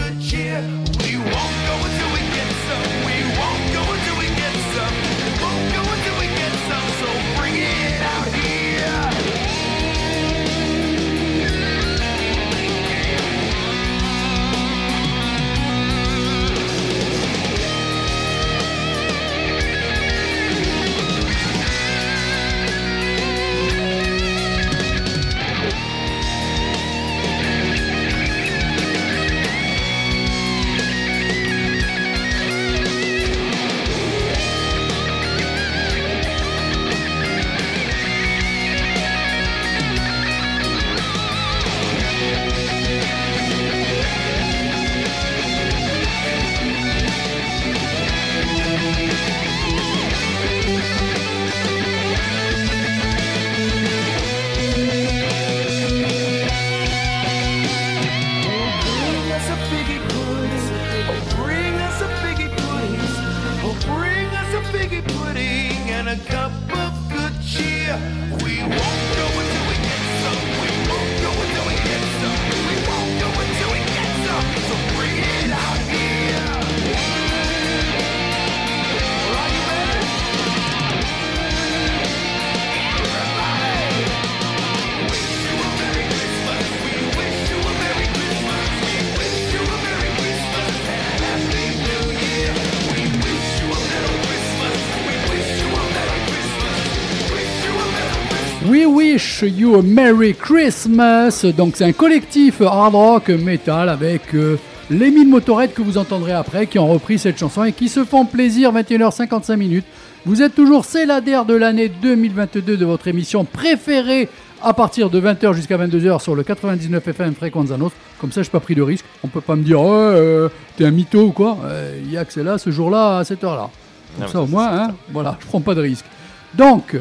Wish You a Merry Christmas. Donc c'est un collectif hard rock metal avec euh, les mille motorettes que vous entendrez après qui ont repris cette chanson et qui se font plaisir 21h55 minutes. Vous êtes toujours céladaire de l'année 2022 de votre émission préférée à partir de 20h jusqu'à 22h sur le 99 FM Fréquence Nostre. Comme ça, je n'ai pas pris de risque. On peut pas me dire, euh, t'es un mytho ou quoi? Euh, Il y a que c'est là ce jour-là à cette heure-là. Comme ça, au c'est moins, hein, voilà, je prends pas de risque. Donc,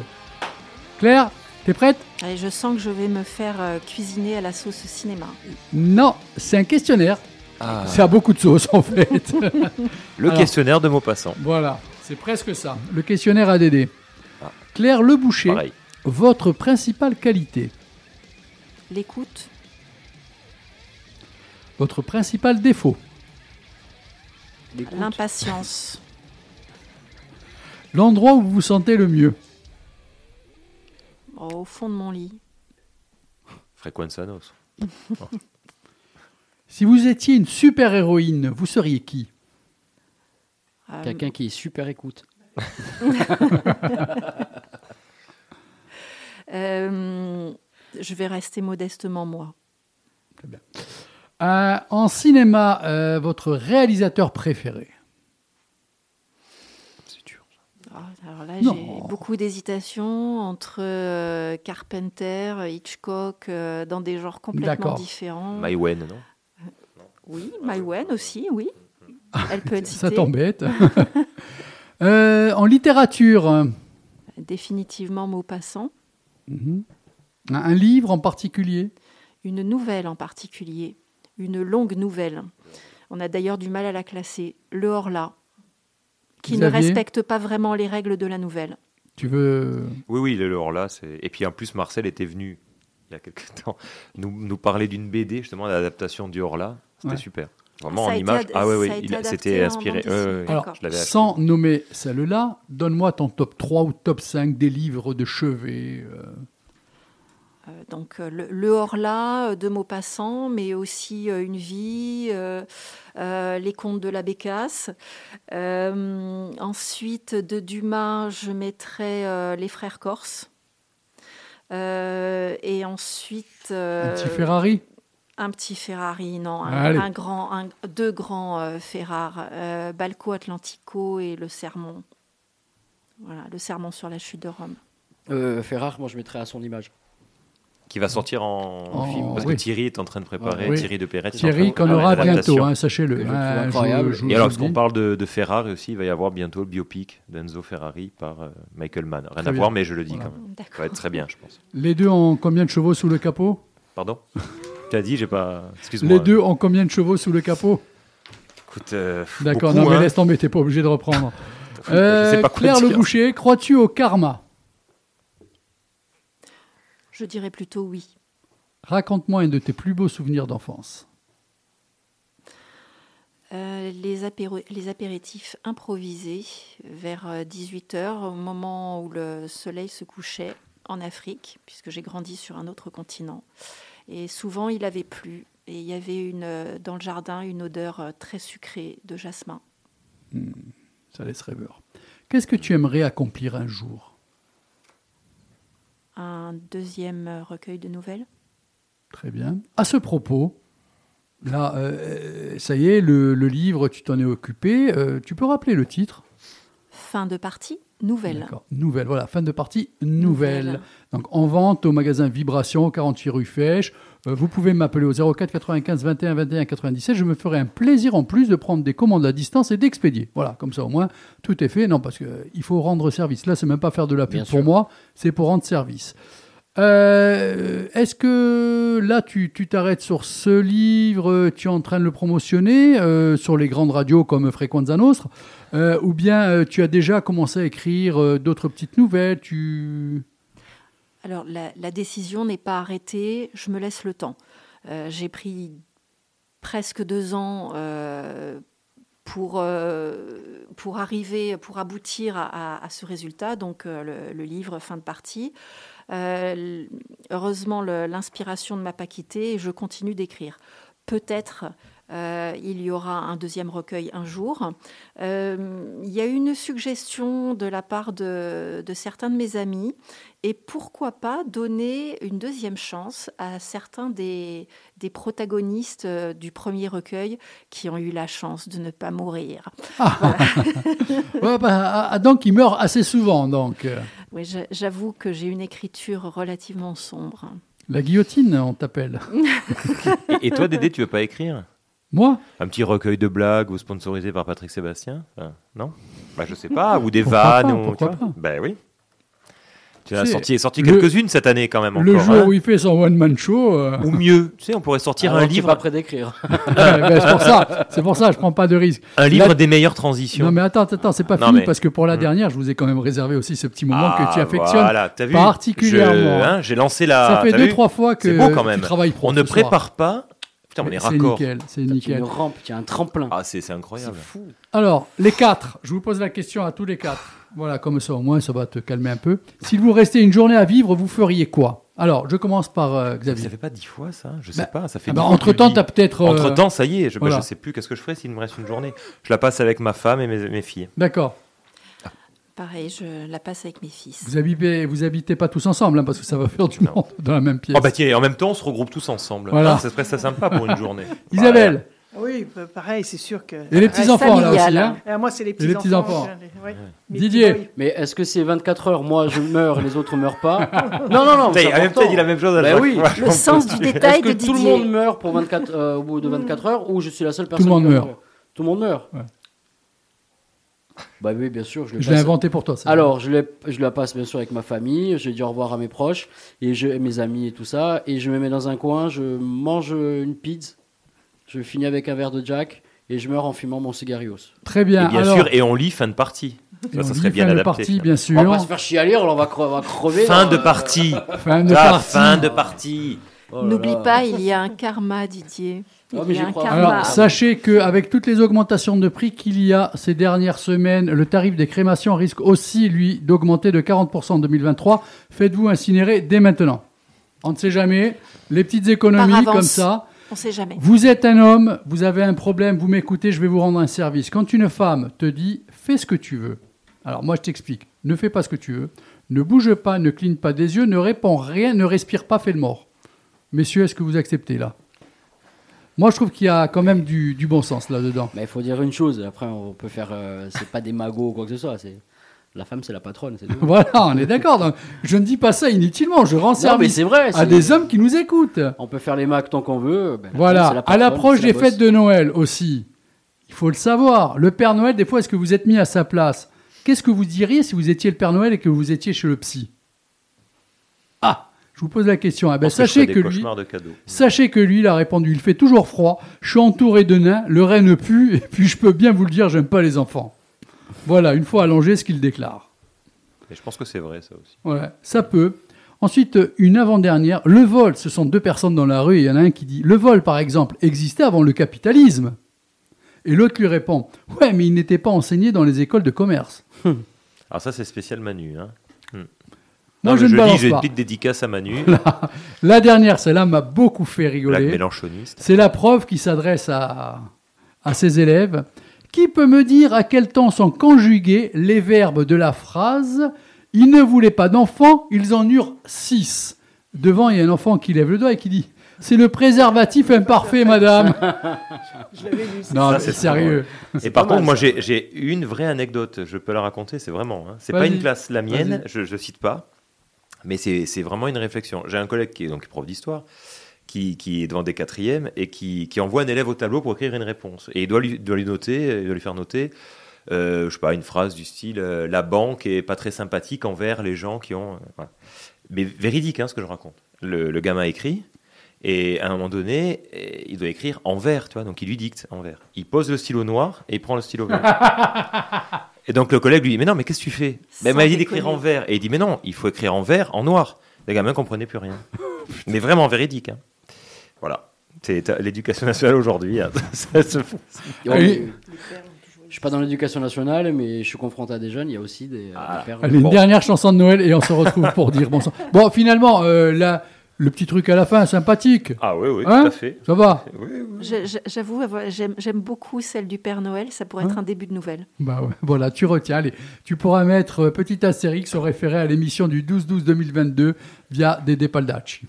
Claire, t'es prête? Allez, je sens que je vais me faire euh, cuisiner à la sauce cinéma. Non, c'est un questionnaire. Ah. Ça a beaucoup de sauce en fait. <laughs> Le Alors, questionnaire de Maupassant. Voilà, c'est presque ça. Le questionnaire ADD. Ah. Claire Le Boucher, Pareil. votre principale qualité, L'écoute, votre principal défaut, l'impatience, l'endroit où vous vous sentez le mieux, Oh, au fond de mon lit. Frequenza Nostra. <laughs> Si vous étiez une super héroïne, vous seriez qui? Euh, Quelqu'un qui est super écoute. <laughs> Euh, je vais rester modestement moi. Euh, En cinéma, euh, votre réalisateur préféré Ah, alors là, j'ai beaucoup d'hésitations entre euh, Carpenter, Hitchcock, euh, dans des genres complètement différents. Maïwen, non? Oui, Maïwen aussi, oui. Elle peut être citée. Ça t'embête <laughs> Euh, En littérature, euh, Définitivement Maupassant. mhm. un un livre en particulier? Une nouvelle en particulier, une longue nouvelle. On a d'ailleurs du mal à la classer. Le Horla, qui ne Xavier respecte pas vraiment les règles de la nouvelle. Tu veux Oui, oui, le lore là, c'est. Et puis en plus, Marcel était venu il y a quelques temps nous, nous parler d'une BD, justement, l'adaptation du Horla. C'était Ouais. super. Vraiment Ça en image. ad- Ah ouais, ouais, il c'était inspiré. Ouais. Alors, Je l'avais acheté. sans nommer celle-là, donne-moi ton top 3 ou top 5 des livres de chevet. euh. Euh, donc euh, le, le Horla euh, de Maupassant, mais aussi euh, Une vie, euh, euh, Les contes de la Bécasse. Euh, ensuite, de Dumas, je mettrais euh, Les frères Corses. Euh, et ensuite... Un petit Ferrari Un petit Ferrari, non, un, grand, un- deux grands euh, Ferrari, euh, Balco Atlantico et le Sermon. Voilà, le Sermon sur la chute de Rome. Euh, Ferrar, moi je mettrais à son image. Qui va sortir en, En- film. Parce oui. que Thierry est en train de préparer. Oui. Thierry de Perret. Thierry qu'on aura bientôt, hein, sachez-le. Je- Et alors, qu'on parle de, de Ferrari aussi, il va y avoir bientôt le biopic d'Enzo Ferrari par euh, Michael Mann. Rien Très à bien. voir, mais je le dis Voilà. quand même. Ça va être très bien, je pense. Les deux ont combien de chevaux sous le capot? Pardon? Tu as dit, j'ai pas. Excuse-moi. Les deux ont combien de chevaux sous le capot? Écoute, euh, D'accord, non mais hein. laisse tomber, t'es pas obligé de reprendre. Je Euh, sais pas quoi Claire Le. Boucher, crois-tu au karma? Je dirais plutôt oui. Raconte-moi un de tes plus beaux souvenirs d'enfance. Euh, les, apéro- les apéritifs improvisés vers 18h, au moment où le soleil se couchait en Afrique, puisque j'ai grandi sur un autre continent. Et souvent, il avait plu. Et il y avait une, euh, dans le jardin une odeur euh, très sucrée de jasmin. Hmm, ça laisse rêveur. Qu'est-ce que tu aimerais accomplir un jour? Un deuxième euh, recueil de nouvelles. Très bien. À ce propos, là, euh, ça y est, le, livre, tu t'en es occupé. euh, tu peux rappeler le titre? Fin de partie, nouvelle. D'accord. Nouvelle, voilà, fin de partie, nouvelle. Nouvelle. Donc en vente au magasin Vibration, 48 rue Fèche. Euh, vous pouvez m'appeler au 04 95 21 21 97. Je me ferai un plaisir en plus de prendre des commandes à distance et d'expédier. Voilà, comme ça au moins tout est fait. Non, parce qu'il faut rendre service. Là, c'est même pas faire de la pub Bien pour sûr. moi, c'est pour rendre service. Euh, Est-ce que là, tu t'arrêtes sur ce livre, tu es en train de le promotionner euh, sur les grandes radios comme Frequenza Nostra, euh, ou bien euh, tu as déjà commencé à écrire euh, d'autres petites nouvelles tu... Alors, la, décision n'est pas arrêtée, je me laisse le temps. J'ai pris presque deux ans pour, pour arriver, pour aboutir à, ce résultat, donc le, livre fin de partie. Heureusement, l'inspiration ne m'a pas quittée et je continue d'écrire. Peut-être euh, il y aura un deuxième recueil un jour. Euh, il y a eu une suggestion de la part de, de certains de mes amis et pourquoi pas donner une deuxième chance à certains des, des protagonistes euh, du premier recueil qui ont eu la chance de ne pas mourir. <laughs> Ouais, bah, ah, ah, donc il meurt assez souvent. Donc. Oui, j'a- j'avoue que j'ai une écriture relativement sombre. La guillotine, on t'appelle. <laughs> Et, et toi, Dédé, tu veux pas écrire? Moi Un petit recueil de blagues ou sponsorisé par Patrick Sébastien Enfin, Non? Bah, je sais pas. Ou des Pourquoi vannes. pas, ou, pourquoi pas? Ben oui. Tu as sorti, quelques-unes cette année quand même Le jour hein. où il fait son one-man show. euh, Ou mieux, tu sais, on pourrait sortir Alors un livre. prêt d'écrire. <laughs> ouais, ben, c'est pour ça, c'est pour ça, je prends pas de risque. Un livre des meilleures transitions. Non mais attends, attends, c'est pas Non, fini mais- parce que pour la Hmm. dernière, je vous ai quand même réservé aussi ce petit moment Ah, que tu affectionnes voilà, vu? Particulièrement. Je- hein, J'ai lancé la. Ça fait deux vu? trois fois que beau quand même. tu travailles pour On ne soir. prépare pas. Putain, on est C'est raccord. nickel, c'est nickel. une rampe, tu as un tremplin. Ah, c'est c'est incroyable. C'est fou. Alors, les quatre, je vous pose la question à tous les quatre. Voilà, comme ça au moins ça va te calmer un peu. S'il vous restait une journée à vivre, vous feriez quoi? Alors, je commence par euh, Xavier. Ça fait pas dix fois ça Je Bah, sais pas. Ça fait ah dix bah, le dis. t'as peut-être, euh, Entre temps, ça y est. Je, bah, voilà. je sais plus qu'est-ce que je ferais s'il me reste une journée. Je la passe avec ma femme et mes, mes filles. D'accord. Pareil, je la passe avec mes fils. Vous habitez, vous habitez pas tous ensemble hein, parce que ça va faire du monde dans la même pièce. Oh bah tiens, en même temps, on se regroupe tous ensemble. Voilà. Ah, ça serait ça sympa pour une journée. <laughs> Isabelle, Ah Oui, bah, pareil, c'est sûr que. et les petits enfants là aussi. Hein Ah, moi, c'est les Et petits les petits enfants. Ouais. Didier. petits. Mais est-ce que c'est 24 heures, moi je meurs et les autres meurent pas? Non, non, non. Il a même pas dit la même chose à chaque oui. fois. Le sens du détail Est-ce que de tout le Didier. monde meurt pour 24, euh, au bout de 24 heures ou je suis la seule personne le monde meurt. Tout le monde meurt Ouais. Bah oui, bien sûr. Je, le Je l'ai inventé pour toi. ça. Alors, je, l'ai- je la passe bien sûr avec ma famille, je dis au revoir à mes proches, et je, mes amis et tout ça, et je me mets dans un coin, je mange une pizza, je finis avec un verre de Jack, et je meurs en fumant mon cigarios. Très Et bien. bien Alors, sûr, et on lit fin de partie. et Ça, on ça serait bien fin de adapté. partie, bien On sûr. va pas se faire chier à lire, on va, cre- on va crever. Fin là. de partie. Fin de Ah, partie. fin de partie. Oh là N'oublie là. pas, il y a un karma, Didier. Ah, mais crois. Alors, sachez qu'avec toutes les augmentations de prix qu'il y a ces dernières semaines, le tarif des crémations risque aussi, lui, d'augmenter de 40% en 2023. Faites-vous incinérer dès maintenant. On ne sait jamais. Les petites économies avance. comme ça. On sait jamais. Vous êtes un homme, vous avez un problème, vous m'écoutez, je vais vous rendre un service. Quand une femme te dit fais ce que tu veux, alors moi je t'explique, ne fais pas ce que tu veux, ne bouge pas, ne cligne pas des yeux, ne réponds rien, ne respire pas, fais le mort. Messieurs, est-ce que vous acceptez là? Moi je trouve qu'il y a quand même du, du bon sens là-dedans. Mais il faut dire une chose, après on peut faire. euh, c'est pas des magots ou quoi que ce soit, c'est. La femme, c'est la patronne, c'est. <laughs> Voilà, on est d'accord. Je ne dis pas ça inutilement, je rends Non, mais service c'est vrai. à des hommes qui nous écoutent. On peut faire les mags tant qu'on veut. ben, la femme, c'est Voilà, à l'approche la des fêtes de Noël aussi, il faut le savoir. Le Père Noël, des fois, est-ce que vous êtes mis à sa place? Qu'est-ce que vous diriez si vous étiez le Père Noël et que vous étiez chez le psy? Ah, je vous pose la question. Ah ben, sachez que lui, sachez que il a répondu. Il fait toujours froid. Je suis entouré de nains. Le renne pue. Et puis, je peux bien vous le dire, j'aime pas les enfants. Voilà, une fois allongé, ce qu'il déclare. Et je pense que c'est vrai ça aussi. Ouais, ça peut. Ensuite, une avant-dernière. Le vol, ce sont deux personnes dans la rue et il y en a un qui dit Le vol, par exemple, existait avant le capitalisme. Et l'autre lui répond Ouais, mais il n'était pas enseigné dans les écoles de commerce. Alors ça c'est spécial Manu. Hein. Moi, Non, je ne je balance dis, j'ai une petite dédicace à Manu. <laughs> La dernière, celle-là m'a beaucoup fait rigoler. mélanchoniste. C'est la prof qui s'adresse à, à ses élèves. Qui peut me dire à quel temps sont conjugués les verbes de la phrase Ils ne voulaient pas d'enfants, ils en eurent six. Devant, il y a un enfant qui lève le doigt et qui dit C'est le préservatif imparfait, madame. Je l'avais lu. c'est Non, c'est sérieux. <laughs> Et par contre, mal, moi j'ai une vraie anecdote. Je peux la raconter. C'est vraiment. Hein. C'est pas une classe la mienne. Je, je cite pas. Mais c'est vraiment une réflexion. J'ai un collègue qui est donc prof d'histoire, qui, est devant des quatrièmes et qui, envoie un élève au tableau pour écrire une réponse. Et il doit lui, noter, doit lui faire noter, euh, je sais pas, une phrase du style euh, La banque est pas très sympathique envers les gens qui ont. euh. Mais véridique, hein, ce que je raconte. Le, gamin écrit. Et à un moment donné, eh, il doit écrire en vert, tu vois, donc il lui dicte en vert. Il pose le stylo noir et il prend le stylo vert. <laughs> et donc le collègue lui dit Mais non, mais qu'est-ce que tu fais? Ben, Il m'a dit d'écrire en vert. Et il dit Mais non, il faut écrire en vert, en noir. Les gamins ne comprenaient plus rien. <laughs> mais vraiment véridique. hein. Voilà. C'est euh, l'éducation nationale aujourd'hui. hein. <laughs> Et on- Je suis pas dans l'éducation nationale, mais je suis confronté à des jeunes. Il y a aussi des, Ah. des pères. Allez, une dernière chanson de Noël et on se retrouve pour dire bon sang. <laughs> Bon, finalement, euh, là, le petit truc à la fin, sympathique. Ah oui, oui, Hein tout à fait. Ça va Oui, oui. J'avoue, avoir- j'aime j'aime beaucoup celle du Père Noël. Ça pourrait Hein être un début de nouvelle. Bah ouais, voilà, tu retiens. Allez, tu pourras mettre euh, petit astérix au référé à l'émission du 12-12-2022 via Dédé Paldacci.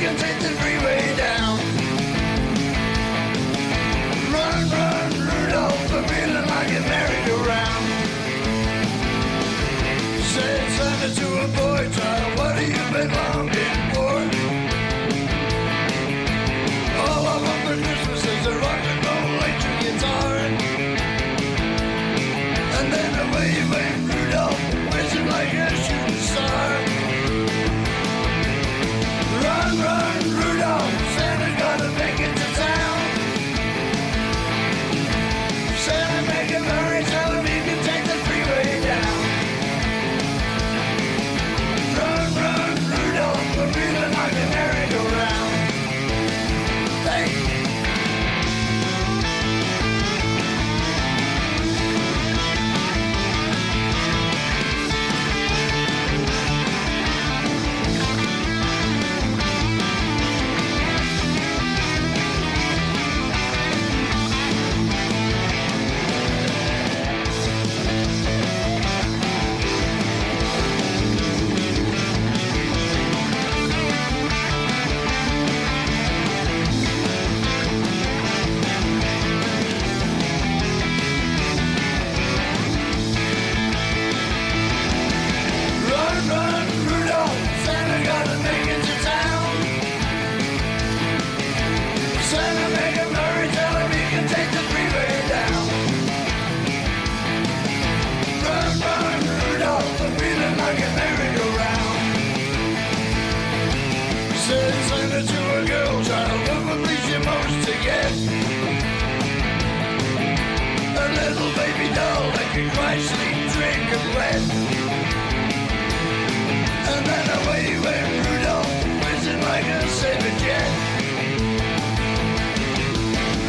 can take the freeway down. Run, run, Rudolph, I'm feeling like Santa to a boy child, what do you belong in?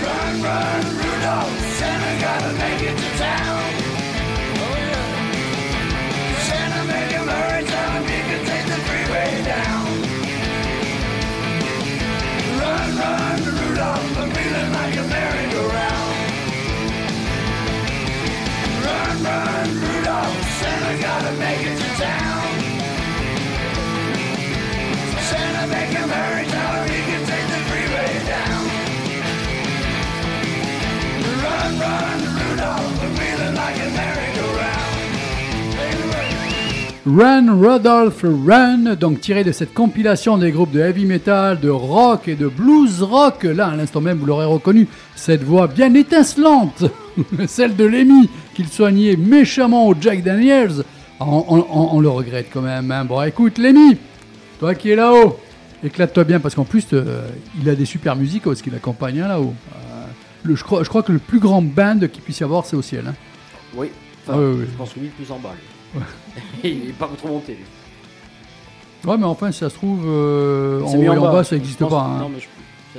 Run, run, Rudolph, Santa gotta make it to town. Oh him he can take the freeway down. Run, run, Rudolph, I'm feeling like a merry-go-round. Run, run, Rudolph, Santa gotta make it Run, merry-go-round. Run donc tiré de cette compilation des groupes de heavy metal, de rock et de blues rock. Là, à l'instant même, vous l'aurez reconnu, cette voix bien étincelante, <laughs> celle de Lemmy, qu'il soignait méchamment au Jack Daniels. On le regrette quand même. hein. Bon, écoute, Lemmy, toi qui es là-haut, éclate-toi bien parce qu'en plus, euh, il a des super musicos qui l'accompagnent hein, là-haut. Le- je, crois, je crois que le plus grand band qu'il puisse y avoir, c'est au ciel. hein. Oui. Enfin, Ah oui, oui. Je pense que lui, plus en bas. lui. <laughs> il est pas trop monté. lui. Ouais, mais enfin, si ça se trouve, euh, en haut et en bas, ça n'existe pas. hein. Non, mais je-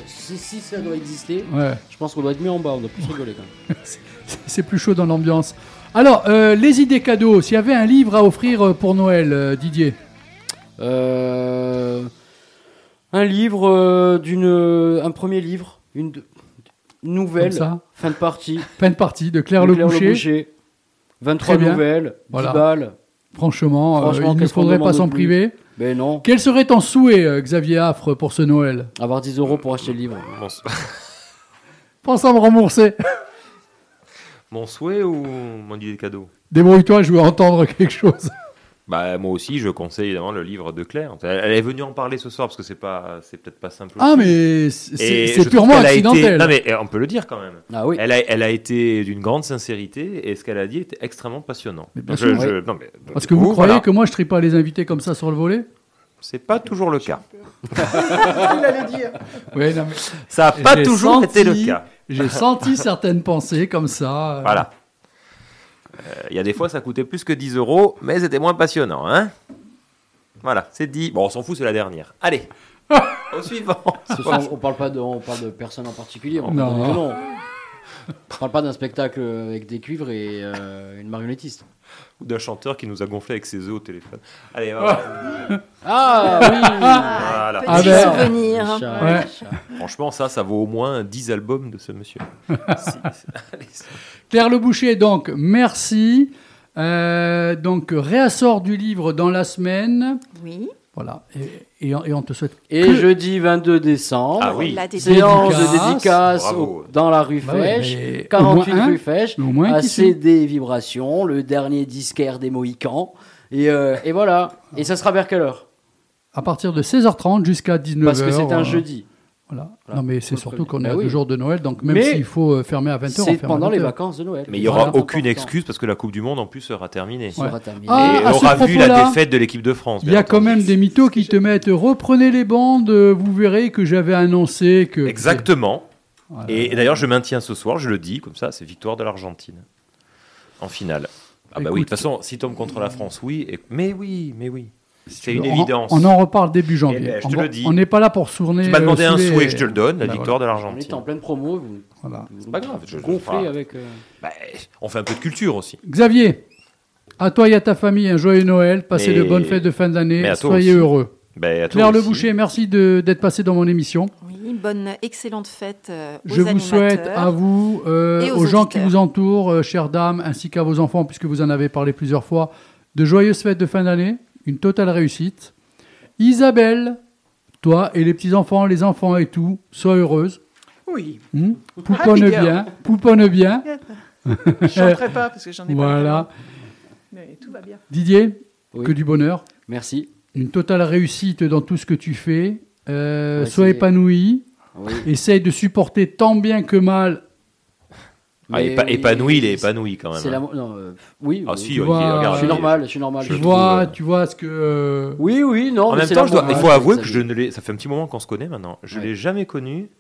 si, si ça doit exister, Ouais. je pense qu'on doit être mis en bas. On doit plus rigoler quand même. <laughs> C'est plus chaud dans l'ambiance. Alors, euh, les idées cadeaux, s'il y avait un livre à offrir euh, pour Noël, euh, Didier? Euh, un livre euh, d'une, un premier livre, une de- nouvelle, Comme ça fin de partie. <laughs> Fin de partie de Claire de Le Boucher. 23 Très bien. nouvelles, 10 Voilà. balles. Franchement, euh, Franchement, il ne faudrait pas s'en priver. Mais non. Quel serait ton souhait, euh, Xavier Affre, pour ce Noël? Avoir 10 euros pour acheter le livre. Mon, <laughs> Pense à me rembourser. mon souhait ou mon idée de cadeau? Débrouille-toi, je veux entendre <laughs> quelque chose. Bah moi aussi, je conseille évidemment le livre de Claire. Elle, est venue en parler ce soir parce que c'est pas, c'est peut-être pas simple. Ah, aussi. mais c'est- purement été- accidentel. Non mais eh, on peut le dire quand même. Ah oui. Elle a, elle a été d'une grande sincérité et ce qu'elle a dit était extrêmement passionnant. Mais bien Je- sûr, je- oui. non, mais, Parce du que vous croyez voilà. que moi, je ne pas les invités comme ça sur le volet? C'est pas toujours le cas. <laughs> Il allait dire. Oui, non, mais Ça n'a pas toujours été le cas. J'ai senti <laughs> certaines pensées comme ça. euh, Voilà. Euh, Il y a des fois, ça coûtait plus que 10 euros, mais c'était moins passionnant, hein Voilà, c'est dit. Bon, on s'en fout, c'est la dernière. Allez, <laughs> au suivant. Ce soir, on parle pas de, on parle de personne en particulier. On Non. non. non. On parle pas d'un spectacle avec des cuivres et euh, une marionnettiste. Ou d'un chanteur qui nous a gonflé avec ses œufs au téléphone. Allez, on va- Ah oui. Voilà. Ah ben, souvenir. Chat, Ouais. chat. Franchement, ça, ça vaut au moins 10 albums de ce monsieur. <laughs> Si, allez, Claire Le Boucher, donc, merci. Euh, donc, réassort du livre dans la semaine. Oui. Voilà. Et, et on- et on te souhaite. Et que- jeudi 22 décembre, Ah oui. La dédicace. séance de Dédicace. au- dans la rue Bah Fèche, mais au 48 moins un, rue Fèche, à. CD Vibrations, le dernier disquaire des Mohicans. Et, euh, et voilà. Et ça sera vers quelle heure? À partir de 16h30 jusqu'à 19h. Parce que c'est un euh, jeudi. Voilà. Voilà. Non, mais c'est surtout qu'on est à Bah deux oui. jours de Noël, donc même s'il faut euh, fermer à 20h, on C'est ferme à pendant les 20h. vacances de Noël. Mais il n'y aura Voilà. aucune excuse parce que la Coupe du Monde en plus sera terminée. Sera. Ah, Et à on aura vu la défaite de l'équipe de France. Il y a quand même des mythos qui te mettent reprenez les bandes, euh, vous verrez que j'avais annoncé que. Exactement. Voilà. Et, et d'ailleurs, je maintiens ce soir, je le dis comme ça, c'est victoire de l'Argentine en finale. Ah bah oui, de toute façon, si tombe contre la France, oui. et- Mais oui, mais oui. C'est une on, évidence. On en reparle début janvier. Eh ben, je on te va- le dis. on n'est pas là pour sourner. Tu m'as demandé euh, un sous les- souhait, je te le donne, la Bah, victoire voilà. de On l'Argentine. est en pleine promo. Vous, Voilà. C'est pas grave, je- gonflez avec. euh, Bah, on fait un peu de culture aussi. Xavier, à toi et à ta famille, un joyeux Noël. Passez Mais- de bonnes fêtes de fin d'année. Soyez aussi. heureux. Bah, à toi Claire Le. Boucher, merci de- d'être passé dans mon émission. Oui, bonne, excellente fête euh, aux Je vous souhaite à vous, euh, et aux, aux gens qui vous entourent, euh, chères dames, ainsi qu'à vos enfants, puisque vous en avez parlé plusieurs fois, de joyeuses fêtes de fin d'année, une totale réussite. Isabelle, toi et les petits-enfants, les enfants et tout, sois heureuse. Oui. Hmm pouponne Happy girl. bien, pouponne bien. <laughs> Je chanterai pas parce que j'en ai pas. Voilà. Mais tout va bien. Didier, Oui. que du bonheur. Merci. Une totale réussite dans tout ce que tu fais. Euh, Ouais, sois épanoui. Oui. Essaye de supporter tant bien que mal. Ah, épa- épanoui, il est épanoui quand même. C'est la. hein. mo- Non, euh, oui. Ah si, vois, regarde. Je suis normal. Je suis normal. Tu Je vois, trouve, tu vois ce que. euh, Oui, oui, non. En mais même temps, je dois- il hein, faut avouer que je ne l'ai. Ça fait un petit moment qu'on se connaît maintenant. Je Ouais. l'ai jamais connu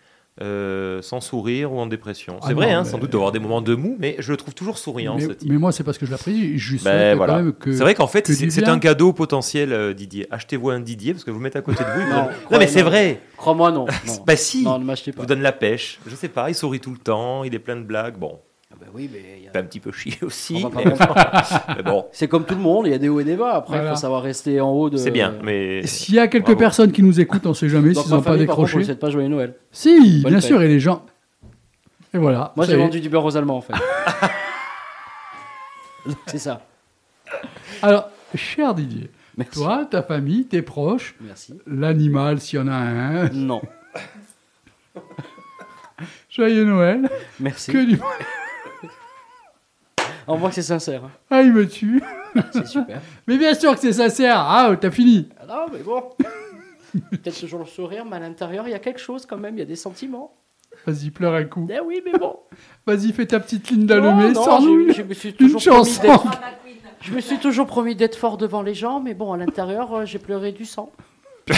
euh, sans sourire ou en dépression. Ah C'est vrai, non, hein, mais- sans doute d'avoir des moments de mou, mais je le trouve toujours souriant. mais, ce type. mais moi, c'est parce que je l'apprécie. Je Ben, souhaite voilà. quand même que. C'est vrai qu'en fait, que c'est un cadeau potentiel, euh, Didier. Achetez-vous un Didier parce que vous le mettez à côté de vous. il vous Non, non mais c'est vrai. Crois-moi, non. non. <laughs> Bah si. Non, ne m'achetez Il pas. vous donne la pêche. Je sais pas, il sourit tout le temps, il est plein de blagues. Bon, Ah bah oui, mais il y a- un petit peu chier aussi. <laughs> Mais, bon, C'est comme tout le monde, il y a des hauts et des bas. Après, il Voilà. faut savoir rester en haut de. c'est bien. Mais S'il y a quelques Bravo. personnes qui nous écoutent, on sait jamais s'ils n'ont pas contre, on ne décroché. pas joyeux Noël. Si, Bonne bien fête. sûr, et les gens. Et voilà. Moi, j'ai vendu du beurre aux Allemands, en fait. <laughs> c'est ça. Alors, cher Didier, Merci. toi, ta famille, tes proches, l'animal, s'il y en a un, Non. <laughs> joyeux Noël, Merci. que du. On voit que c'est sincère. hein. Ah, il me tue. C'est super. <laughs> Mais bien sûr que c'est sincère. Ah, t'as fini. Ah non, mais bon. Peut-être toujours le sourire, mais à l'intérieur, il y a quelque chose quand même. Il y a des sentiments. Vas-y, pleure un coup. Eh oui, mais bon. Vas-y, fais ta petite ligne Non, d'Allemé, non, sors-nous je, je me suis une toujours promis chanson. d'être. Je me suis toujours promis d'être fort devant les gens, mais bon, à l'intérieur, euh, j'ai pleuré du sang. <laughs>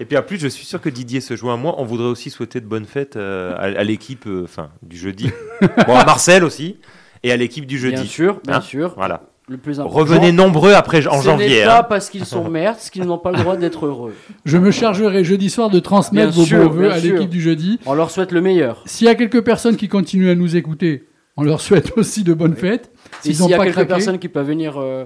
Et puis en plus, je suis sûr que Didier se joint à moi. On voudrait aussi souhaiter de bonnes fêtes euh, à, à l'équipe, euh, enfin, du jeudi. <laughs> bon, à Marcel aussi, et à l'équipe du jeudi. Bien sûr, bien Hein sûr. Voilà. Le plus important. Revenez nombreux après en Ce janvier. n'est hein. pas parce qu'ils sont merdes <laughs> qu'ils n'ont pas le droit d'être heureux. Je me chargerai jeudi soir de transmettre Bien vos sûr, bons vœux à l'équipe du jeudi. On leur souhaite le meilleur. S'il y a quelques personnes qui continuent à nous écouter, on leur souhaite aussi de bonnes fêtes. S'il n'ont y a pas quelques craqué, personnes qui peuvent venir euh,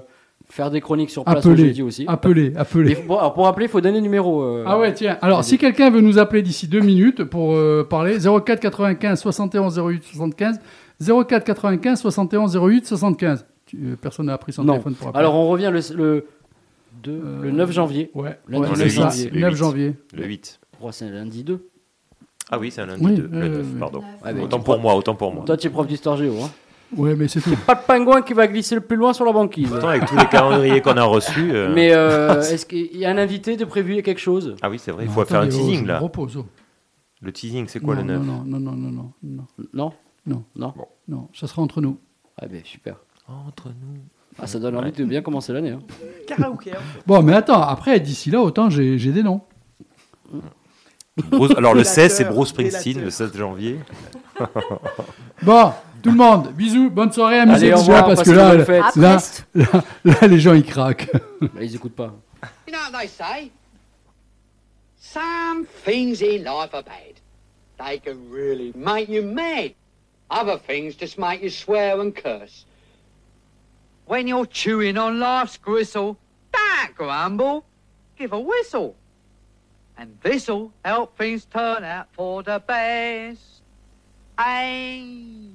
faire des chroniques sur place le appelez, jeudi aussi. appelez, appelez. Bon, alors, pour appeler, il faut donner le numéro. euh, Ah ouais, tiens. Alors, si quelqu'un veut nous appeler d'ici deux minutes pour euh, parler, 04 95 71 08 75, 04 95 71 08 75. Tu- euh, personne n'a appris son Non. téléphone pour appeler. Alors on revient le, le, deux- Euh, le 9 janvier. ouais, Lundi, ouais, le c'est ça, 8, le 9 8. janvier. Le 8. Oh, c'est lundi 2. Ah oui, c'est un lundi, Oui, deux, le euh, 9, oui. pardon. Ouais, autant pour moi, autant pour moi. Toi, tu es prof d'histoire géo. Hein. Ouais, mais c'est tout. Pas de pingouin qui va glisser le plus loin sur la banquise. Pourtant, avec tous les calendriers qu'on a reçus. euh, Mais euh, <laughs> est-ce qu'il y a un invité de prévu quelque chose? Ah oui, c'est vrai, il faut faire un oh, teasing là. repose, oh. Le teasing, c'est quoi non, le 9 non, non, non, non, non, non, Non non, Non non, ça sera entre nous. Ah ben super. Entre nous. Ah, ça donne envie de bien commencer l'année. Hein. Karaoké. hein. Bon, mais attends, après, d'ici là, autant j'ai j'ai des noms. Bruce- alors le Délateur, 16, c'est Bruce Springsteen, délateur. le 16 janvier. Bon, tout le monde, bisous, bonne soirée, amusez-vous parce que là, là, là, là, les gens ils craquent. Bah, ils écoutent pas. You know what they say? Some things in life are bad. They can really make you mad. Other things just make you swear and curse. When you're chewing on life's gristle, don't grumble, give a whistle. And this'll help things turn out for the best. And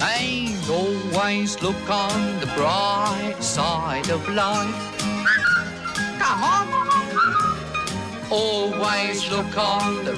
And always look on the bright side of life. Come on. Always look on the